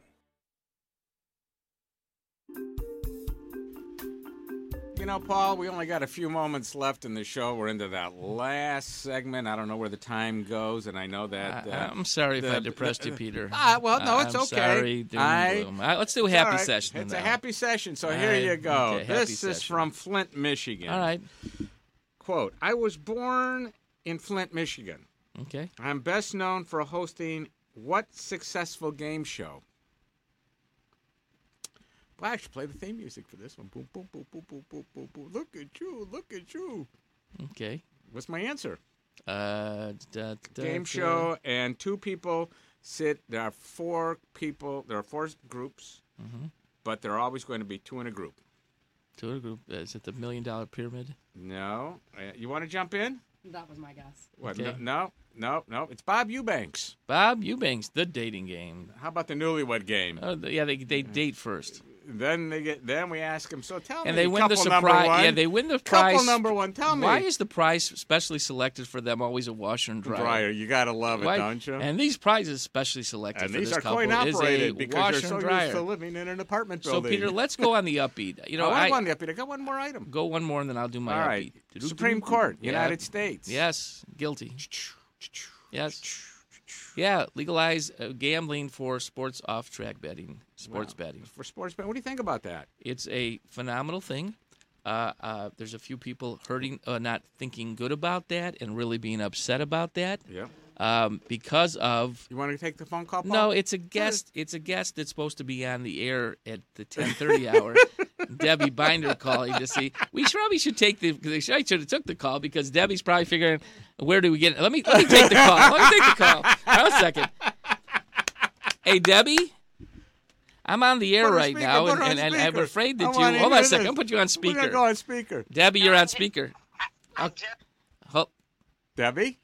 You know, Paul, we only got a few moments left in the show. We're into that last segment. I don't know where the time goes, and I know that. Uh, Uh, I'm sorry if the- I depressed you, Peter. Ah, well, no, it's I'm okay. Sorry, I-. Uh, let's do a happy right. session. It's now. a happy session. So here you go. Okay, this is from Flint, Michigan. All right. Quote I was born in Flint, Michigan. Okay. I'm best known for hosting what successful game show? Well, I should play the theme music for this one. Boom, boom, boom, boom, boom, boom, boom, boom. Look at you, look at you. Okay. What's my answer? Uh, da, da, Game da. show, and two people sit. There are four people. There are four groups, Mhm. but there are always going to be two in a group. Tour group. uh, Is it the Million Dollar Pyramid? No, Uh, you want to jump in? That was my guess. What? Okay. No, no, no, no. It's Bob Eubanks. Bob Eubanks, the dating game. How about the Newlywed Game? Oh, yeah, they they date first. Then they get. Then we ask them. So tell me. And they win the couple surprise. Yeah, they win the couple prize. number one. Tell me. Why is the prize specially selected for them always a washer and dryer? Dryer, you gotta love it, Why- don't you? And these prizes specially selected And for these this are couple coin operated because they're so and dryer. used to living in an apartment building. So. Peter, let's go on the upbeat. You know, I I, want the upbeat. I got one more item. go one more and then I'll do my All right. upbeat. Supreme Court, Yeah. United States. Yes, guilty. Yes. Yeah, legalize uh, gambling for sports off-track betting, sports Wow. betting. For sports betting, what do you think about that? It's a phenomenal thing. Uh, uh, there's a few people hurting, uh, not thinking good about that, and really being upset about that. Yeah. Um, because of You want to take the phone call? Paul? no, it's a guest. It's a guest that's supposed to be on the air at the 10:30 hour. Debbie Binder calling to see. We probably should take the. I should have took the call because Debbie's probably figuring where do we get. It? Let me let me take the call. Let me take the call. Hold on a second. Hey Debbie. I'm on the air on right speaker, now, and, and, and I'm speaker. afraid I that you. Hold on a second. I'll put you on We're gonna speaker. go on speaker. Debbie, you're on speaker. Oh, Hol- Debbie?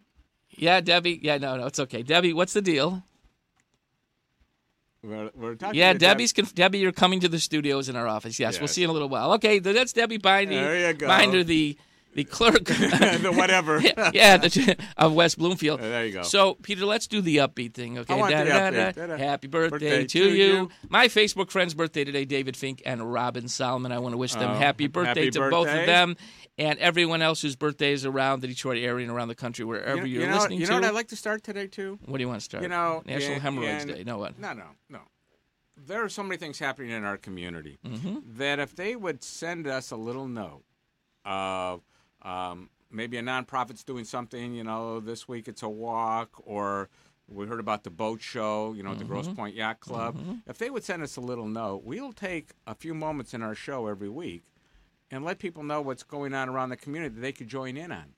yeah, Debbie. Yeah, no, no, it's okay. Debbie, what's the deal? We're, we're talking Yeah, to Debbie's conf- Debbie. You're coming to the studios in our office. Yes, we'll see you in a little while. Okay, that's Debbie Binder. There you go. Binder, the the clerk, the whatever. yeah, yeah, the, of West Bloomfield. Uh, there you go. So, Peter, let's do the upbeat thing. Okay. Happy birthday, Birthday to, to you. you. My Facebook friend's birthday today, David Fink and Robin Solomon. I want to wish them Oh, happy birthday happy to both of them and everyone else whose birthday is around the Detroit area and around the country, wherever you, you're you know, listening you to. know what I'd like to start today too? what do you want to start? You know, National and- Hemorrhoids and- Day. No what? No, no, no. There are so many things happening in our community Mhm. that if they would send us a little note of um, maybe a nonprofit's doing something, you know, this week it's a walk, or we heard about the boat show, you know, at the Grosse. Pointe Yacht Club. Mhm. If they would send us a little note, we'll take a few moments in our show every week and let people know what's going on around the community that they could join in on.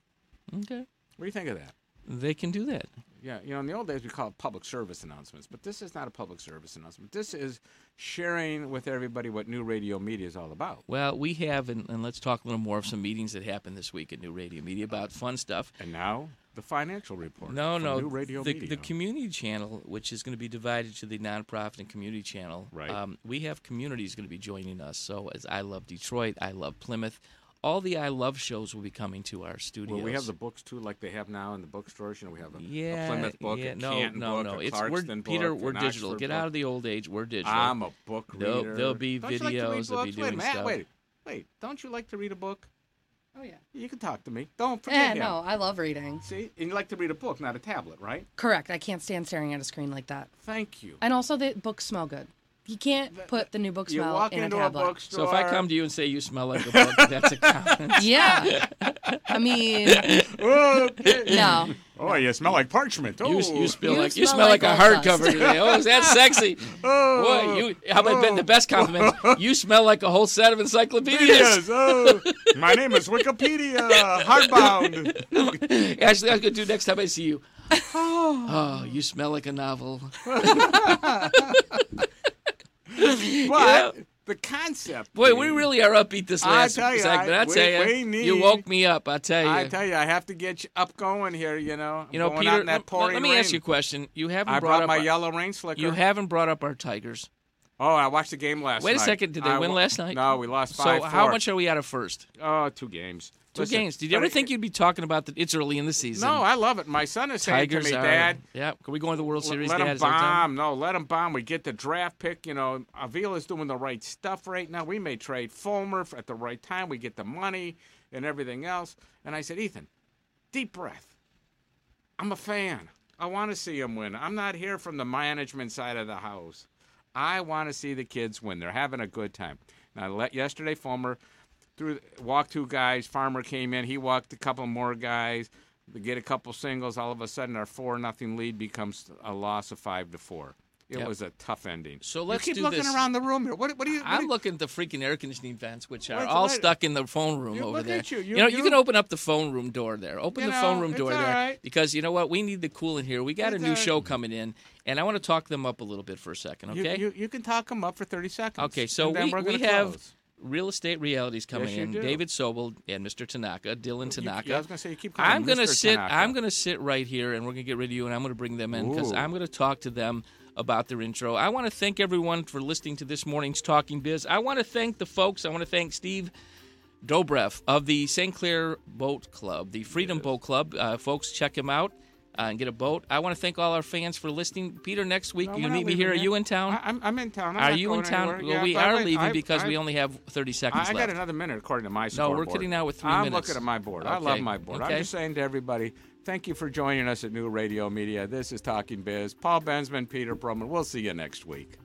Okay. What do you think of that? They can do that. Yeah, you know, in the old days we call it public service announcements, but this is not a public service announcement. This is sharing with everybody what new radio media is all about. Well, we have, and, and let's talk a little more of some meetings that happened this week at New Radio Media about fun stuff. And now the financial report. No, no, New Radio the, Media. the community channel, which is going to be divided to the nonprofit and community channel. Right. Um, we have communities going to be joining us. So as I love Detroit, I love Plymouth. All the I love shows will be coming to our studio. Well, we have the books too, like they have now in the bookstores. You know, we have a, yeah, a Plymouth book, yeah, a no, Canton no, book, no. a It's we're Clarkston Peter. book, We're digital. Oxford Get book. out of the old age. We're digital. I'm a book There'll- reader. There'll be Don't you like to read videos. They'll be books? doing wait, a minute, stuff. Wait, wait. Don't you like to read a book? Oh yeah. You can talk to me. Don't Yeah, forget eh, him. no, I love reading. See, and you like to read a book, not a tablet, right? Correct. I can't stand staring at a screen like that. Thank you. And also, the books smell good. You can't put the new book you smell walk in a into a tablet. bookstore. So if I come to you and say you smell like a book, that's a compliment. Yeah. I mean, okay. no. Oh, you smell like parchment. Oh. You, you smell You like you smell smell like, like a gold dust. hardcover today. Oh, is that sexy? Oh, Boy, you how about the best oh. compliment? You smell like a whole set of encyclopedias. Yes, oh, my name is Wikipedia, hardbound. Ashley, I'm gonna do next time I see you. Oh, you smell like a novel. But the concept. Boy, we really are upbeat this I last tell you, segment. I- I, tell we- uh, you, we you woke me up. I tell you. I tell you, I have to get you up going here. You know, I'm you know, going Peter. out in that let- let me rain. ask you a question. You haven't I brought, brought up my our- yellow rain slicker. You haven't brought up our Tigers. Oh, I watched the game last night. Wait a night. second. Did they I win wa- last night? No, we lost So five. how much are we out of first? Oh, two games. Two Listen, games. Did you ever think you'd be talking about that? It's early in the season. No, I love it. My son is saying Tigers to me, are. Dad. Yeah. Can we go into the World Series? Let Dad? him Is there time? bomb. No, let him bomb. We get the draft pick. You know, Avila's doing the right stuff right now. We may trade Fulmer at the right time. We get the money and everything else. And I said, Ethan, deep breath. I'm a fan. I want to see him win. I'm not here from the management side of the house. I want to see the kids win. They're having a good time. Now, yesterday, Fulmer threw walked two guys. Farmer came in. He walked a couple more guys. They get a couple singles. All of a sudden, our four nothing lead becomes a loss of five to four. It Yep. was a tough ending. So let's you keep do looking this. around the room here. What, what do you? What I'm you- looking at the freaking air conditioning vents, which are Wait, all wait. stuck in the phone room You- over look there. at you. You- know, you you- can open up the phone room door there. Open You the phone room door there right. because you know what? We need the cool in here. We got It's a new all show right. coming in, and I want to talk them up a little bit for a second. Okay. You, you, can talk them up for thirty seconds. Okay, so then we, we're gonna have close. real estate realities coming Yes, in. do. David Sobel and Mr. Tanaka, Dylan Tanaka. yeah, I was gonna say, you keep calling I'm gonna sit. Tanaka. I'm gonna sit right here, and we're gonna get rid of you, and I'm gonna bring them in because I'm gonna talk to them about their intro. I want to thank everyone for listening to this morning's Talking Biz. I want to thank the folks. I want to thank Steve. Dobreff of the St. Clair Boat Club, the Freedom Boat Club. Uh, folks, check him out uh, and get a boat. I want to thank all our fans for listening. Peter, next week No, you we're not me leaving here. Are you in town? I, I'm, I'm in town. I'm Are you in town? anywhere. Well, Yeah, we are I- leaving I- because we only have 30 seconds I left. got another minute according to my No, we're kidding now with three I'm minutes. looking at my board. I love my board. okay. I'm just saying to everybody, thank you for joining us at New Radio Media. This is Talking Biz. Paul Bensman, Peter Brumman. We'll see you next week.